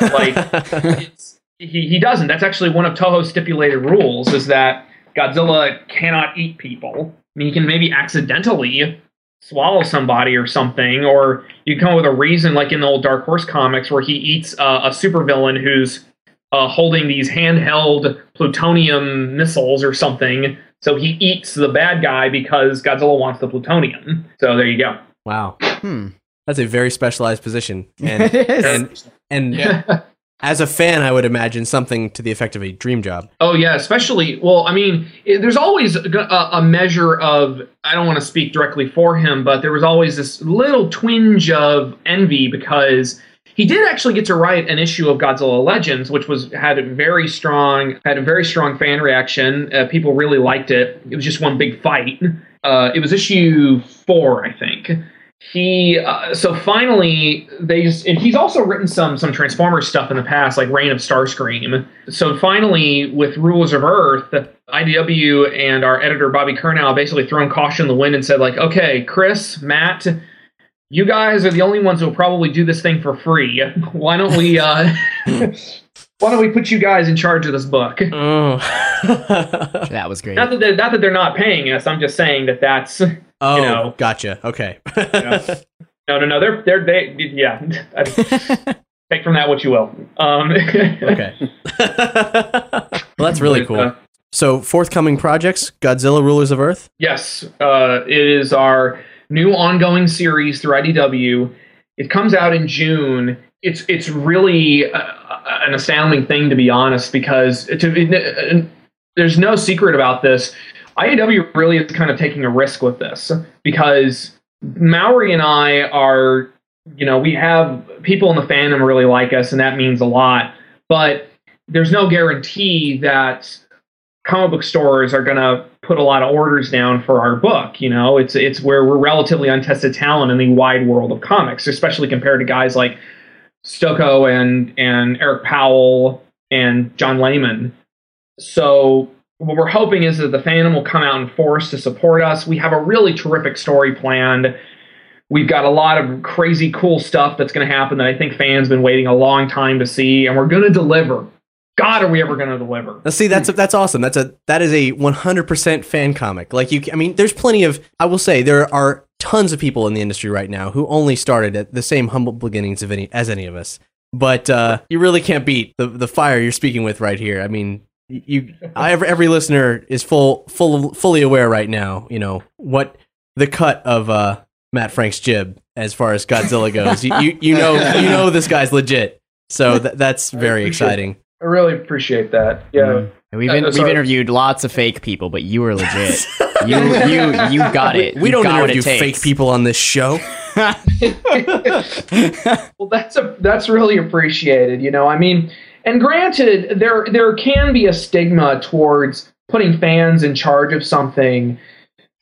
Like it's, he he doesn't. That's actually one of Toho's stipulated rules is that Godzilla cannot eat people. I mean, he can maybe accidentally swallow somebody or something, or you come up with a reason, like in the old Dark Horse comics, where he eats uh, a supervillain who's uh, holding these handheld plutonium missiles or something. So he eats the bad guy because Godzilla wants the plutonium. So there you go. Wow. Hmm. That's a very specialized position. And It is. and, and as a fan, I would imagine something to the effect of a dream job. Oh yeah, especially well. I mean, it, there's always a, a measure of. I don't want to speak directly for him, but there was always this little twinge of envy because he did actually get to write an issue of Godzilla Legends, which was had a very strong had a very strong fan reaction. Uh, people really liked it. It was just one big fight. Uh, it was issue four, I think. He uh, so finally they just and he's also written some some Transformers stuff in the past, like Reign of Starscream. So finally, with Rulers of Earth, IDW and our editor Bobby Curnow basically thrown caution in the wind and said like, okay, Chris, Matt, you guys are the only ones who will probably do this thing for free. Why don't we uh why don't we put you guys in charge of this book? Oh. that was great. Not that they're, not that they're not paying us. I'm just saying that that's Oh, you know gotcha. Okay. no no no they're they're they yeah. Take from that what you will. Um, okay. Well, that's really cool. uh, so, forthcoming projects Godzilla Rulers of Earth? Yes, uh, it is our new ongoing series through IDW. It comes out in June. It's it's really uh, an astounding thing to be honest, because to, uh, there's no secret about this. IDW really is kind of taking a risk with this because Mowry and I are, you know, we have people in the fandom really like us, and that means a lot. But there's no guarantee that comic book stores are going to put a lot of orders down for our book. You know, it's it's where we're relatively untested talent in the wide world of comics, especially compared to guys like Stokoe and and Eric Powell and John Layman. So what we're hoping is that the fandom will come out in force to support us. We have a really terrific story planned. We've got a lot of crazy cool stuff that's going to happen that I think fans have been waiting a long time to see, and we're going to deliver. God, are we ever going to deliver? Now, see, that's that's awesome. That's a that is a 100% fan comic. Like you, I mean, there's plenty of. I will say there are tons of people in the industry right now who only started at the same humble beginnings of any as any of us. But uh, you really can't beat the the fire you're speaking with right here. I mean, you every, every listener is full full fully aware right now. You know what the cut of uh, Matt Frank's jib as far as Godzilla goes. you, you you know you know this guy's legit. So th- that's very appreciate exciting. I really appreciate that. Yeah. We've, Uh, we've interviewed lots of fake people, but you were legit. you you you got it. We You don't got what interview fake people on this show. well, that's a that's really appreciated. You know, I mean, and granted, there there can be a stigma towards putting fans in charge of something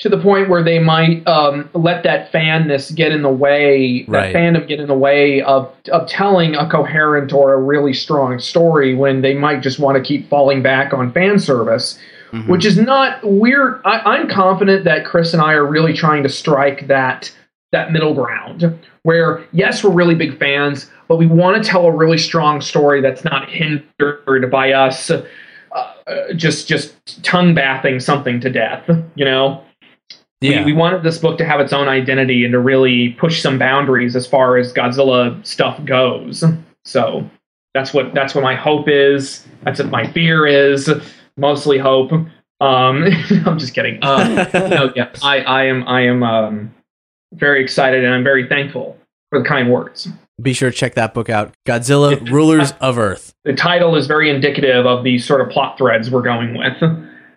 to the point where they might um, let that fanness get in the way, Right. that fandom get in the way of of telling a coherent or a really strong story when they might just want to keep falling back on fan service. Which is not weird. I, I'm confident that Chris and I are really trying to strike that that middle ground where yes we're really big fans but we want to tell a really strong story that's not hindered by us uh, just just tongue bathing something to death you know? Yeah. we, we wanted this book to have its own identity and to really push some boundaries as far as godzilla stuff goes. So that's what that's what my hope is. That's what my fear is. Mostly hope. Um i'm just kidding. Uh, no, yeah i i am i am um very excited and I'm very thankful for the kind words. Be sure to check that book out. Godzilla Rulers of Earth. The title is very indicative of the sort of plot threads we're going with.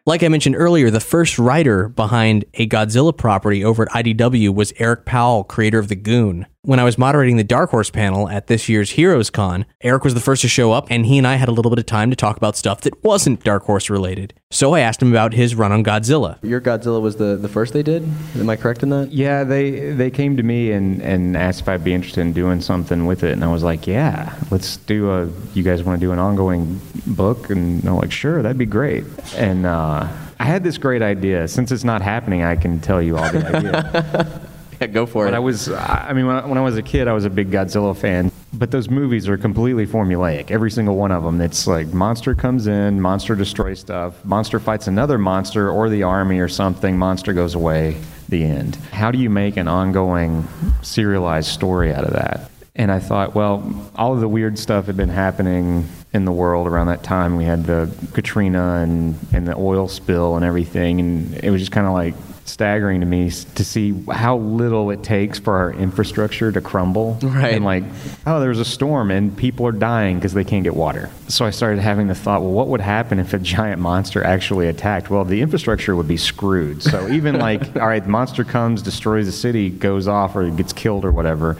Like I mentioned earlier, the first writer behind a Godzilla property over at IDW was Eric Powell, creator of The Goon. When I was moderating the Dark Horse panel at this year's Heroes Con, Eric was the first to show up, and he and I had a little bit of time to talk about stuff that wasn't Dark Horse related. So I asked him about his run on Godzilla. Your Godzilla was the, the first they did? Am I correct in that? Yeah, they they came to me and, and asked if I'd be interested in doing something with it, and I was like, yeah, let's do a. You guys want to do an ongoing book? And they're like, sure, that'd be great. And uh, I had this great idea. Since it's not happening, I can tell you all the idea. yeah, go for But it. I was, I mean, when I, when I was a kid, I was a big Godzilla fan. But those movies are completely formulaic. Every single one of them. It's like monster comes in, monster destroys stuff, monster fights another monster or the army or something, monster goes away, the end. How do you make an ongoing serialized story out of that? And I thought, well, all of the weird stuff had been happening in the world around that time. We had the Katrina and, and the oil spill and everything, and it was just kind of like staggering to me to see how little it takes for our infrastructure to crumble. Right. And like, oh, there was a storm and people are dying because they can't get water. So I started having the thought, well, what would happen if a giant monster actually attacked? Well, the infrastructure would be screwed. So even like, all right, the monster comes, destroys the city, goes off or gets killed or whatever,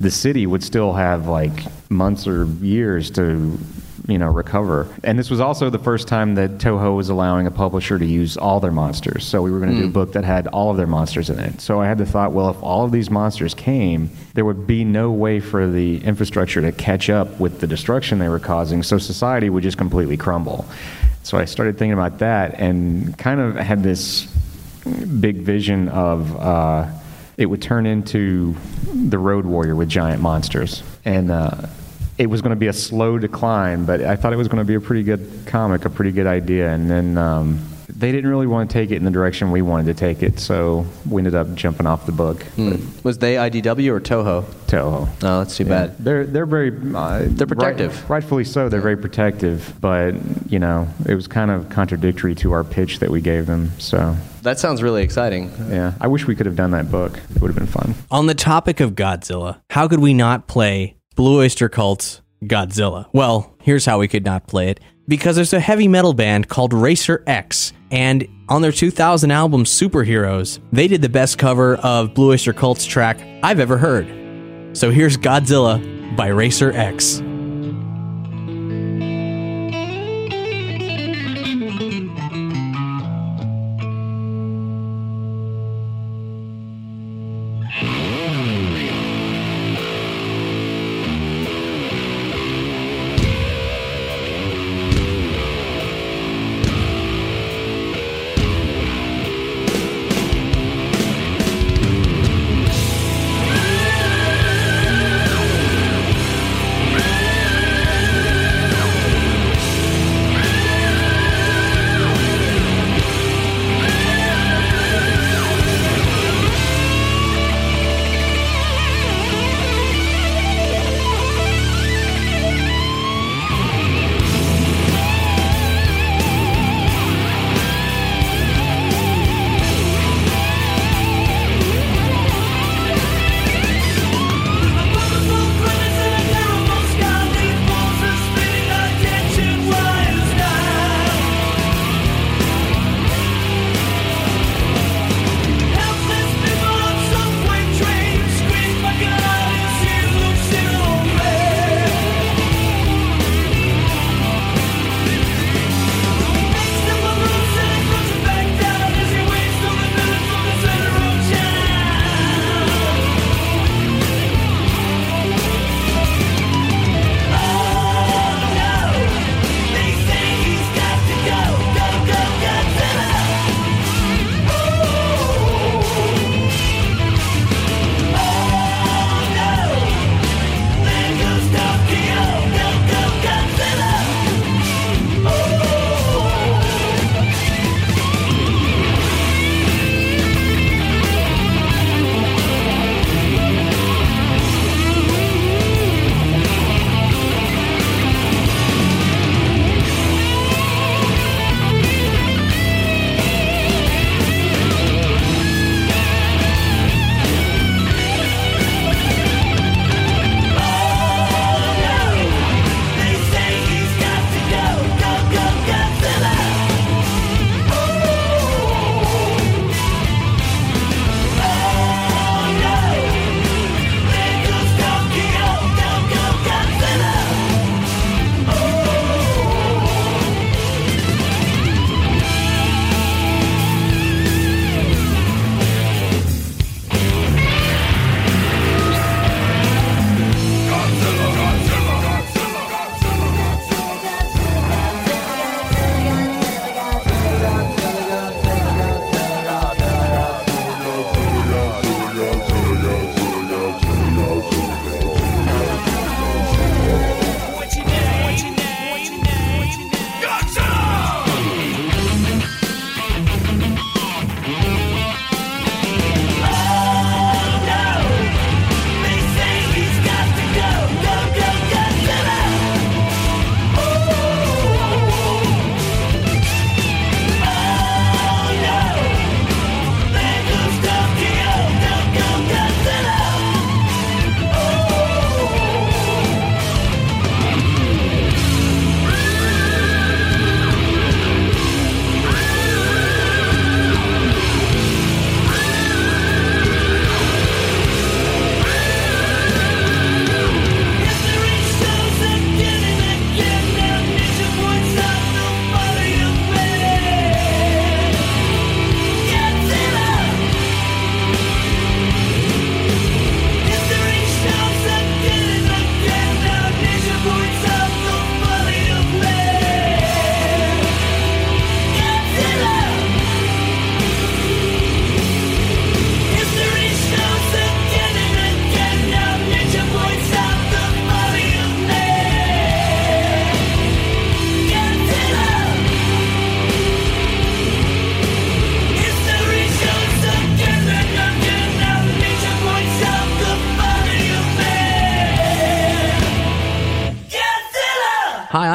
the city would still have like months or years to you know recover. And this was also the first time that toho was allowing a publisher to use all their monsters. So we were going to do a Mm. book that had all of their monsters in it. So i had the thought well if all of these monsters came there would be no way for the infrastructure to catch up with the destruction they were causing. So society would just completely crumble. So i started thinking about that and kind of had this big vision of uh, it would turn into the Road Warrior with giant monsters, and uh, it was going to be a slow decline. But I thought it was going to be a pretty good comic, a pretty good idea, and then. Um, they didn't really want to take it in the direction we wanted to take it, so we ended up jumping off the book. Was they IDW or Toho? Toho. Oh, that's too Yeah. bad. They're they're very uh, They're protective. right- rightfully so. They're very protective, but you know it was kind of contradictory to our pitch that we gave them. So that sounds really exciting. Yeah, I wish we could have done that book. It would have been fun. On the topic of Godzilla, how could we not play Blue Oyster Cult's Godzilla? Well, here's how we could not play it. Because there's a heavy metal band called Racer X, and on their 2000 album Superheroes, they did the best cover of Blue Oyster Cult's track I've ever heard. So here's Godzilla by Racer X.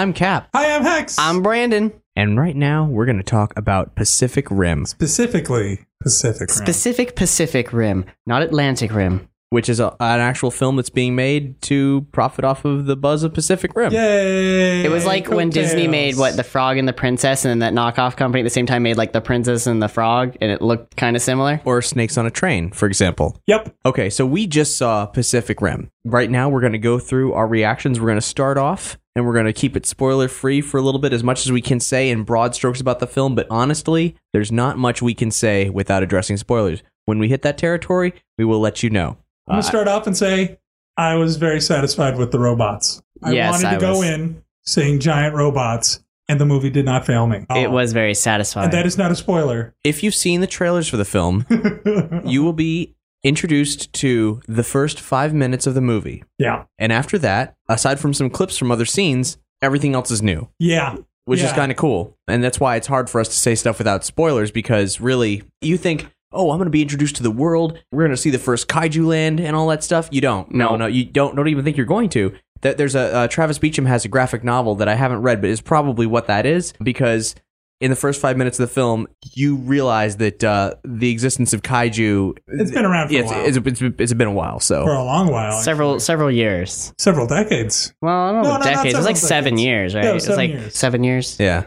I'm Cap. Hi, I'm Hex. I'm Brandon. And right now, we're going to talk about Pacific Rim. Specifically, Pacific Rim. Specific Pacific Rim, not Atlantic Rim. Which is a, an actual film that's being made to profit off of the buzz of Pacific Rim. Yay! It was like when Disney coattails. made what the Frog and the Princess, and then that knockoff company at the same time made like the Princess and the Frog, and it looked kind of similar. Or Snakes on a Train, for example. Yep. Okay, so we just saw Pacific Rim. Right now, we're going to go through our reactions. We're going to start off and we're going to keep it spoiler free for a little bit, as much as we can say in broad strokes about the film. But honestly, there's not much we can say without addressing spoilers. When we hit that territory, we will let you know. I'm gonna uh, start off and say I was very satisfied with the robots. I Yes, wanted to I go was. in saying giant robots, and the movie did not fail me. It was very satisfying. and that is not a spoiler. If you've seen the trailers for the film, you will be introduced to the first five minutes of the movie. Yeah. And after that, aside from some clips from other scenes, everything else is new. Yeah. which is kind of cool. And that's why it's hard for us to say stuff without spoilers because really, you think, oh, I'm going to be introduced to the world. We're going to see the first kaiju land and all that stuff. You don't. No, No. no, you don't. Don't even think you're going to. That there's a uh, Travis Beacham has a graphic novel that I haven't read, but is probably what that is because in the first five minutes of the film, you realize that uh, the existence of kaiju. It's been around for a Yeah, it's, while. It's, it's, it's been a while. So For a long while. several several years. Several decades. Well, I don't know No, no, decades. It was like several seven decades. years, right? Yeah, it it was was seven like years. seven years. Yeah.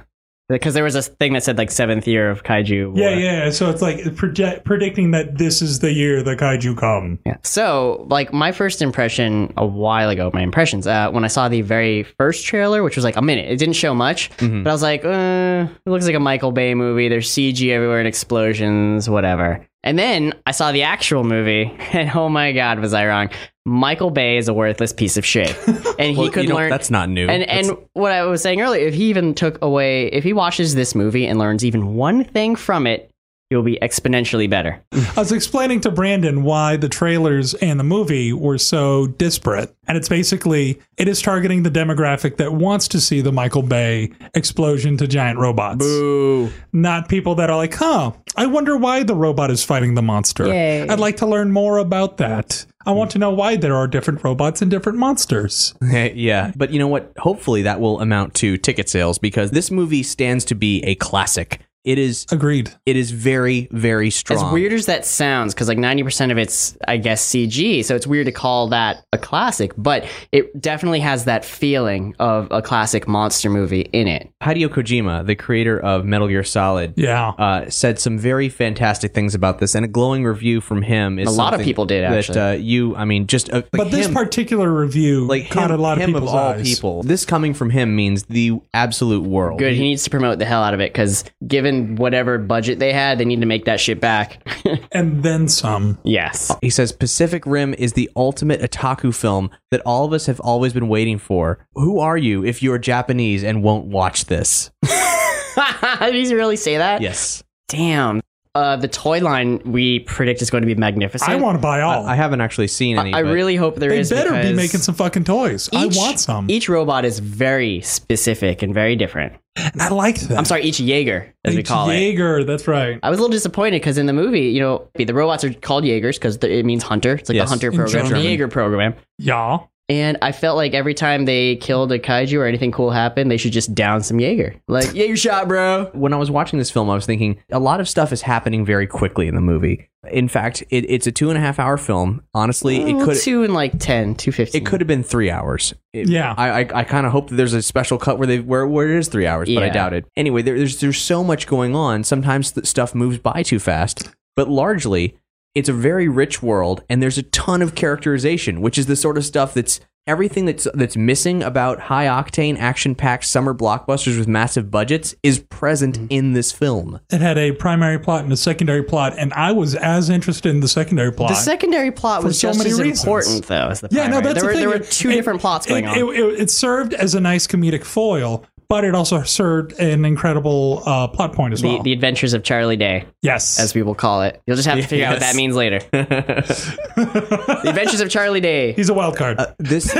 Because there was a thing that said like seventh year of kaiju. war. Yeah, yeah. So it's like project, predicting that this is the year the kaiju come. Yeah. So, like, my first impression a while ago, my impressions, uh, when I saw the very first trailer, which was like a minute, it didn't show much, Mm-hmm. but I was like, uh, it looks like a Michael Bay movie. There's CG everywhere and explosions, whatever. And then I saw the actual movie, and oh my God, was I wrong? Michael Bay is a worthless piece of shit, and he could learn. that's not new. And That's- and what I was saying earlier, if he even took away, if he watches this movie and learns even one thing from it, he'll be exponentially better. I was explaining to Brandon why the trailers and the movie were so disparate. And it's basically, it is targeting the demographic that wants to see the Michael Bay explosion to giant robots. Boo. Not people that are like, huh, I wonder why the robot is fighting the monster. Yay. I'd like to learn more about that. I want to know why there are different robots and different monsters. yeah, but you know what? Hopefully that will amount to ticket sales because this movie stands to be a classic. It is agreed. It is very, very strong. As weird as that sounds, because like 90% of it's, I guess, CG, so it's weird to call that a classic, but it definitely has that feeling of a classic monster movie in it. Hideo Kojima, the creator of Metal Gear Solid, Yeah. uh, said some very fantastic things about this, and a glowing review from him is A lot of people did, That actually. uh, you, I mean, just uh, like but this him- particular review like caught him, a lot of him of all eyes. people. This coming from him means the absolute world. Good, he needs to promote the hell out of it, because given whatever budget they had, they need to make that shit back. And then some. yes. He says Pacific Rim is the ultimate otaku film that all of us have always been waiting for. Who are you if you're Japanese and won't watch this? Did he really say that? Yes. Damn. Uh, the toy line we predict is going to be magnificent. I want to buy all. I, I haven't actually seen any. I but- really hope there they is. better be making some fucking toys. I want some. Each robot is very specific and very different. And I like that. I'm sorry, each Jaeger, as we Each call it. Jaeger, that's right. I was a little disappointed because in the movie, you know, the robots are called Jaegers because it means hunter. It's like Yes. the hunter program, the Jaeger program. Yeah. And I felt like every time they killed a kaiju or anything cool happened, they should just down some Jaeger. Like, Jaeger shot, bro. when I was watching this film, I was thinking a lot of stuff is happening very quickly in the movie. In fact, it, it's a two and a half hour film. Honestly, it could two and like 10, 215. it could have been three hours. It- Yeah. I I, I kind of hope that there's a special cut where they where, where it is three hours, but I Yeah. doubt it. Anyway, there, there's there's so much going on. Sometimes the stuff moves by too fast, but largely it's a very rich world, and there's a ton of characterization, which is the sort of stuff that's everything that's that's missing about high octane action packed summer blockbusters with massive budgets is present Mm-hmm. in this film. It had a primary plot and a secondary plot, and I was as interested in the secondary plot. The secondary plot was so just many as reasons. important, though, as the yeah, no, that's there the were, thing. There were two It- different plots going it, on. It, it, it served as a nice comedic foil, but it also served an incredible uh, plot point as the, well. the Adventures of Charlie Day, yes, as people call it. You'll just have to figure out what that means later. the Adventures of Charlie Day. he's a wild card. this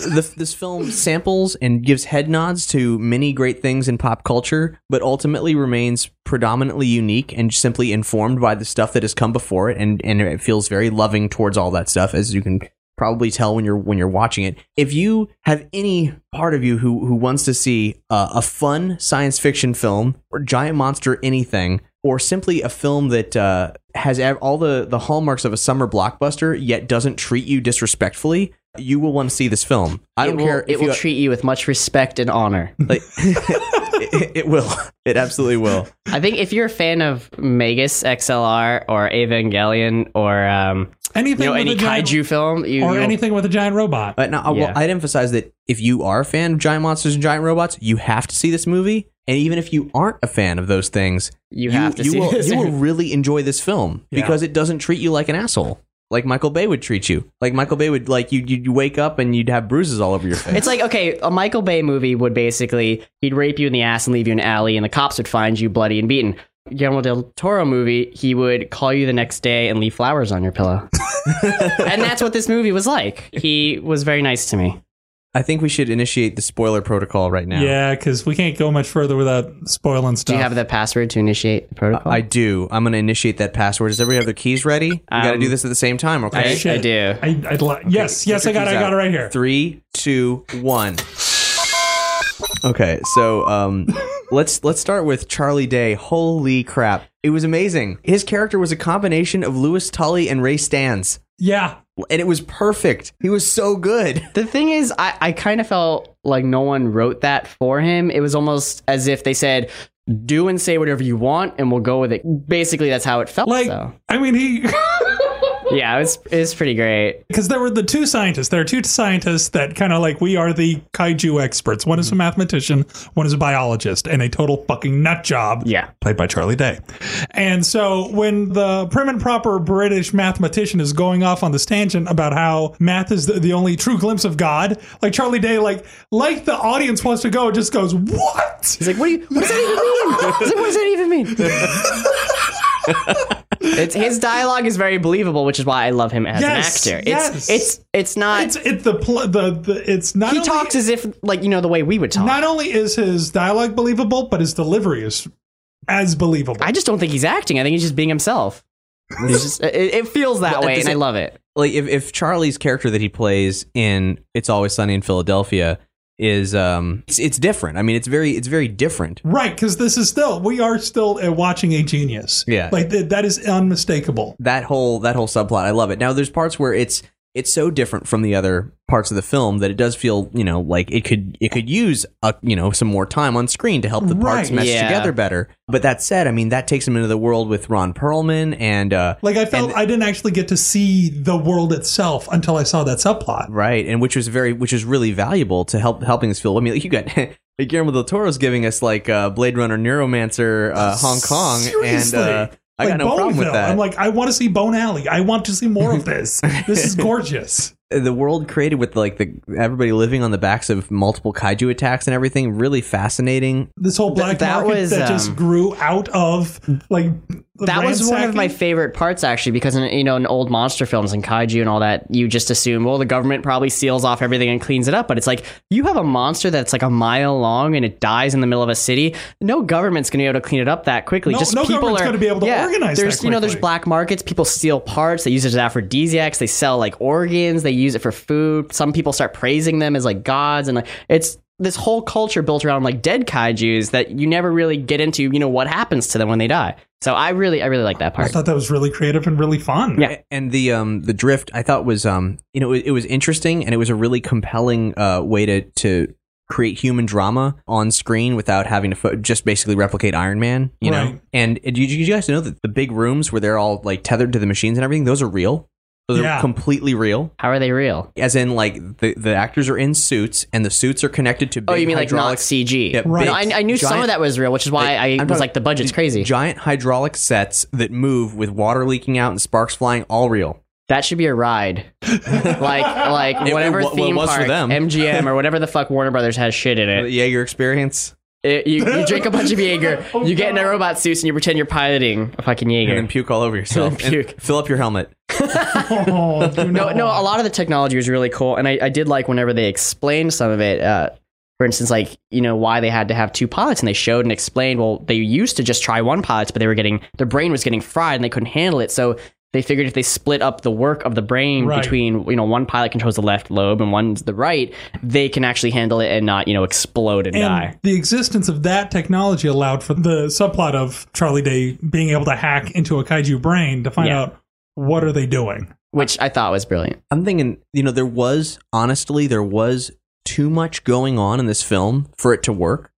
the, this film samples and gives head nods to many great things in pop culture, but ultimately remains predominantly unique and simply informed by the stuff that has come before it, and and it feels very loving towards all that stuff, as you can probably tell when you're when you're watching it. If you have any part of you who who wants to see uh, a fun science fiction film or giant monster anything, or simply a film that uh, has all the the hallmarks of a summer blockbuster yet doesn't treat you disrespectfully, you will want to see this film. I don't will, care. It will you, treat you with much respect and honor. like, it, it will. It absolutely will. I think if you're a fan of Magus XLR or Evangelion or um, anything you know, with any a giant- kaiju film, you, or you'll- anything with a giant robot. But now, uh, Yeah. well, I'd emphasize that if you are a fan of giant monsters and giant robots, you have to see this movie. And even if you aren't a fan of those things, You have to you see will, this You will really enjoy this film Yeah. because it doesn't treat you like an asshole, like Michael Bay would treat you. Like Michael Bay would like you. You'd wake up and you'd have bruises all over your face. It's like okay, a Michael Bay movie would basically he'd rape you in the ass and leave you in an alley, and the cops would find you bloody and beaten. Guillermo del Toro movie, he would call you the next day and leave flowers on your pillow, and that's what this movie was like. He was very nice to me. I think we should initiate the spoiler protocol right now. Yeah, because we can't go much further without spoiling stuff. Do you have the password to initiate the protocol? I do. I'm going to initiate that password. Does everybody have their keys ready? We got to Um, do this at the same time, okay? I- I do. I, I'd li- yes, yes, I got, it, I got it right here. Three, two, one. Okay, so um, let's let's start with Charlie Day. Holy crap! It was amazing. His character was a combination of Louis Tully and Ray Stantz. Yeah, and it was perfect. He was so good. The thing is, I, I kind of felt like no one wrote that for him. It was almost as if they said, do and say whatever you want, and we'll go with it. Basically, that's how it felt. Like, so. I mean, he. Yeah, it was, it was pretty great. Because there were the two scientists. There are two scientists that kind of like we are the kaiju experts. One is a mm-hmm. mathematician, one is a biologist, and a total fucking nut job. Yeah. Played by Charlie Day. And so when the prim and proper British mathematician is going off on this tangent about how math is the, the only true glimpse of God, like Charlie Day, like like the audience wants to go, just goes, What? He's like, What do you what does that even mean? He's like, what does that even mean? it's his dialogue is very believable, which is why I love him as Yes, an actor. yes. It's it's it's not It's it the pl- the, the it's not he only, talks as if like you know the way we would talk. not only is his dialogue believable, but his delivery is as believable. I just don't think he's acting. I think he's just being himself. He's just, it, it feels that But way, the and I love it. Like if if Charlie's character that he plays in It's Always Sunny in Philadelphia is um it's, it's different. I mean, it's very it's very different. Right, because this is still we are still uh, watching a genius. Yeah. like th- that is unmistakable. that whole that whole subplot i love it now there's parts where it's it's so different from the other parts of the film that it does feel you know like it could it could use a you know some more time on screen to help the parts Right. mesh Yeah. together better but that said i mean that takes him into the world with ron perlman and uh Like I felt and- I didn't actually get to see the world itself until I saw that subplot. right and which was very which is really valuable to help helping us feel i mean like you got Guillermo del Toro's giving us like uh, Blade Runner Neuromancer uh, Hong Kong, Seriously. and uh, I got Like no problem with Boneville. that. I'm like, I want to see Bone Alley. I want to see more of this. this is gorgeous. the world created with like the everybody living on the backs of multiple kaiju attacks and everything really fascinating This whole black that market was, that just um, grew out of like that was one of my favorite parts actually because in you know in old monster films and kaiju and all that you just assume well the government probably seals off everything and cleans it up but it's like you have a monster that's like a mile long and it dies in the middle of a city. No government's going to be able to clean it up that quickly. No- just no people government's are gonna be able to yeah, organize that there's you know there's black markets. People steal parts. They use it as aphrodisiacs. They sell like organs. They use it for food. Some people start praising them as like gods and like it's this whole culture built around like dead kaijus that you never really get into you know what happens to them when they die so i really i really like that part. I thought that was really creative and really fun. Yeah. and the um the drift I thought was um you know it, it was interesting and it was a really compelling uh way to to create human drama on screen without having to fo- just basically replicate Iron Man, you know. And did you, did you guys know that the big rooms where they're all like tethered to the machines and everything, those are real. Those Yeah. are completely real. How are they real? As in, like the, the actors are in suits, and the suits are connected to. Big Oh, you mean like not CG? Yeah, No, big I, I knew some of that was real, which is why I I'm was talking- like, the budget's crazy. Giant hydraulic sets that move with water leaking out and sparks flying, all real. That should be a ride, like like It- it whatever wa- it theme was for park, them. MGM or whatever the fuck Warner Brothers has shit in it. The it. Jaeger experience, It- you, you drink a bunch of Jaeger, you get in a robot suit, and you pretend you're piloting a fucking Jaeger. and then puke all over yourself. and Puke. fill up your helmet. Oh, do no, no, a lot of the technology was really cool, and I, I did like whenever they explained some of it. Uh, for instance, like you know why they had to have two pilots, and they showed and explained. Well, they used to just try one pilot, but they were getting their brain was getting fried, and they couldn't handle it. So they figured if they split up the work of the brain Right. between you know one pilot controls the left lobe and one's the right, they can actually handle it and not you know explode and, and die. the existence of that technology allowed for the subplot of Charlie Day being able to hack into a kaiju brain to find Yeah. out what are they doing. Which I thought was brilliant. I'm thinking, you know, there was honestly there was too much going on in this film for it to work.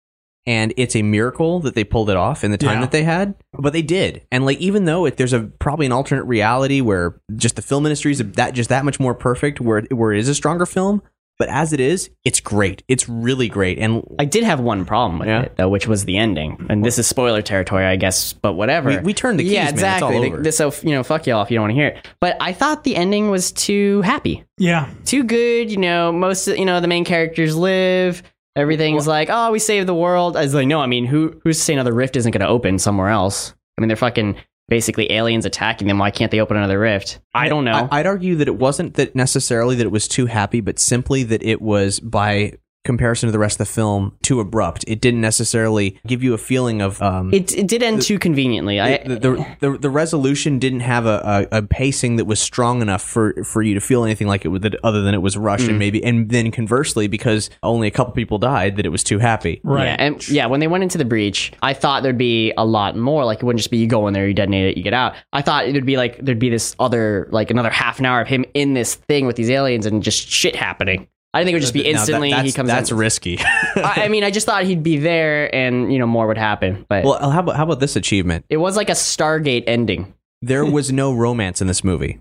And it's a miracle that they pulled it off in the time Yeah. that they had, but they did. And like, even though it, there's a probably an alternate reality where just the film industry is that just that much more perfect, where where it is a stronger film. But as it is, it's great. It's really great. And I did have one problem with it though, which was the ending. And this is spoiler territory, I guess, but whatever. We- we turned the keys, yeah, man. It's all exactly. over. The- So you know, fuck y'all if you don't want to hear it. But I thought the ending was too happy. Yeah. too good. You know, most you know the main characters live. Everything's like, oh, we saved the world. I was like, no, I mean, who who's to say another rift isn't going to open somewhere else? I mean, they're fucking basically aliens attacking them. Why can't they open another rift? I don't know. I, would argue that it wasn't that necessarily that it was too happy, but simply that it was by comparison to the rest of the film too abrupt. It didn't necessarily give you a feeling of um, it, it did end too conveniently. I the, the, the the resolution didn't have a, a, a pacing that was strong enough for, for you to feel anything like it was that other than it was rushed and Mm. maybe and then conversely because only a couple people died that it was too happy. Yeah, and yeah, when they went into the breach, I thought there'd be a lot more. Like it wouldn't just be you go in there, you detonate it, you get out. I thought it'd be like there'd be this other like another half an hour of him in this thing with these aliens and just shit happening. I didn't think it would just be Now, that- instantly he comes. That's in. risky. I, I mean, I just thought he'd be there and you know more would happen. But well, how about how about this achievement? it was like a Stargate ending. There was no romance in this movie.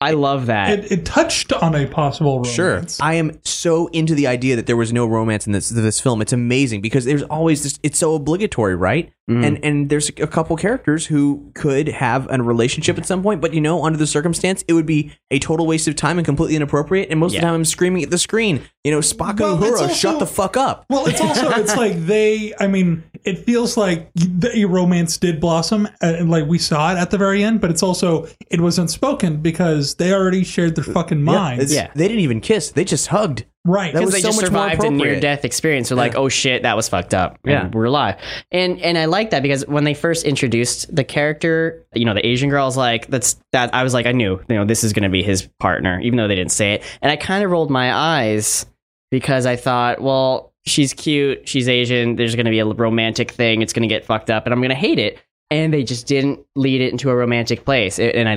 I love that. It, it touched on a possible romance. Sure. I am so into the idea that there was no romance in this this film. It's amazing because there's always this it's so obligatory, right? Mm-hmm. And and there's a couple characters who could have a relationship at some point, but you know, under the circumstance, it would be a total waste of time and completely inappropriate. And most of the time I'm screaming at the screen. You know, Spock Well, and it's Uhura, also- shut the fuck up. Well, it's also it's like they. I mean, it feels like the romance did blossom, uh, and like we saw it at the very end. But it's also it was unspoken because they already shared their fucking minds. Yeah, They didn't even kiss. They just hugged. Right. Because they so just much survived a near death experience. They're like, oh shit, that was fucked up. And Yeah. we're alive. And and I like that because when they first introduced the character, you know, the Asian girl's like, that's that. I was like, I knew, you know, this is going to be his partner, even though they didn't say it. And I kind of rolled my eyes because I thought, well, she's cute, she's Asian. There's going to be a romantic thing. It's going to get fucked up, and I'm going to hate it. And they just didn't lead it into a romantic place. And I,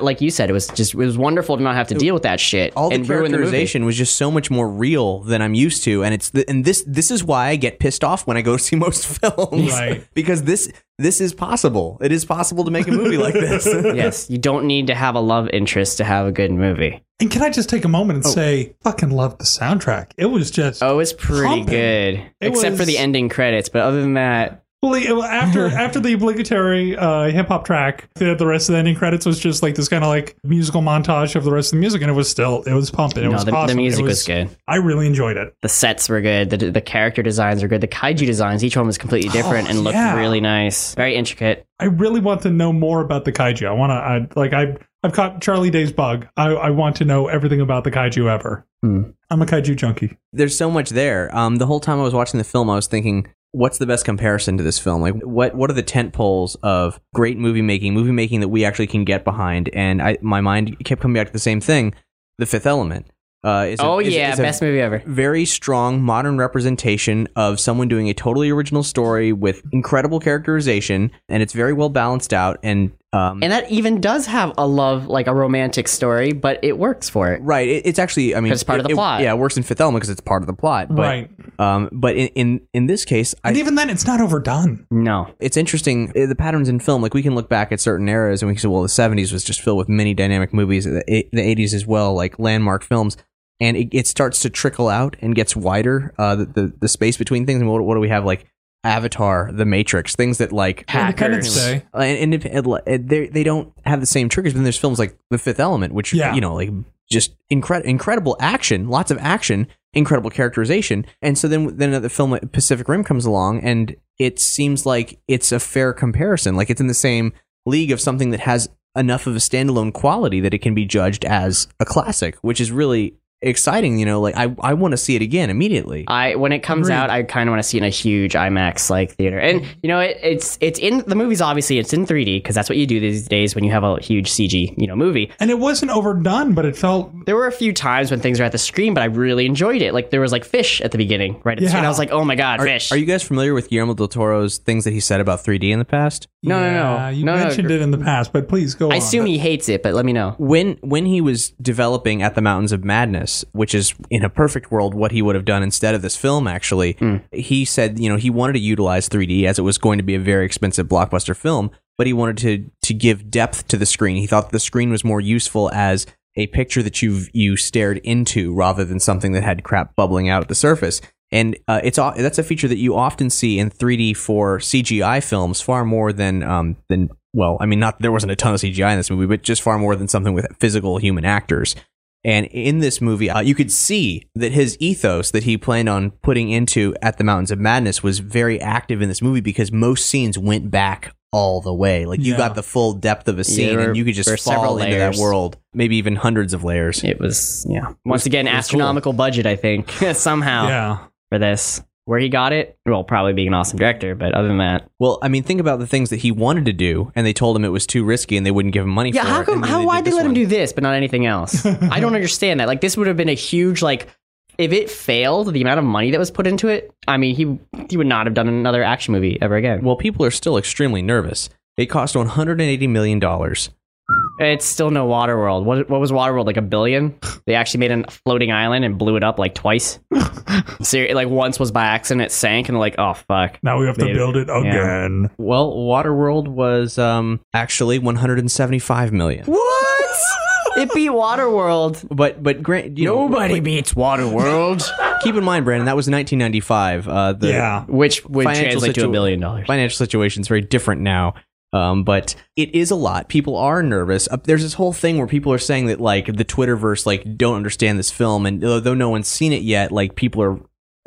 like you said, it was just it was wonderful to not have to deal with that shit all the and ruin the characterization was just so much more real than I'm used to, and it's the, and this this is why I get pissed off when I go see most films, Right. because this this is possible. It is possible to make a movie like this. yes, you don't need to have a love interest to have a good movie. And can I just take a moment and oh. say, fucking love the soundtrack. It was just Oh, it's pretty Pumping. good, It except for the ending credits. But other than that, Well, after after the obligatory uh, hip hop track, the, the rest of the ending credits was just like this kind of like musical montage of the rest of the music, and it was still it was pumping. It no, was the, the music It was, good. I really enjoyed it. The sets were good. The, the character designs were good. The kaiju designs, each one was completely different Oh, and looked yeah. really nice, very intricate. I really want to know more about the kaiju. I want to I like I I've caught Charlie Day's bug. I I want to know everything about the kaiju ever. Hmm. I'm a kaiju junkie. There's so much there. Um, the whole time I was watching the film, I was thinking, what's the best comparison to this film? Like, what what are the tent poles of great movie making, movie making that we actually can get behind? And I, my mind kept coming back to the same thing: The Fifth Element. Uh, is a- oh is- yeah, is a best movie ever. very strong modern representation of someone doing a totally original story with incredible characterization, and it's very well balanced out. And um, And that even does have a love, like a romantic story, but it works for it. right, it, it's actually, I mean, it's part of it- the it- plot. yeah, it works in Fifth Element because it's part of the plot. But, Right. Um, but in, in in this case, I, And even then, it's not overdone. No. it's interesting uh, the patterns in film. Like we can look back at certain eras and we can say, well, the '70s was just filled with many dynamic movies. The, the '80s as well, like landmark films. And it, it starts to trickle out and gets wider. Uh, the, the the space between things. And what, what do we have? Like Avatar, The Matrix, things that like Independence Day. Uh, and, and, if- and they they don't have the same triggers. But then there's films like The Fifth Element, which Yeah. you know, like just incre- incredible action, lots of action, incredible characterization. And so then then the film Pacific Rim comes along, and it seems like it's a fair comparison. Like it's in the same league of something that has enough of a standalone quality that it can be judged as a classic, which is really exciting. You know, like I I want to see it again immediately. I when it comes Agreed. out, I kind of want to see it in a huge IMAX like theater. And you know, it, it's it's in the movie's obviously it's in 3D because that's what you do these days when you have a huge CG you know movie. And it wasn't overdone, but it felt. There were a few times when things were at the screen, but I really enjoyed it. Like there was like fish at the beginning, right? At the screen. I was like, oh my god, Are, fish. are you guys familiar with Guillermo del Toro's things that he said about 3D in the past? No, no, no. You No, no, mentioned gr- it in the past, but please go I on. assume he hates it, but let me know. When when he was developing at the Mountains of Madness, which is in a perfect world what he would have done instead of this film actually, Hmm. he said, you know, he wanted to utilize 3D as it was going to be a very expensive blockbuster film, but he wanted to to give depth to the screen. He thought the screen was more useful as a picture that you you stared into rather than something that had crap bubbling out at the surface. And uh, it's that's a feature that you often see in 3D for CGI films far more than um, than well, I mean, not there wasn't a ton of CGI in this movie, but just far more than something with physical human actors. And in this movie, uh, you could see that his ethos that he planned on putting into At the Mountains of Madness was very active in this movie because most scenes went back all the way. Like you Yeah. got the full depth of a scene there were- and you could just several fall into that world, maybe even hundreds of layers. It was, yeah. Once again, it was cool. astronomical budget, I think, somehow Yeah. for this. Where he got it, well, probably being an awesome director, but other than that, Well, I mean, think about the things that he wanted to do, and they told him it was too risky, and they wouldn't give him money yeah. for How it. come? and then How did why they this let him one. do this, but not anything else? I don't understand that. Like, this would have been a huge like. If it failed, the amount of money that was put into it, I mean, he he would not have done another action movie ever again. Well, people are still extremely nervous. It cost 180 million dollars. It's still no Waterworld. What what was Waterworld like a billion? They actually made a floating island and blew it up like twice. Like once was by accident, it sank, and like, oh fuck. Now we have to build it again. Well, Waterworld was um, actually 175 million. What? it beat Waterworld. But but grant you know, Nobody beats Waterworld. Keep in mind, Brandon, that was 1995. Uh, the Yeah. Which would financial translate to a billion dollars. Financial situation is very different now. Um, but it is a lot. People are nervous. Uh, there's this whole thing where people are saying that like the Twitterverse like don't understand this film, and though no one's seen it yet, like people are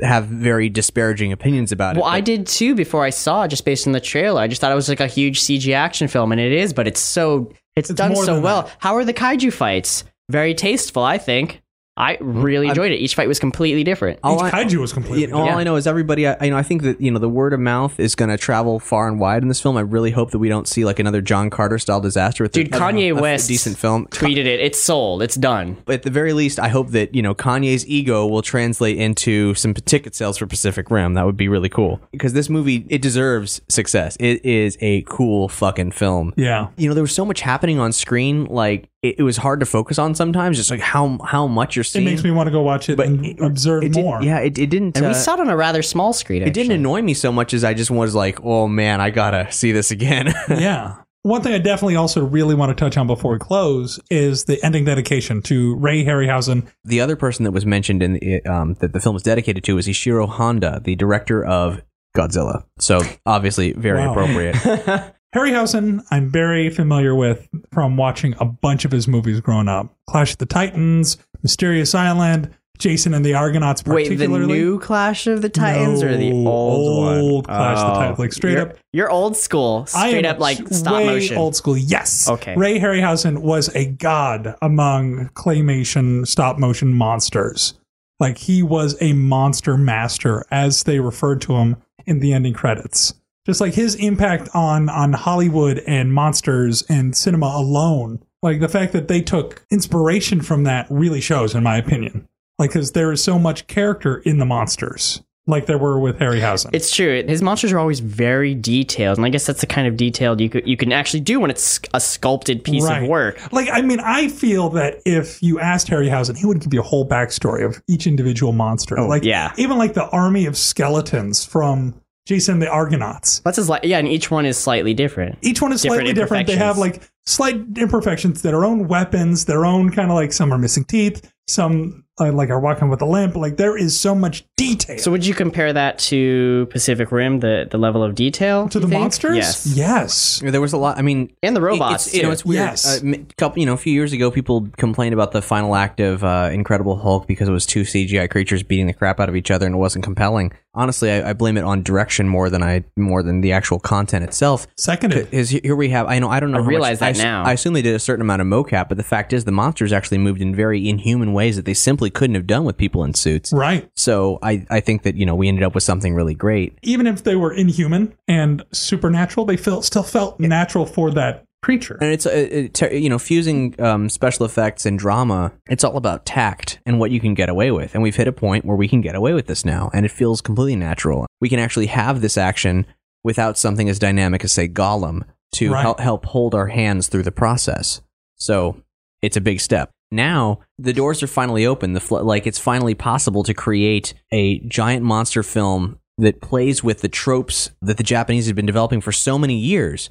have very disparaging opinions about it. Well, it. I did too before I saw it, just based on the trailer. I just thought it was like a huge CG action film, and it is, but it's so it's, It's done so well. that. How are the kaiju fights? Very tasteful, I think. I really I'm- enjoyed it. Each fight was completely different. All Each I- kaiju was completely You know, all Yeah. I know is everybody. I, you know, I think that you know the word of mouth is going to travel far and wide in this film. I really hope that we don't see like another John Carter style disaster. With Dude, a, Kanye a- a West decent film. tweeted it. It's sold. It's done. But at the very least, I hope that you know Kanye's ego will translate into some ticket sales for Pacific Rim. That would be really cool because this movie it deserves success. It is a cool fucking film. Yeah. You know, there was so much happening on screen, like it, it was hard to focus on sometimes. Just like how how much you're seeing. It makes me want to go watch it and observe it did- more. yeah, it, it didn't. And uh, we saw it on a rather small screen. it didn't annoy me so much as I just was like, oh man, I gotta see this again. yeah. One thing I definitely also really want to touch on before we close is the ending dedication to Ray Harryhausen. the other person that was mentioned in the, um, that the film is dedicated to is Ishiro Honda, the director of Godzilla. So obviously very Wow. appropriate. Harryhausen, I'm very familiar with from watching a bunch of his movies growing up. Clash of the Titans, Mysterious Island, Jason and the Argonauts Wait, the particularly. new Clash of the Titans or the No, old, one? old Clash of the Oh. Titans, like straight You're- up- You're old school. I Straight am up like stop motion. old school. Yes. Okay. Ray Harryhausen was a god among claymation stop motion monsters. Like he was a monster master, as they referred to him in the ending credits. Just like his impact on on Hollywood and monsters and cinema alone, like the fact that they took inspiration from that really shows, in my opinion. Like, because there is so much character in the monsters, like there were with Harryhausen. It's true. His monsters are always very detailed, and I guess that's the kind of detailed you could, you can actually do when it's a sculpted piece Right. of work. Like, I mean, I feel that if you asked Harryhausen, he would give you a whole backstory of each individual monster. Oh, like, yeah. even like the army of skeletons from Jason the Argonauts. That's his like yeah, and each one is slightly different. Each one is Different slightly different. They have like slight imperfections, their own weapons, their own kind of like some are missing teeth, some uh, like are walking with a limp. Like there is so much detail. So would you compare that to Pacific Rim, the the level of detail to the think? monsters? Yes. Yes. There was a lot. I mean, and the robots. It's, you know, it's weird. Yes. Uh, couple, you know, a few years ago, people complained about the final act of uh, Incredible Hulk because it was two CGI creatures beating the crap out of each other and it wasn't compelling. Honestly, I, I blame it on direction more than I more than the actual content itself. Seconded. Is here we have. I know. I don't know. I realize much, that ass- now. I assume they did a certain amount of mocap, but the fact is the monsters actually moved in very inhuman ways that they simply couldn't have done with people in suits. Right. So I, I think that, you know, we ended up with something really great. Even if they were inhuman and supernatural, they felt still felt natural for that creature. And it's, uh, it, you know, fusing um, special effects and drama, it's all about tact and what you can get away with. And we've hit a point where we can get away with this now, and it feels completely natural. We can actually have this action without something as dynamic as, say, Gollum to Right. help, help hold our hands through the process. So it's a big step. Now the doors are finally open. The fl- like it's finally possible to create a giant monster film that plays with the tropes that the Japanese have been developing for so many years,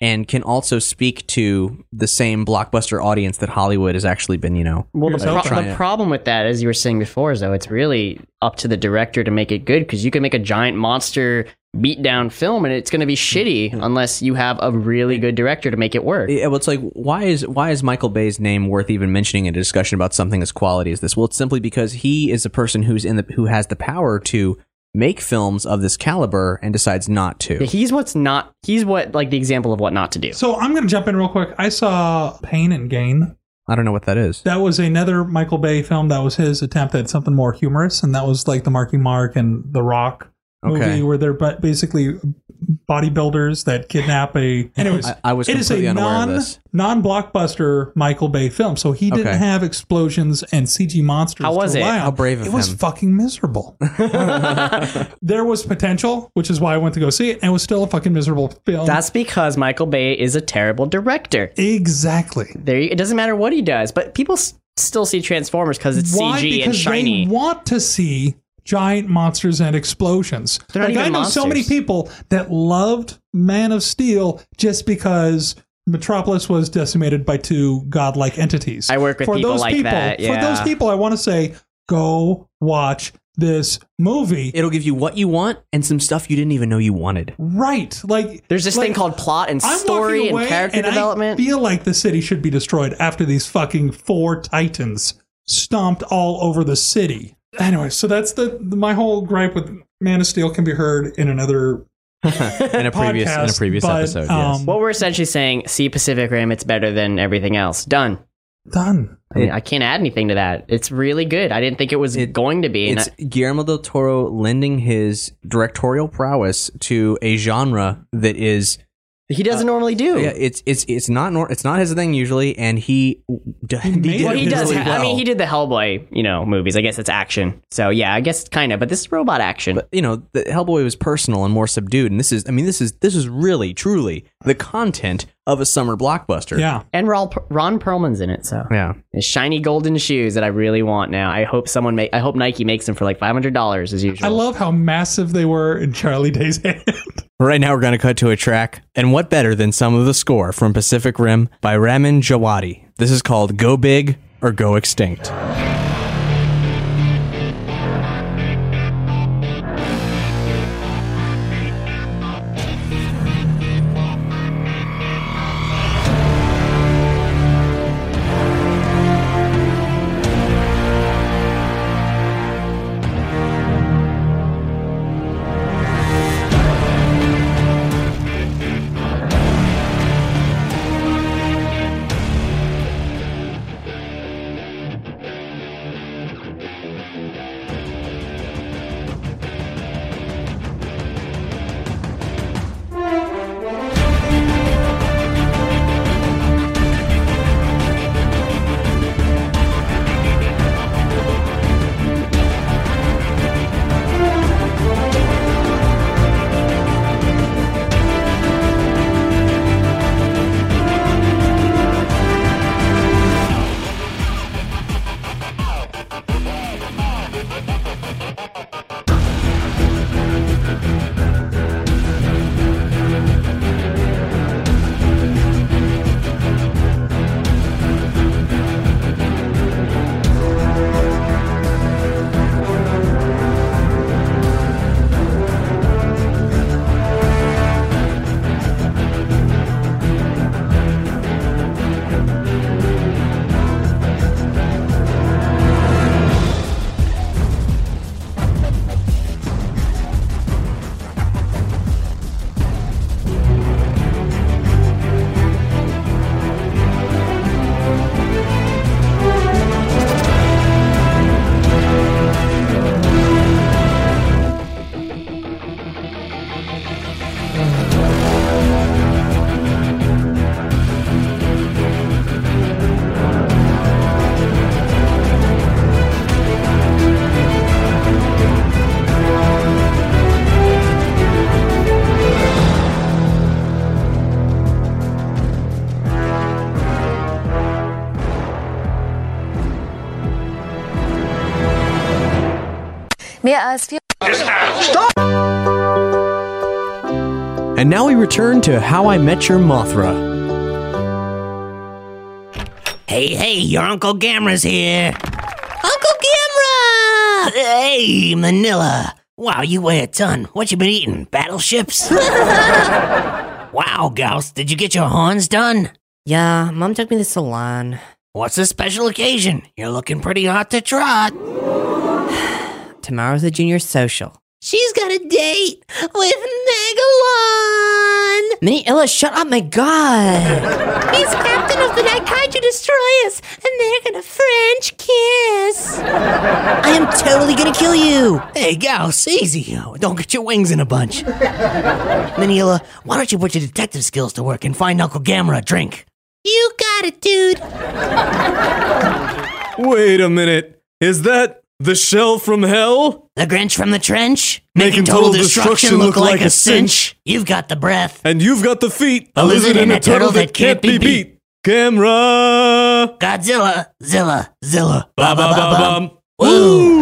and can also speak to the same blockbuster audience that Hollywood has actually been, you know, Well, the, pro- the problem with that, as you were saying before, is though it's really up to the director to make it good because you can make a giant monster beatdown film and it's going to be shitty mm-hmm. unless you have a really good director to make it work. Yeah, well, it's like why is why is Michael Bay's name worth even mentioning in a discussion about something as quality as this? Well, it's simply because he is a person who's in the who has the power to make films of this caliber and decides not to. Yeah, he's what's not. He's what like the example of what not to do. So I'm going to jump in real quick. I saw Pain and Gain. I don't know what that is. That was another Michael Bay film. That was his attempt at something more humorous, and that was like the Marky Mark and The Rock movie, Okay. where they're basically bodybuilders that kidnap a. Anyways, I- I was it is a completely unaware of non this. non blockbuster Michael Bay film, so he didn't Okay. have explosions and CG monsters. How was to it? on. How brave of It was fucking miserable. there was potential, which is why I went to go see it, and it was still a fucking miserable film. That's because Michael Bay is a terrible director. exactly. There, you- it doesn't matter what he does, but people s- still see Transformers because it's Why? CG because and shiny. they want to see giant monsters and explosions. They're not like I even know so many people that loved Man of Steel just because Metropolis was decimated by two godlike entities. I work with for people those like people, that, For those people, I want to say, go watch this movie. It'll give you what you want and some stuff you didn't even know you wanted. Right, like There's this like, thing called plot and I'm story and character and I development. feel like the city should be destroyed after these fucking four titans stomped all over the city. Anyway, so that's the, the my whole gripe with Man of Steel can be heard in another in a previous in a previous but, episode. yes. um, what we're essentially saying, see Pacific Rim, it's better than everything else. Done. done. I, mean, I can't add anything to that. It's really good. I didn't think it was going to be. and It's I- Guillermo del Toro lending his directorial prowess to a genre that is he doesn't uh, normally do. yeah, it's it's it's not nor- it's not his thing usually, and he d- he, made did well, he does. really ha- I mean, he did the Hellboy, you know, movies. I guess it's action. So yeah, I guess kind of. But this is robot action. But you know, the Hellboy was personal and more subdued, and this is I mean, this is this is really truly the content of a summer blockbuster. Yeah. and Ron, Ron Perlman's in it. So yeah. His shiny golden shoes that I really want now. I hope someone make. I hope Nike makes them for like five hundred dollars as usual. I love how massive they were in Charlie Day's hand. Right now, we're going to cut to a track, and what better than some of the score from Pacific Rim by Ramin Djawadi? This is called "Go Big or Go Extinct." May I ask you? And now we return to How I Met Your Mothra. Hey, hey, your Uncle Gamera's here. Uncle Gamera! Hey, Minilla. Wow, you weigh a ton. What you been eating? Battleships? wow, Gyaos, did you get your horns done? Yeah, Mom took me to the salon. What's the special occasion? You're looking pretty hot to trot. Tomorrow's a junior social. She's got a date with Megalon! Minilla, shut up, my god! He's captain of the Daikaiju Destroyers, and they're gonna French kiss! I am totally gonna kill you! Hey, Gyaos, easy. Don't get your wings in a bunch. Minilla, why don't you put your detective skills to work and find Uncle Gamera a drink? You got it, dude! Wait a minute. Is that the shell from hell? The Grinch from the trench? Making total destruction look like a cinch. You've got the breath. And you've got the feet. A lizard and a turtle that can't be beat. Gamera. Godzilla, Zilla, Zilla. Ba ba ba bum. Woo!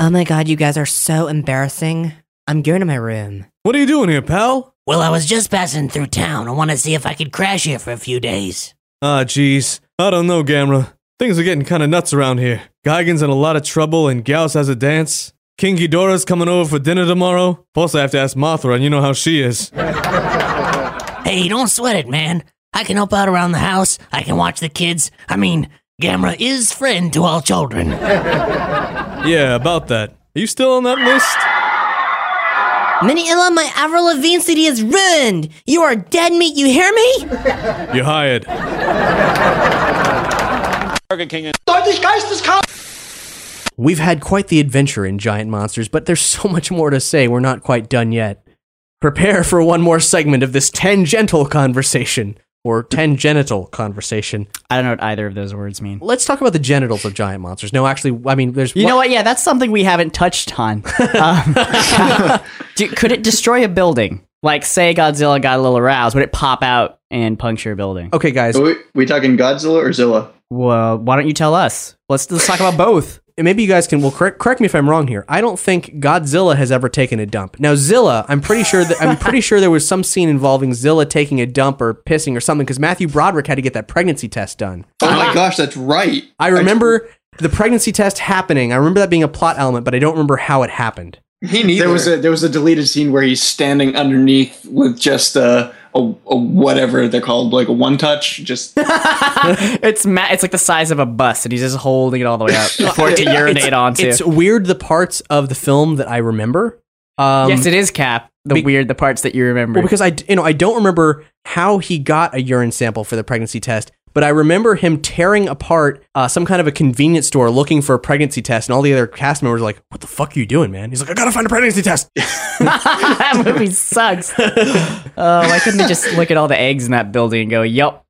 oh my god, you guys are so embarrassing. I'm going to my room. What are you doing here, pal? Well, I was just passing through town. I want to see if I could crash here for a few days. Ah, jeez. I don't know, Gamera. Things are getting kind of nuts around here. Gigan's in a lot of trouble, and Gyaos has a dance. King Ghidorah's coming over for dinner tomorrow. Plus, I have to ask Mothra, and you know how she is. Hey, don't sweat it, man. I can help out around the house. I can watch the kids. I mean, Gamera is friend to all children. yeah, about that. Are you still on that list? Minilla, my Avril Lavigne CD is ruined. You are dead meat. You hear me? You're hired. We've had quite the adventure in Giant Monsters, but there's so much more to say. We're not quite done yet. Prepare for one more segment of this tangential conversation, or tangential conversation. I don't know what either of those words mean. Let's talk about the genitals of giant monsters. No, actually, I mean, there's. You know what? Yeah, that's something we haven't touched on. Um, do- could it destroy a building? Like, say Godzilla got a little aroused, would it pop out and puncture a building? Okay, guys. Are we, we talking Godzilla or Zilla? Well, why don't you tell us? Let's let's talk about both. And maybe you guys can well correct, correct me if I'm wrong here. I don't think Godzilla has ever taken a dump. Now Zilla, I'm pretty sure that I'm pretty sure there was some scene involving Zilla taking a dump or pissing or something because Matthew Broderick had to get that pregnancy test done. Oh my gosh, that's right. I remember the pregnancy test happening. I remember that being a plot element, but I don't remember how it happened. Me neither. There was a there was a deleted scene where he's standing underneath with just a a, a whatever they're called, like a one touch. Just it's ma- it's like the size of a bus, and he's just holding it all the way up for it to It's- urinate onto. It's weird the parts of the film that I remember. Um, yes, it is Cap. The be- weird, the parts that you remember. Well, because I, you know, I don't remember how he got a urine sample for the pregnancy test, but I remember him tearing apart uh, some kind of a convenience store looking for a pregnancy test, and all the other cast members were like, "What the fuck are you doing, man?" He's like, "I gotta find a pregnancy test." that movie sucks. Oh, why couldn't they just look at all the eggs in that building and go, "Yup,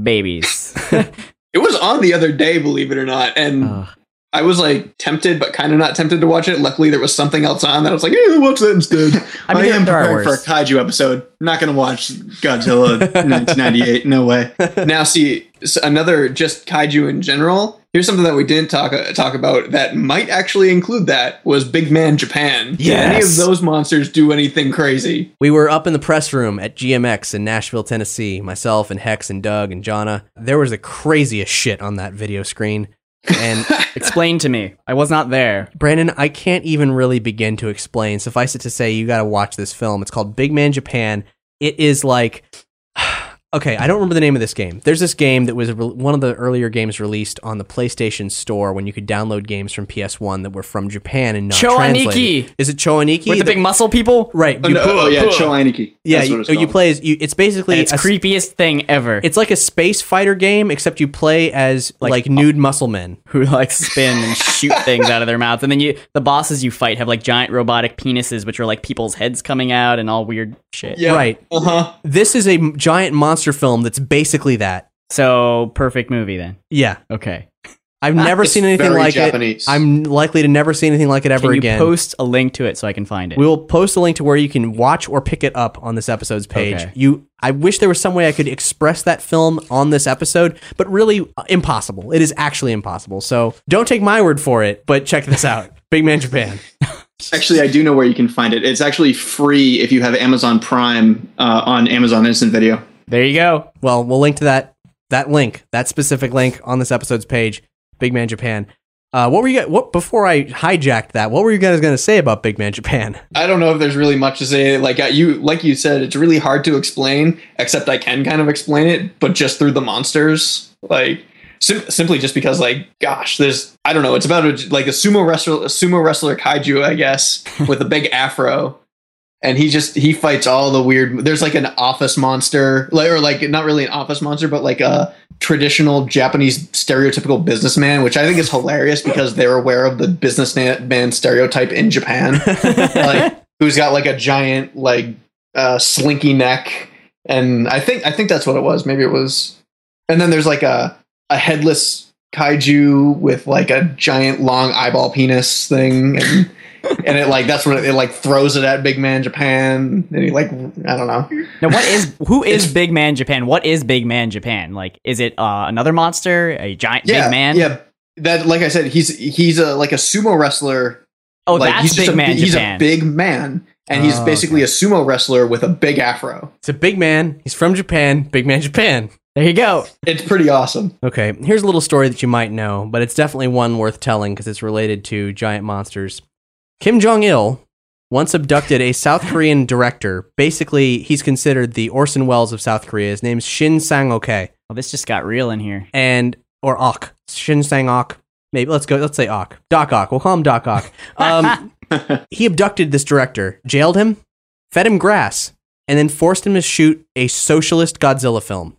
babies." it was on the other day, believe it or not, and. I was like tempted, but kind of not tempted to watch it. Luckily, there was something else on that I was like, "Yeah, watch that instead." I mean, I am there are for a kaiju episode. I'm not going to watch Godzilla 1998. No way. Now, see another just kaiju in general. Here's something that we didn't talk uh, talk about that might actually include that was Big Man Japan. Did any of those monsters do anything crazy? We were up in the press room at GMX in Nashville, Tennessee. Myself and Hex and Doug and Jonna. There was the craziest shit on that video screen. And explain to me. I was not there. Brandon, I can't even really begin to explain. Suffice it to say, you got to watch this film. It's called Big Man Japan. It is like okay, I don't remember the name of this game. There's this game that was re- one of the earlier games released on the PlayStation Store when you could download games from PS1 that were from Japan and not Choaniki. translated. Is it Choaniki? With the big muscle people? Right. Oh, no, oh, yeah, Choaniki. Yeah, That's you, what it's you play as you. It's basically It's a s- creepiest thing ever. It's like a space fighter game, except you play as like, nude muscle men who like spin and shoot things out of their mouths, and then you the bosses you fight have like giant robotic penises, which are like people's heads coming out and all weird shit. Yeah. Right. Uh-huh. This is a giant monster film that's basically that. So perfect movie then. Yeah. Okay. I've never It's seen anything very like Japanese. it. I'm likely to never see anything like it ever Can you again. post a link to it so I can find it? We will post a link to where you can watch or pick it up on this episode's page. Okay. You, I wish there was some way I could express that film on this episode, but really uh, impossible. It is actually impossible. So don't take my word for it, but check this out. Big Man Japan. Actually, I do know where you can find it. It's actually free if you have Amazon Prime uh, on Amazon Instant Video. There you go. Well, we'll link to that that link, that specific link on this episode's page. Big Man Japan. Uh, what were you? guys- What before I hijacked that? What were you guys going to say about Big Man Japan? I don't know if there's really much to say. Like you, like you said, it's really hard to explain. Except I can kind of explain it, but just through the monsters. Like sim- simply just because, like, gosh, there's I don't know. It's about a, like a sumo wrestler, a sumo wrestler kaiju, I guess, with a big afro, and he just he fights all the weird. There's like an office monster, like or like not really an office monster, but like a traditional Japanese stereotypical businessman, which I think is hilarious because they're aware of the businessman stereotype in Japan, like who's got like a giant like uh, slinky neck, and I think I think that's what it was. Maybe it was, and then there's like a a headless kaiju with like a giant long eyeball penis thing, and and it like that's when it, it like throws it at Big Man Japan, and he like I don't know. Now, what is who is Big Man Japan? What is Big Man Japan? Like, is it uh, another monster, a giant yeah, big man? Yeah, that like I said, he's he's a like a sumo wrestler. Oh, like, that's he's just Big a, Man He's Japan. a big man, and he's Oh, basically a sumo wrestler with a big afro. It's a big man. He's from Japan. Big Man Japan. There you go. It's pretty awesome. Okay, here's a little story that you might know, but it's definitely one worth telling because it's related to giant monsters. Kim Jong Il once abducted a South Korean director. Basically, he's considered the Orson Welles of South Korea. His name's Shin Sang Ok. Well, this just got real in here. And or Ok. Shin Sang Ok. Maybe let's go. Let's say Ok. Doc Ok. We'll call him Doc Ok. Um, he abducted this director, jailed him, fed him grass, and then forced him to shoot a socialist Godzilla film.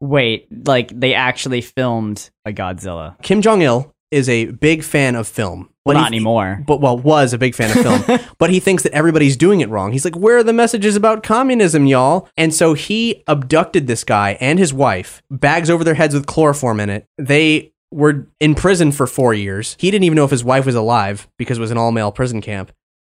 Wait, like they actually filmed a Godzilla? Kim Jong Il is a big fan of film. Well, But not he- anymore. But well, was a big fan of film. but he thinks that everybody's doing it wrong. He's like, "Where are the messages about communism, y'all?" And so he abducted this guy and his wife, bags over their heads with chloroform in it. They were in prison for four years. He didn't even know if his wife was alive because it was an all male prison camp.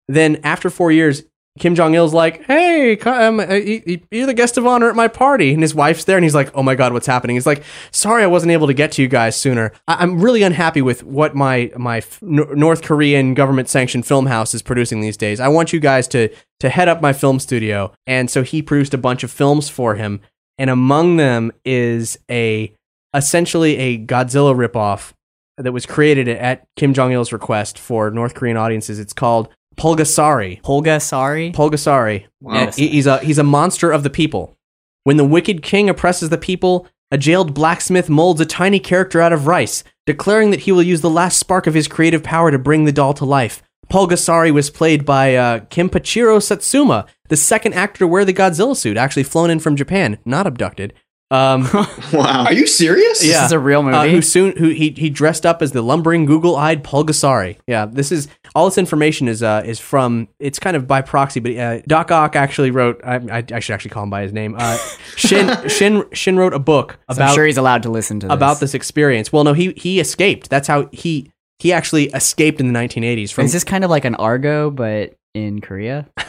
Then after four years, Kim Jong Il's like, "Hey, um, uh, you're the guest of honor at my party," and his wife's there, and he's like, "Oh my god, what's happening?" He's like, "Sorry, I wasn't able to get to you guys sooner. I- I'm really unhappy with what my my f- North Korean government sanctioned film house is producing these days. I want you guys to to head up my film studio." And so he produced a bunch of films for him, and among them is a essentially a Godzilla ripoff that was created at Kim Jong Il's request for North Korean audiences. It's called Pulgasari. Pulgasari. Pulgasari. Wow. And he- he's a he's a monster of the people. When the wicked king oppresses the people, a jailed blacksmith molds a tiny character out of rice, declaring that he will use the last spark of his creative power to bring the doll to life. Pulgasari was played by uh, Kenpachiro Satsuma, the second actor to wear the Godzilla suit, actually flown in from Japan, not abducted. Um, wow, are you serious? This is a real movie? Uh, who soon who he he dressed up as the lumbering, google-eyed Pulgasari. Yeah, this is all this information is uh is from it's kind of by proxy, but uh, Doc Ock actually wrote. I, I, I should actually call him by his name. Uh, Shin Shin Shin wrote a book So about I'm sure he's allowed to listen to this. about this experience. Well, no, he he escaped. That's how he he actually escaped in the 1980s from Is this kind of like an Argo, but in Korea?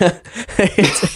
it's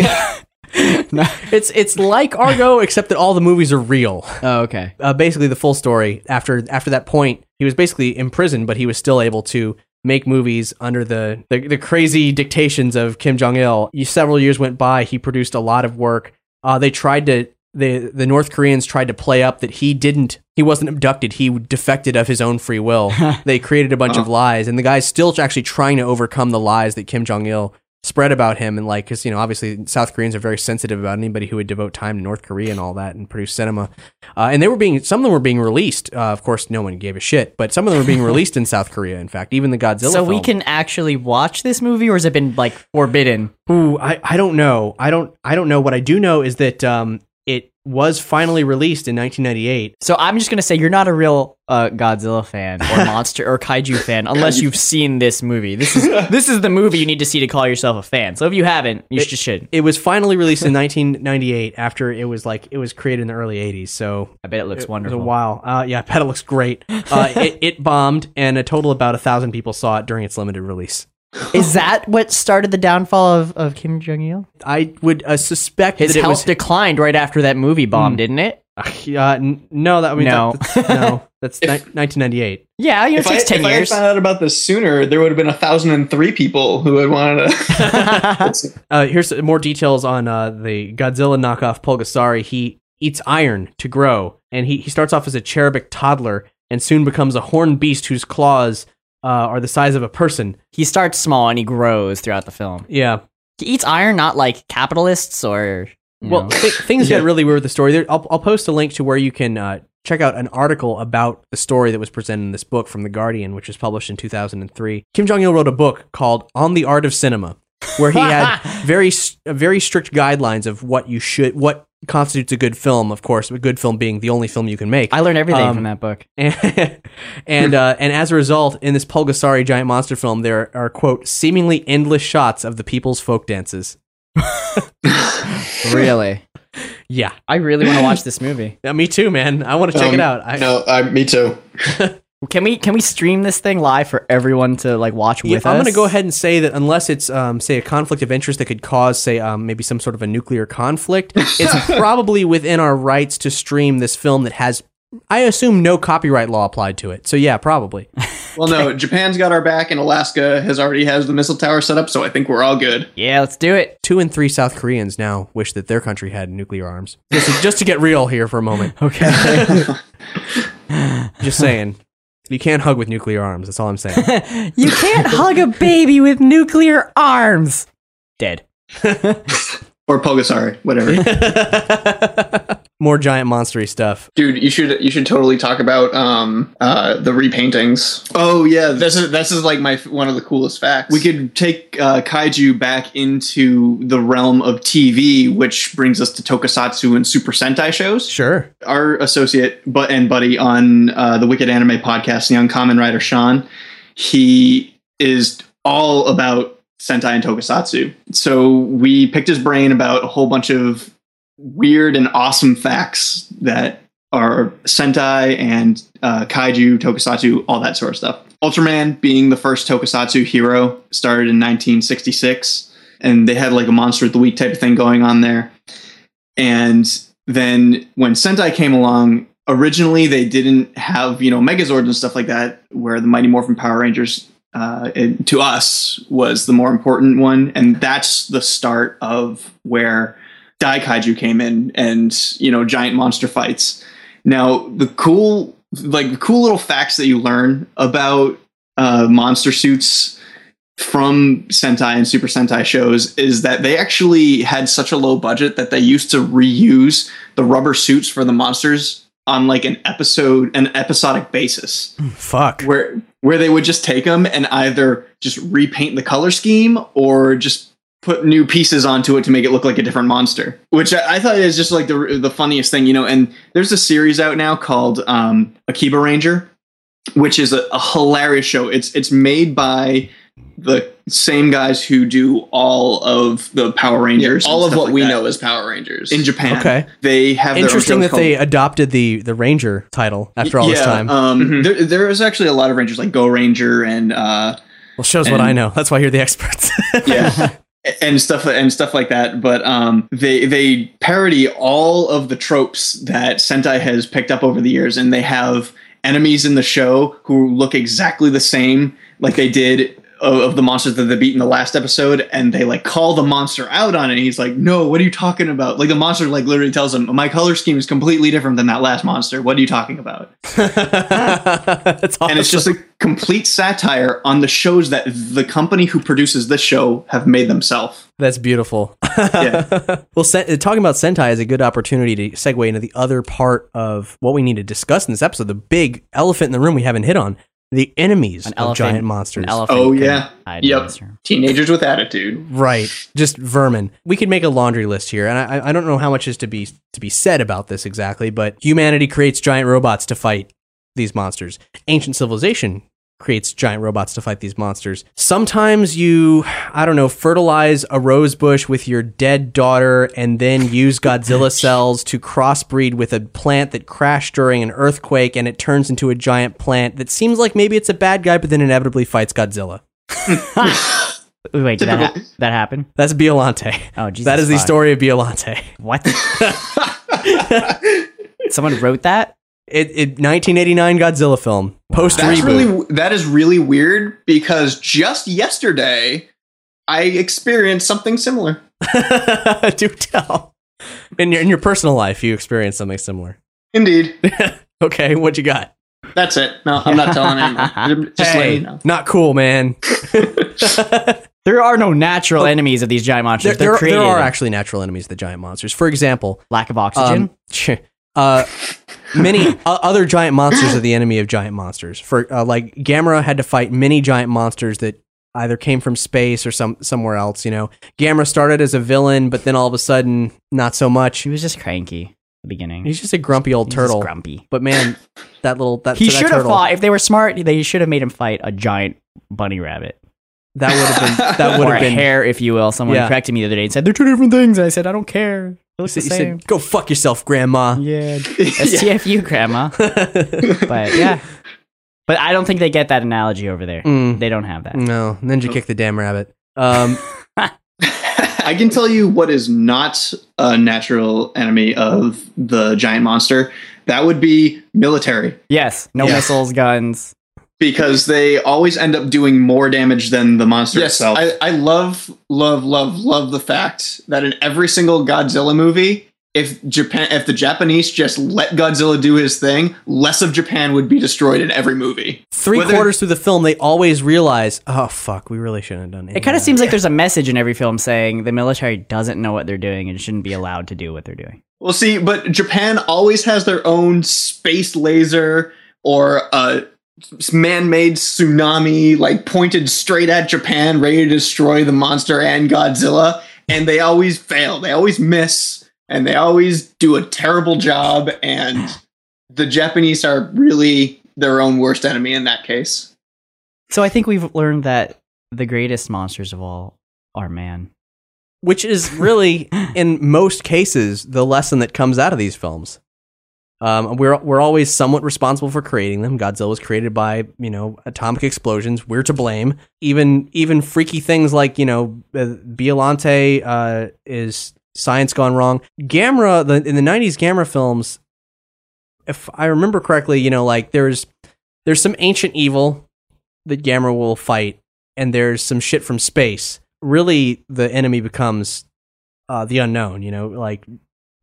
it's it's like Argo, except that all the movies are real. Oh, okay. Uh, basically, the full story after after that point, he was basically imprisoned, but he was still able to make movies under the the, the crazy dictations of Kim Jong Il. Several years went by. He produced a lot of work. Uh, they tried to the the North Koreans tried to play up that he didn't he wasn't abducted. He defected of his own free will. they created a bunch of lies, and the guy's still actually trying to overcome the lies that Kim Jong Il spread about him and like because you know obviously South Koreans are very sensitive about anybody who would devote time to North Korea and all that and produce cinema. Uh, and they were being some of them were being released. Uh, of course, no one gave a shit, but some of them were being released in South Korea. In fact, even the Godzilla. so we can actually watch this movie, or has it been like forbidden? Ooh, I, I don't know. I don't I don't know. What I do know is that um, it was finally released in 1998. So I'm just gonna say you're not a real uh, Godzilla fan or monster or kaiju fan unless you've seen this movie. This is this is the movie you need to see to call yourself a fan. So if you haven't, you It- just should. It was finally released in 1998 after it was like it was created in the early 80s. So I bet it looks it wonderful. was a while. Uh, yeah, I bet it looks great. Uh, it, it bombed, and a total of about a thousand people saw it during its limited release. Is that what started the downfall of, of Kim Jong Il? I would uh, suspect His that it health was. declined right after that movie bomb, Hmm. didn't it? Uh, n- no, that I mean No. that- that's, no, that's ni- 1998. Yeah, you know, it If I, takes ten if I had years. found out about this sooner, there would have been a thousand and three people who had wanted to. Uh, here's more details on uh, the Godzilla knockoff Pulgasari. He eats iron to grow, and he, he starts off as a cherubic toddler and soon becomes a horned beast whose claws uh, are the size of a person. He starts small and he grows throughout the film. Yeah. He eats iron, not like capitalists or. Well, th- things get really weird with the story. There, I'll, I'll post a link to where you can uh, check out an article about the story that was presented in this book from The Guardian, which was published in 2003. Kim Jong il wrote a book called On the Art of Cinema, where he had very very strict guidelines of what you should, what constitutes a good film. Of course, a good film being the only film you can make. I learned everything Um, from that book. And and, uh, and as a result, in this Pulgasari giant monster film, there are quote seemingly endless shots of the people's folk dances. really? Yeah, I really want to watch this movie. Yeah, me too, man. I want to check Um, it out. I, no, I, me too. Can we can we stream this thing live for everyone to like watch Yeah, with I'm us? going to go ahead and say that unless it's, um, say, a conflict of interest that could cause, say, um, maybe some sort of a nuclear conflict, it's probably within our rights to stream this film that has, I assume, no copyright law applied to it. So yeah, probably. Well, no, Japan's got our back, and Alaska has already has the missile tower set up, so I think we're all good. Yeah, let's do it. Two and three South Koreans now wish that their country had nuclear arms. Just to, just to get real here for a moment. Okay. Just saying. You can't hug with nuclear arms. That's all I'm saying. you can't hug a baby with nuclear arms. Dead. Or Pulgasari, whatever. More giant monstery stuff. Dude, you should you should totally talk about um uh the repaintings. Oh yeah, this is this is like my one of the coolest facts. We could take uh, kaiju back into the realm of TV, which brings us to Tokusatsu and Super Sentai shows. Sure. Our associate but and buddy on uh, the Wicked Anime podcast, the Uncommon Writer Sean, he is all about Sentai and Tokusatsu. So we picked his brain about a whole bunch of weird and awesome facts that are Sentai and uh, Kaiju, Tokusatsu, all that sort of stuff. Ultraman being the first Tokusatsu hero started in 1966, and they had like a Monster of the Week type of thing going on there. And then when Sentai came along, originally they didn't have you know Megazords and stuff like that, where the Mighty Morphin Power Rangers uh, it- to us was the more important one, and that's the start of where Dai Kaiju came in, and you know giant monster fights. Now the cool, like the cool little facts that you learn about uh, monster suits from Sentai and Super Sentai shows is that they actually had such a low budget that they used to reuse the rubber suits for the monsters on like an episode an episodic basis Fuck. where where they would just take them and either just repaint the color scheme or just put new pieces onto it to make it look like a different monster which i, I thought is just like the the funniest thing you know and there's a series out now called um, akiba ranger which is a, a hilarious show it's it's made by the same guys who do all of the power rangers Yeah, all of what like we that. know as Power Rangers. in japan Okay. they have their own Interesting shows that they adopted the the Ranger title after all this time. Um, there, there is actually a lot of rangers like Go Ranger and uh, well, shows what I know. That's why you're the experts. yeah, and stuff and stuff like that. But um, they they parody all of the tropes that Sentai has picked up over the years, and they have enemies in the show who look exactly the same, like they did of, of the monsters that they beat in the last episode, and they like call the monster out on it. And he's like, "No, what are you talking about?" Like the monster like literally tells him, "My color scheme is completely different than that last monster. What are you talking about?" And it's just a complete satire on the shows that the company who produces this show have made themselves. That's beautiful. Yeah. Well, sen- talking about Sentai is a good opportunity to segue into the other part of what we need to discuss in this episode. The big elephant in the room we haven't hit on the enemies of elephant- giant monsters. an Oh yeah, yep. monster. Teenagers with attitude. Right, just vermin. We could make a laundry list here, and I, I don't know how much is to be to be said about this exactly, but humanity creates giant robots to fight these monsters. Ancient civilization creates giant robots to fight these monsters. Sometimes you, I don't know, fertilize a rose bush with your dead daughter and then use Godzilla cells to crossbreed with a plant that crashed during an earthquake and it turns into a giant plant that seems like maybe it's a bad guy but then inevitably fights Godzilla. Wait, did that, ha- that happen? That's Biollante. Oh, Jesus. that is the story of Biollante. What? Someone wrote that? It, it 1989 Godzilla film post That's reboot. really that is really weird because just yesterday I experienced something similar. Do tell. In your in your personal life, you experienced something similar. Indeed. okay, what you got? That's it. No, I'm not telling anyone. Just letting hey, you know. not cool, man. There are no natural enemies of these giant monsters. there, They're are- created. there are actually natural enemies of the giant monsters. For example, lack of oxygen. um, uh, many o- other giant monsters are the enemy of giant monsters. For uh, like Gamera had to fight many giant monsters that either came from space or some somewhere else. You know, Gamera started as a villain, but then all of a sudden, not so much. He was just cranky. at The beginning. He's just a grumpy old He's turtle. grumpy. But man, that little that he so should have fought. If they were smart, they should have made him fight a giant bunny rabbit. That would have been that would have been hair, if you will. Someone Yeah. corrected me the other day and said they're two different things. And I said I don't care. It looks You the said, same. "Go fuck yourself, Grandma." Yeah, STFU, Grandma. but yeah, but I don't think they get that analogy over there. Mm. They don't have that. No, Ninja kick the damn rabbit. Um, I can tell you what is not a natural enemy of the giant monster. That would be military. Yes, no Yeah. missiles, guns. Because they always end up doing more damage than the monster Yes, itself. I, I love, love, love, love the fact that in every single Godzilla movie, if Japan, if the Japanese just let Godzilla do his thing, less of Japan would be destroyed in every movie. three Whether- quarters through the film, they always realize, oh fuck, we really shouldn't have done it. It kind of seems like there's a message in every film saying the military doesn't know what they're doing and shouldn't be allowed to do what they're doing. Well, see, but Japan always has their own space laser or a man-made tsunami, like pointed straight at Japan, ready to destroy the monster and Godzilla, and they always fail. They always miss, and they always do a terrible job. And the Japanese are really their own worst enemy in that case. So I think we've learned that the greatest monsters of all are man. which is really in most cases the lesson that comes out of these films. Um, we're we're always somewhat responsible for creating them. Godzilla was created by you know atomic explosions. We're to blame. Even even freaky things like you know uh, Biollante uh, is science gone wrong. Gamera the, in the '90s Gamera films, if I remember correctly, you know like there's there's some ancient evil that Gamera will fight, and there's some shit from space. Really, the enemy becomes uh, the unknown. You know, like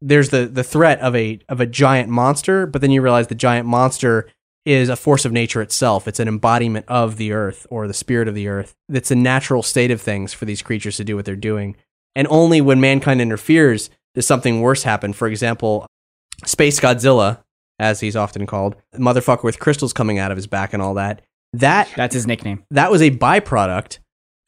there's the the threat of a of a giant monster, but then you realize the giant monster is a force of nature itself. It's an embodiment of the earth or the spirit of the earth. It's a natural state of things for these creatures to do what they're doing. And only when mankind interferes does something worse happen. For example, Space Godzilla, as he's often called, motherfucker with crystals coming out of his back and all that. That That's his nickname. that was a byproduct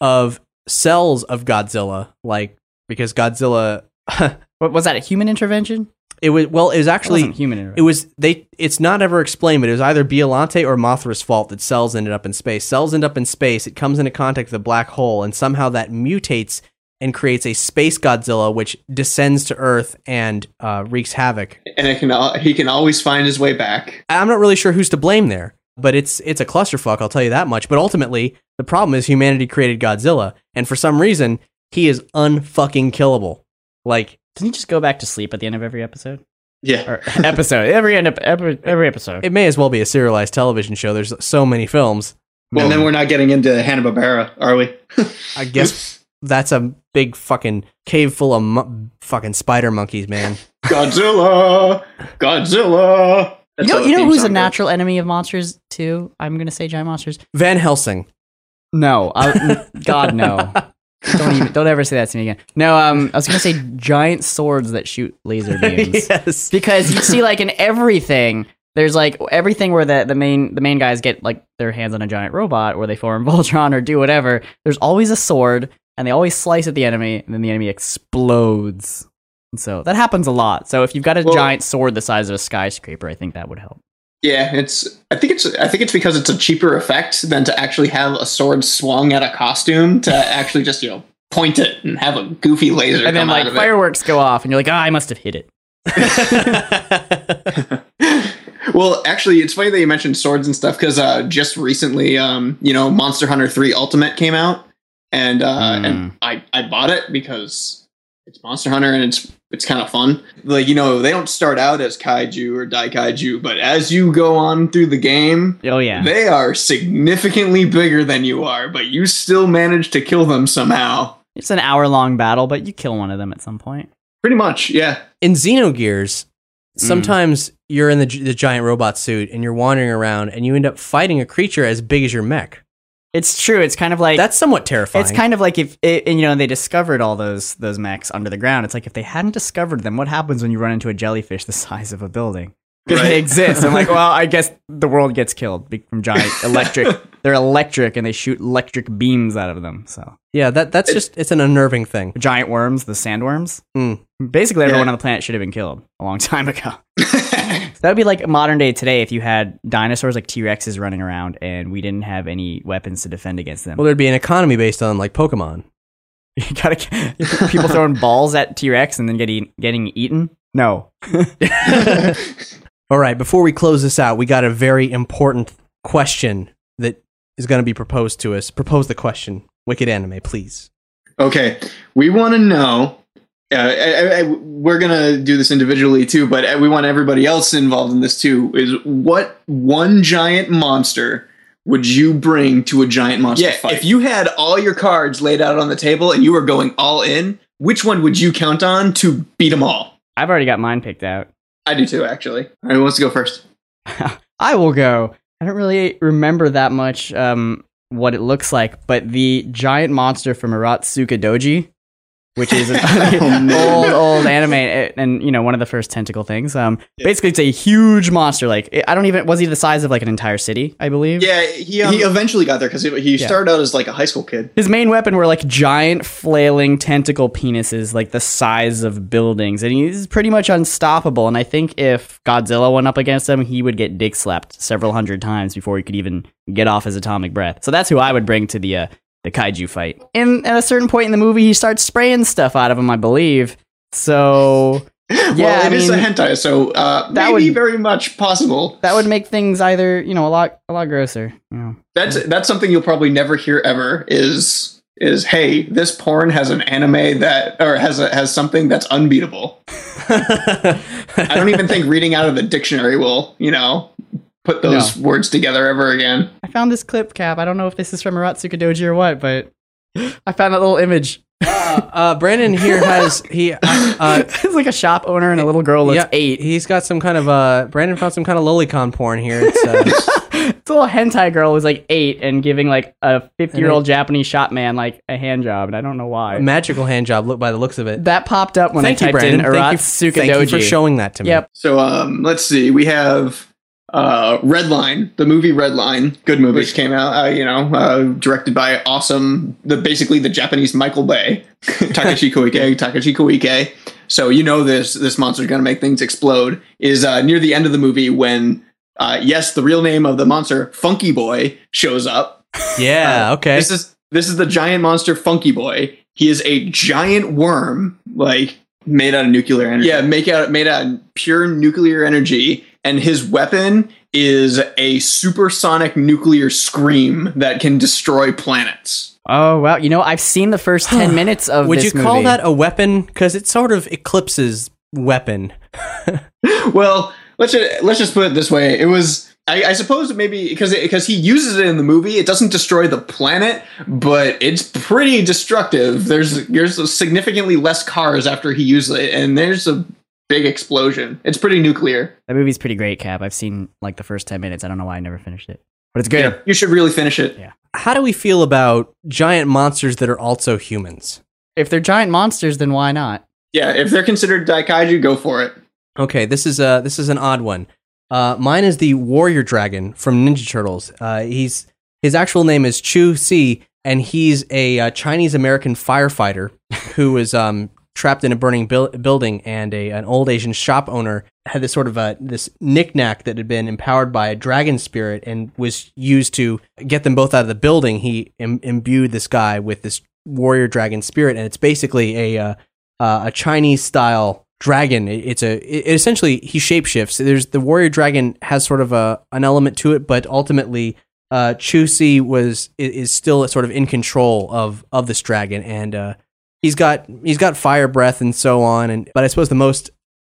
of cells of Godzilla, like because Godzilla. what was that? A human intervention? It was well. It was actually wasn't human It was they. It's not ever explained, but it was either Biollante or Mothra's fault that cells ended up in space. Cells end up in space. It comes into contact with a black hole, and somehow that mutates and creates a space Godzilla, which descends to Earth and uh, wreaks havoc. And it can al- he can always find his way back. I'm not really sure who's to blame there, but it's it's a clusterfuck. I'll tell you that much. But ultimately, the problem is humanity created Godzilla, and for some reason, he is unfucking killable. Like, Doesn't he just go back to sleep at the end of every episode? Yeah. Or episode. Every end of every, every episode. it may as well be a serialized television show. There's so many films. Well, then we're not getting into Hanna Barbera, are we? I guess that's a big fucking cave full of mu- fucking spider monkeys, man. Godzilla, Godzilla. You know, you know who's a natural enemy of monsters too? I'm gonna say giant monsters. Van Helsing. No, I, God no. Don't even, don't ever say that to me again. No, um, I was gonna say giant swords that shoot laser beams. yes, because you see, like in everything, there's like everything where the the main the main guys get like their hands on a giant robot, or they form Voltron or do whatever. There's always a sword, and they always slice at the enemy, and then the enemy explodes. And so that happens a lot. So if you've got a Well- giant sword the size of a skyscraper, I think that would help. Yeah, it's. I think it's. I think it's because it's a cheaper effect than to actually have a sword swung at a costume to actually just you know point it and have a goofy laser and then like out of it. fireworks go off, and you're like, ah, I must have hit it. Well, actually, it's funny that you mentioned swords and stuff because uh, just recently, um, you know, Monster Hunter Three Ultimate came out, and uh, Hmm. and I I bought it because it's Monster Hunter and it's it's kind of fun. Like you know, they don't start out as kaiju or daikaiju, but as you go on through the game, oh yeah, they are significantly bigger than you are, but you still manage to kill them somehow. It's an hour long battle, but you kill one of them at some point. Pretty much, yeah. In Xenogears, Mm. sometimes you're in the, the giant robot suit and you're wandering around and you end up fighting a creature as big as your mech. It's true. It's kind of like That's somewhat terrifying. It's kind of like if it, and, you know they discovered all those those mechs under the ground. It's like if they hadn't discovered them, what happens when you run into a jellyfish the size of a building? Because they exist. I'm like, well, I guess the world gets killed from giant electric. They're electric and they shoot electric beams out of them. So yeah, that that's just it's an unnerving thing. giant worms, the sandworms. Mm. Basically, everyone Yeah. on the planet should have been killed a long time ago. that would be like modern day today if you had dinosaurs like T Rexes running around and we didn't have any weapons to defend against them. Well, there'd be an economy based on like Pokemon. You gotta people throwing balls at T Rex and then getting getting eaten. No, All right, before we close this out, we got a very important question that is going to be proposed to us. Propose the question, Wicked Anime, please. Okay, we want to know. Uh, I, I, we're gonna do this individually too, but uh, we want everybody else involved in this too. Is what one giant monster would you bring to a giant monster Yeah, fight? If you had all your cards laid out on the table and you were going all in, which one would you count on to beat them all? I've already got mine picked out. I do too, actually. All right, who wants to go first? I will go. I don't really remember that much um, what it looks like, but the giant monster from Urotsuki Doji, which is an old old anime and, and you know one of the first tentacle things. Um, basically it's a huge monster. Like I don't even was he the size of like an entire city? I believe. Yeah, he he eventually got there because he, he Yeah. started out as like a high school kid. His main weapon were like giant flailing tentacle penises, like the size of buildings, and he's pretty much unstoppable. And I think if Godzilla went up against him, he would get dick slapped several hundred times before he could even get off his atomic breath. So that's who I would bring to the uh, the kaiju fight. And at a certain point in the movie, he starts spraying stuff out of him, I believe. So yeah, well, it I is a hentai, so uh, that maybe would- very much possible. that would make things either you know a lot a lot grosser. You know. That's that's something you'll probably never hear ever. Is is hey, this porn has an anime that or has a, has something that's unbeatable. I don't even think reading out of the dictionary will you know put those words together ever again. I found this clip cap. I don't know if this is from Urotsuki Doji or what, but I found that little image. Uh, Brandon here has he. Uh, uh, it's like a shop owner and a little girl looks yeah, eight. He's got some kind of uh. Brandon found some kind of lolicon porn here. It's uh, It's a little hentai girl who's like eight and giving like a 50 year old Japanese shop man like a hand job, and I don't know why. a magical hand job. Look by the looks of it. That popped up when Thank I you, typed in Brandon. Thank you- Urotsuki thank you for showing that to me. Yep. So um, let's see. We have uh, Redline, the movie Redline. Good movie. came out. Uh, you know, uh, directed by awesome, the basically the Japanese Michael Bay, Takashi Koike. Takashi Koike. So you know this this monster's gonna make things explode. Is uh, near the end of the movie when. Uh, yes, the real name of the monster, Funky Boy, shows up. Yeah. okay. This is this is the giant monster Funky Boy. He is a giant worm, like made out of nuclear energy. Yeah, make out made out of pure nuclear energy, and his weapon is a supersonic nuclear scream that can destroy planets. Oh wow! You know, I've seen the first ten minutes of. Would this you call movie. that a weapon? Because it sort of eclipses weapon. well, let's just, let's just put it this way: it was I, I suppose maybe because because he uses it in the movie, it doesn't destroy the planet, but it's pretty destructive. There's there's significantly less cars after he uses it, and there's a big explosion. It's pretty nuclear. That movie's pretty great, Cap. I've seen like the first ten minutes. I don't know why I never finished it, but it's good. Yeah, you should really finish it. Yeah. How do we feel about giant monsters that are also humans? If they're giant monsters, then why not? Yeah, if they're considered daikaiju, go for it. Okay, this is a this is an odd one. Uh, mine is the warrior dragon from Ninja Turtles. Uh, he's his actual name is Chu Hsi, and he's a uh, Chinese American firefighter who was um, trapped in a burning buil- building, and a an old Asian shop owner had this sort of a this knickknack that had been empowered by a dragon spirit and was used to get them both out of the building. He Im- imbued this guy with this warrior dragon spirit, and it's basically a uh, uh, a Chinese style dragon. It- It's a it, essentially he shapeshifts. There's the warrior dragon has sort of a an element to it, but ultimately uh, Chu Hsi was is still sort of in control of of this dragon, and uh, he's got he's got fire breath and so on. And but I suppose the most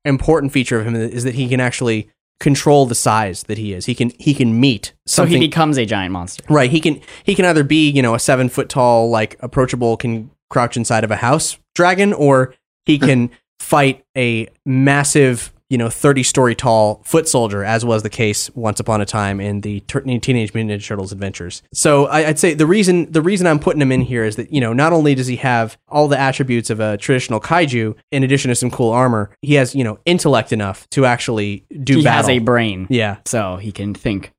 important feature of him is that he can actually control the size that he is. He can he can meet So he becomes a giant monster. Right. He can he can either be, you know, a seven foot tall, like approachable, can crouch inside of a house dragon, or he can fight a massive, you know, 30 story tall foot soldier, as was the case once upon a time in the Tur- Teenage Mutant Ninja Turtles adventures. So I, I'd say the reason the reason I'm putting him in here is that, you know, not only does he have all the attributes of a traditional kaiju, in addition to some cool armor, he has, you know, intellect enough to actually do he battle. has a brain. Yeah. So he can think.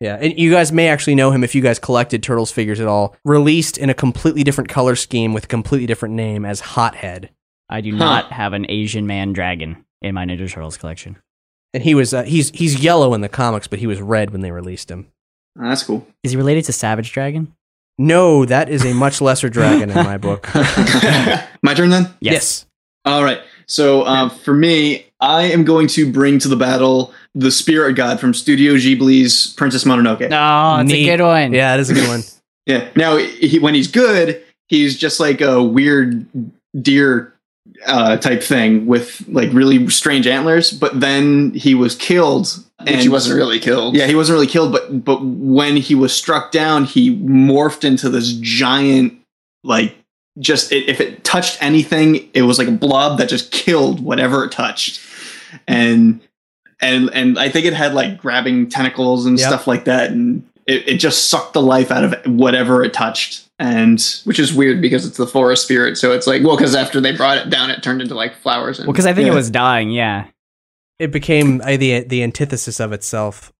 Yeah, and you guys may actually know him if you guys collected Turtles figures at all. Released in a completely different color scheme with a completely different name as Hothead. I do Huh. not have an Asian man dragon in my Ninja Turtles collection. And he was uh, he's he's yellow in the comics, but he was red when they released him. Oh, that's cool. Is he related to Savage Dragon? No, that is a much lesser dragon in my book. My turn then? Yes. All right. So um, for me, I am going to bring to the battle the spirit god from Studio Ghibli's Princess Mononoke. Oh, it's Neat. a good one. Yeah, it is a good one. Yeah. Now, he, when he's good, he's just like a weird deer uh, type thing with like really strange antlers. But then he was killed, Which he wasn't really killed. Yeah, he wasn't really killed. But but when he was struck down, he morphed into this giant like. Just it, if it touched anything, it was like a blob that just killed whatever it touched, and and and I think it had like grabbing tentacles and Yep. stuff like that, and it, it just sucked the life out of whatever it touched. And which is weird because it's the forest spirit. So it's like, well, because after they brought it down, it turned into like flowers. And, Well, because I think Yeah. it was dying. Yeah, It became uh, the the antithesis of itself.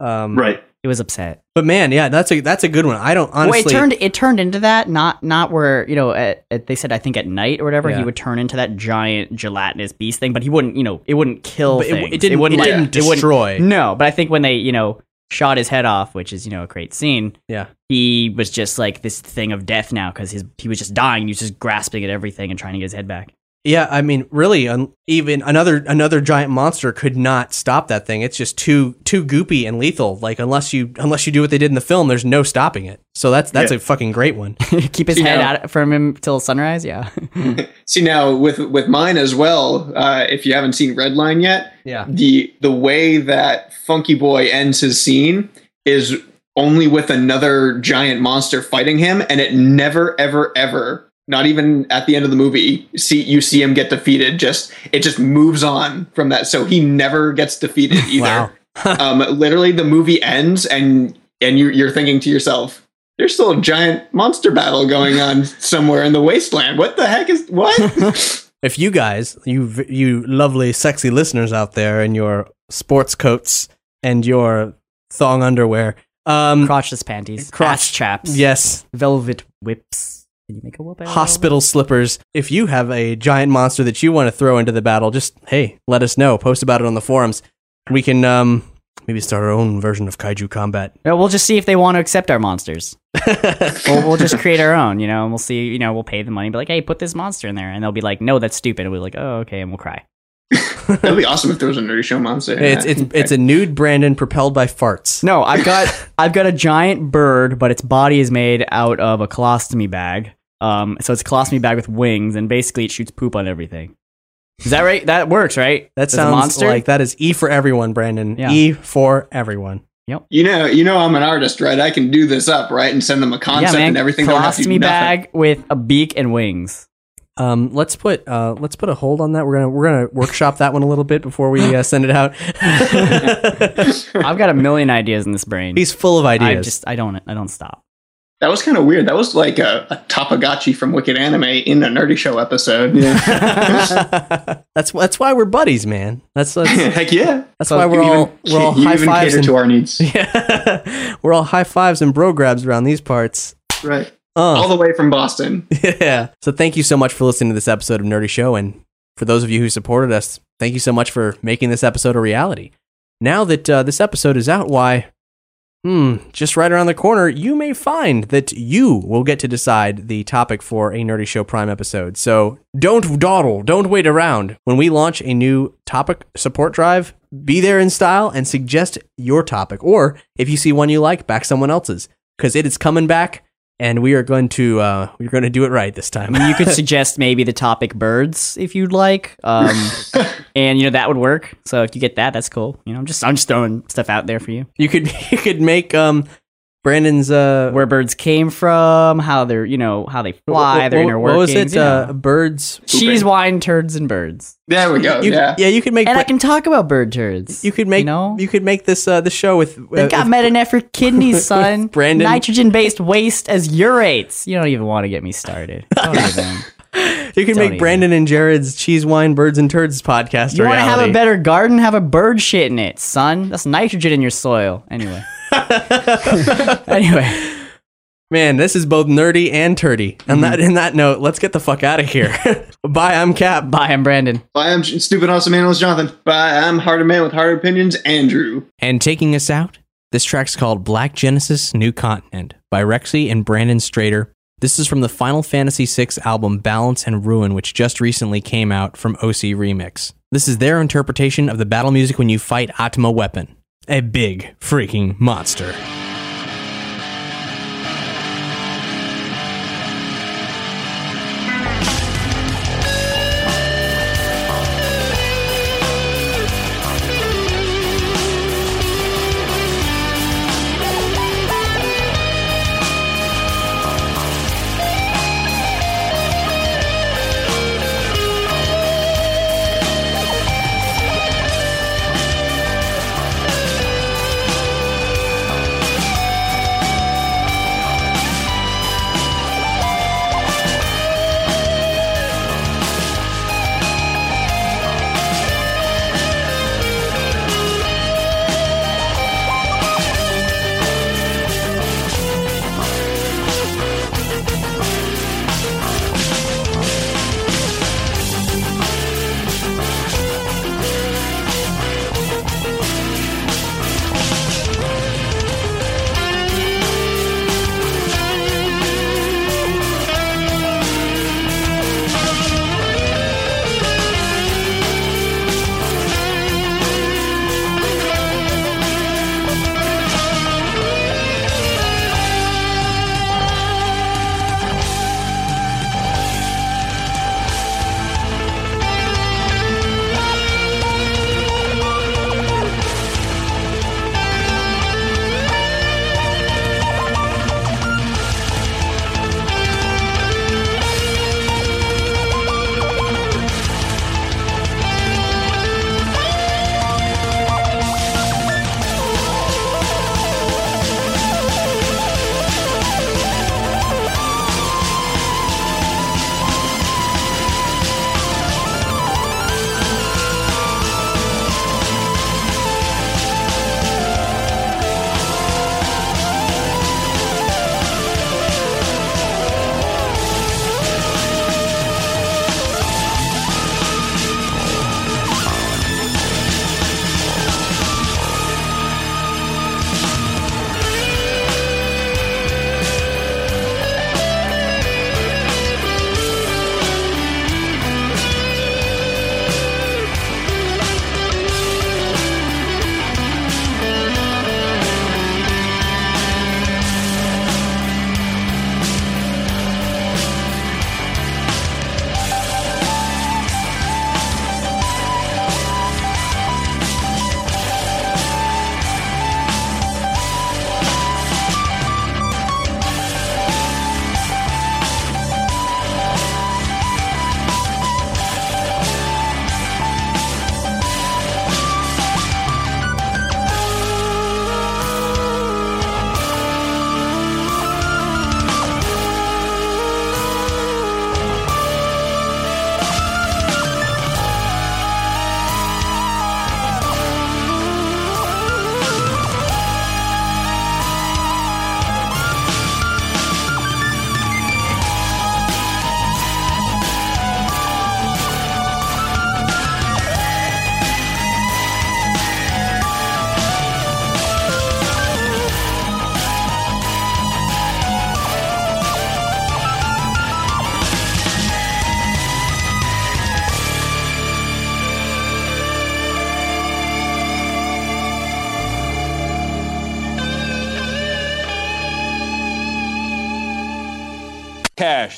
Um, right. It was upset. But man, yeah, that's a that's a good one. I don't honestly. well, it turned it turned into that. Not not where you know at, at, they said I think at night or whatever Yeah. he would turn into that giant gelatinous beast thing, but he wouldn't. You know, it wouldn't kill But it- things. it didn't- wouldn't it like- didn't wouldn't- destroy. no, but I think when they you know shot his head off, which is you know a great scene. Yeah. he was just like this thing of death now because his he was just dying. He was just grasping at everything and trying to get his head back. Yeah, I mean, really, un- even another another giant monster could not stop that thing. It's just too too goopy and lethal. Like unless you unless you do what they did in the film, there's no stopping it. So that's that's Yeah. a fucking great one. Keep his See, head now- out from him till sunrise. Yeah. See now with with mine as well. Uh, if you haven't seen Redline yet, Yeah. the the way that Funky Boy ends his scene is only with another giant monster fighting him, and it never ever ever. Not even at the end of the movie, see you see him get defeated. Just it just moves on from that, so he never gets defeated either. um, literally, the movie ends, and and you, you're thinking to yourself, "There's still a giant monster battle going on somewhere in the wasteland. What the heck is what?" If you guys, you you lovely, sexy listeners out there in your sports coats and your thong underwear, um, crotchless panties, crotch ass chaps, yes, velvet whips. Can you make a whoop? out of hospital slippers. If you have a giant monster that you want to throw into the battle, just hey, let us know. Post about it on the forums. We can um maybe start our own version of kaiju combat. No, we'll just see if they want to accept our monsters. we'll, we'll just create our own, you know, and we'll see, you know, we'll pay the money, and be like, hey, put this monster in there. And they'll be like, no, that's stupid. And we'll be like, oh, okay. And we'll cry. That'd be awesome if there was a nerdy show monster. in It's that. it's it's a nude Brandon propelled by farts. No, I've got, I've got a giant bird, but its body is made out of a colostomy bag. Um, so it's a colostomy bag with wings, and basically it shoots poop on everything. Is that right? That works, right? That As a sounds monster? like that is E for everyone, Brandon. Yeah. E for everyone. Yep. You know, you know, I'm an artist, right? I can do this up, right, and send them a concept yeah, and everything. Don't have to do Colostomy bag with a beak and wings. Um, let's put uh, let's put a hold on that. We're gonna we're gonna workshop that one a little bit before we uh, send it out. I've got a million ideas in this brain. He's full of ideas. I just I don't I don't stop. That was kind of weird. That was like a, a Tapagachi from Wicked Anime in a Nerdy Show episode. Yeah. that's that's why we're buddies, man. That's, that's Heck yeah. That's So why we're all even- we're all you high even fives cater and to our needs. Yeah, we're all high fives and bro grabs around these parts. Right. Uh. All the way from Boston. Yeah. So thank you so much for listening to this episode of Nerdy Show, and for those of you who supported us, thank you so much for making this episode a reality. Now that uh, this episode is out, why? Hmm, just right around the corner, you may find that you will get to decide the topic for a Nerdy Show Prime episode. So don't dawdle, don't wait around. When we launch a new topic support drive, be there in style and suggest your topic. Or if you see one you like, back someone else's. Because it is coming back and we are going to uh, we're going to do it right this time. you could suggest maybe the topic birds if you'd like, um, and you know that would work. So if you get that, that's cool. You know, I'm just I'm just throwing stuff out there for you. You could you could make um Brandon's uh where birds came from, how they're you know how they fly, What- their what- inner what was it? you know. Uh, birds cheese, wine, turds, and birds. There we go. You- yeah. yeah, you could make And I can talk about bird turds. you could make you, could make this uh the show with They uh, got with- metanephric kidneys, son. Brandon- Nitrogen-based waste as urates. You don't even want to get me started. Don't even. you can Don't make even. Brandon and Jared's cheese wine birds and turds podcast You a want to have a better garden? Have a bird shit in it, son. That's nitrogen in your soil. Anyway. anyway. Man, this is both nerdy and turdy. Mm-hmm. And that in that note, let's get the fuck out of here. Bye, I'm Cap. Bye, I'm Brandon. Bye, I'm stupid awesome analyst Jonathan. Bye, I'm harder man with harder opinions, Andrew. And taking us out, this track's called Black Genesis New Continent by Rexy and Brandon Strader. This is from the Final Fantasy VI album Balance and Ruin, which just recently came out from OC Remix. This is their interpretation of the battle music when you fight Atma Weapon, a big freaking monster.「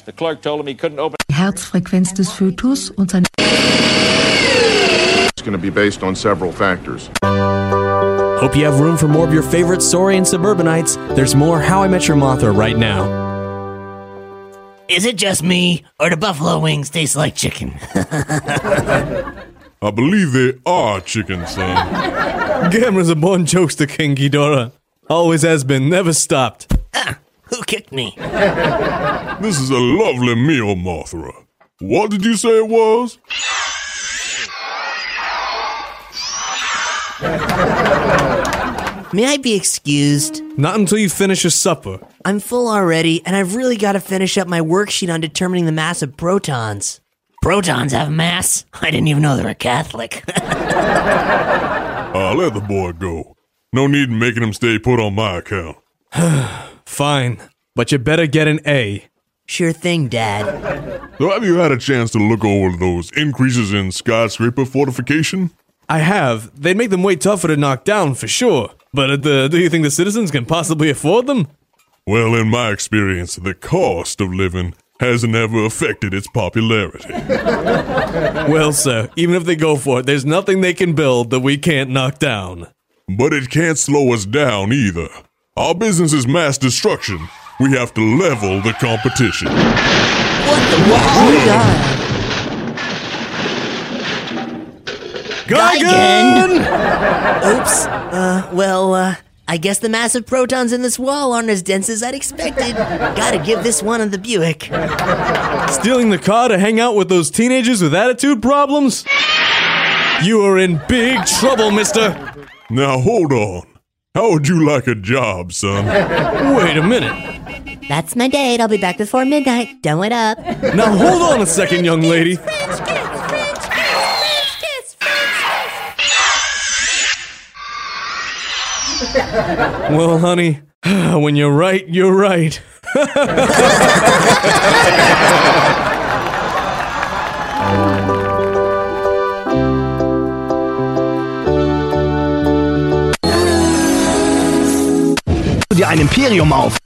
cash. The clerk told him he couldn't open. Herzfrequenz des Fötus und seine It's going to be based on several factors. Hope you have room for more of your favorite Saurian suburbanites. There's more How I Met Your Mother right now. Is it just me, or do buffalo wings taste like chicken? I believe they are chicken, son. Gamera's a born jokester, King Ghidorah. Always has been, never stopped. Who kicked me? This is a lovely meal, Mothra. What did you say it was? May I be excused? Not until you finish your supper. I'm full already, and I've really got to finish up my worksheet on determining the mass of protons. Protons have mass? I didn't even know they were Catholic. I'll ah, let the boy go. No need in making him stay put on my account. Fine, but you better get an A. Sure thing, Dad. So have you had a chance to look over those increases in skyscraper fortification? I have. They'd make them way tougher to knock down, for sure. But uh, the, do you think the citizens can possibly afford them? Well, in my experience, the cost of living has never affected its popularity. well, sir, even if they go for it, there's nothing they can build that we can't knock down. But it can't slow us down either. Our business is mass destruction. We have to level the competition. What the? Oh, God. Gigan! Oops. Uh, well, uh, I guess the massive protons in this wall aren't as dense as I'd expected. Gotta give this one on the Buick. Stealing the car to hang out with those teenagers with attitude problems? You are in big trouble, mister. Now hold on. How would you like a job, son? Wait a minute. That's my date. I'll be back before midnight. Don't wait up. Now hold on a second, young lady. Well, honey, when you're right, you're right. ein Imperium auf.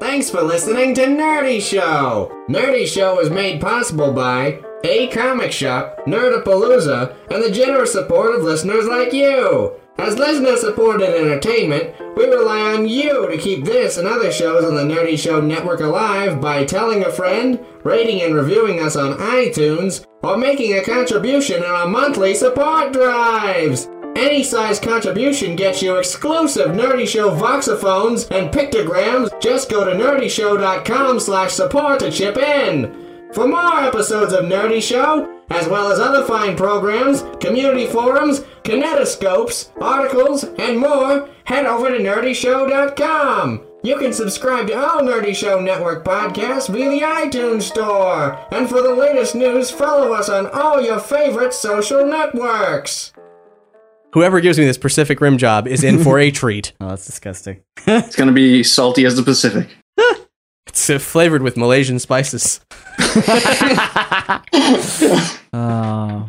Thanks for listening to Nerdy Show. Nerdy Show is made possible by A Comic Shop, Nerdapalooza, and the generous support of listeners like you. As listener-supported entertainment, we rely on you to keep this and other shows on the Nerdy Show network alive by telling a friend, rating and reviewing us on iTunes, or making a contribution in our monthly support drives. Any size contribution gets you exclusive Nerdy Show voxophones and pictograms. Just go to nerdyshow.com slash support to chip in. For more episodes of Nerdy Show, as well as other fine programs, community forums, kinetoscopes, articles, and more, head over to nerdyshow.com. You can subscribe to all Nerdy Show Network podcasts via the iTunes Store. And for the latest news, follow us on all your favorite social networks. Whoever gives me this Pacific Rim job is in for a treat. Oh, that's disgusting. it's gonna be salty as the Pacific. It's uh, flavored with Malaysian spices. Uh,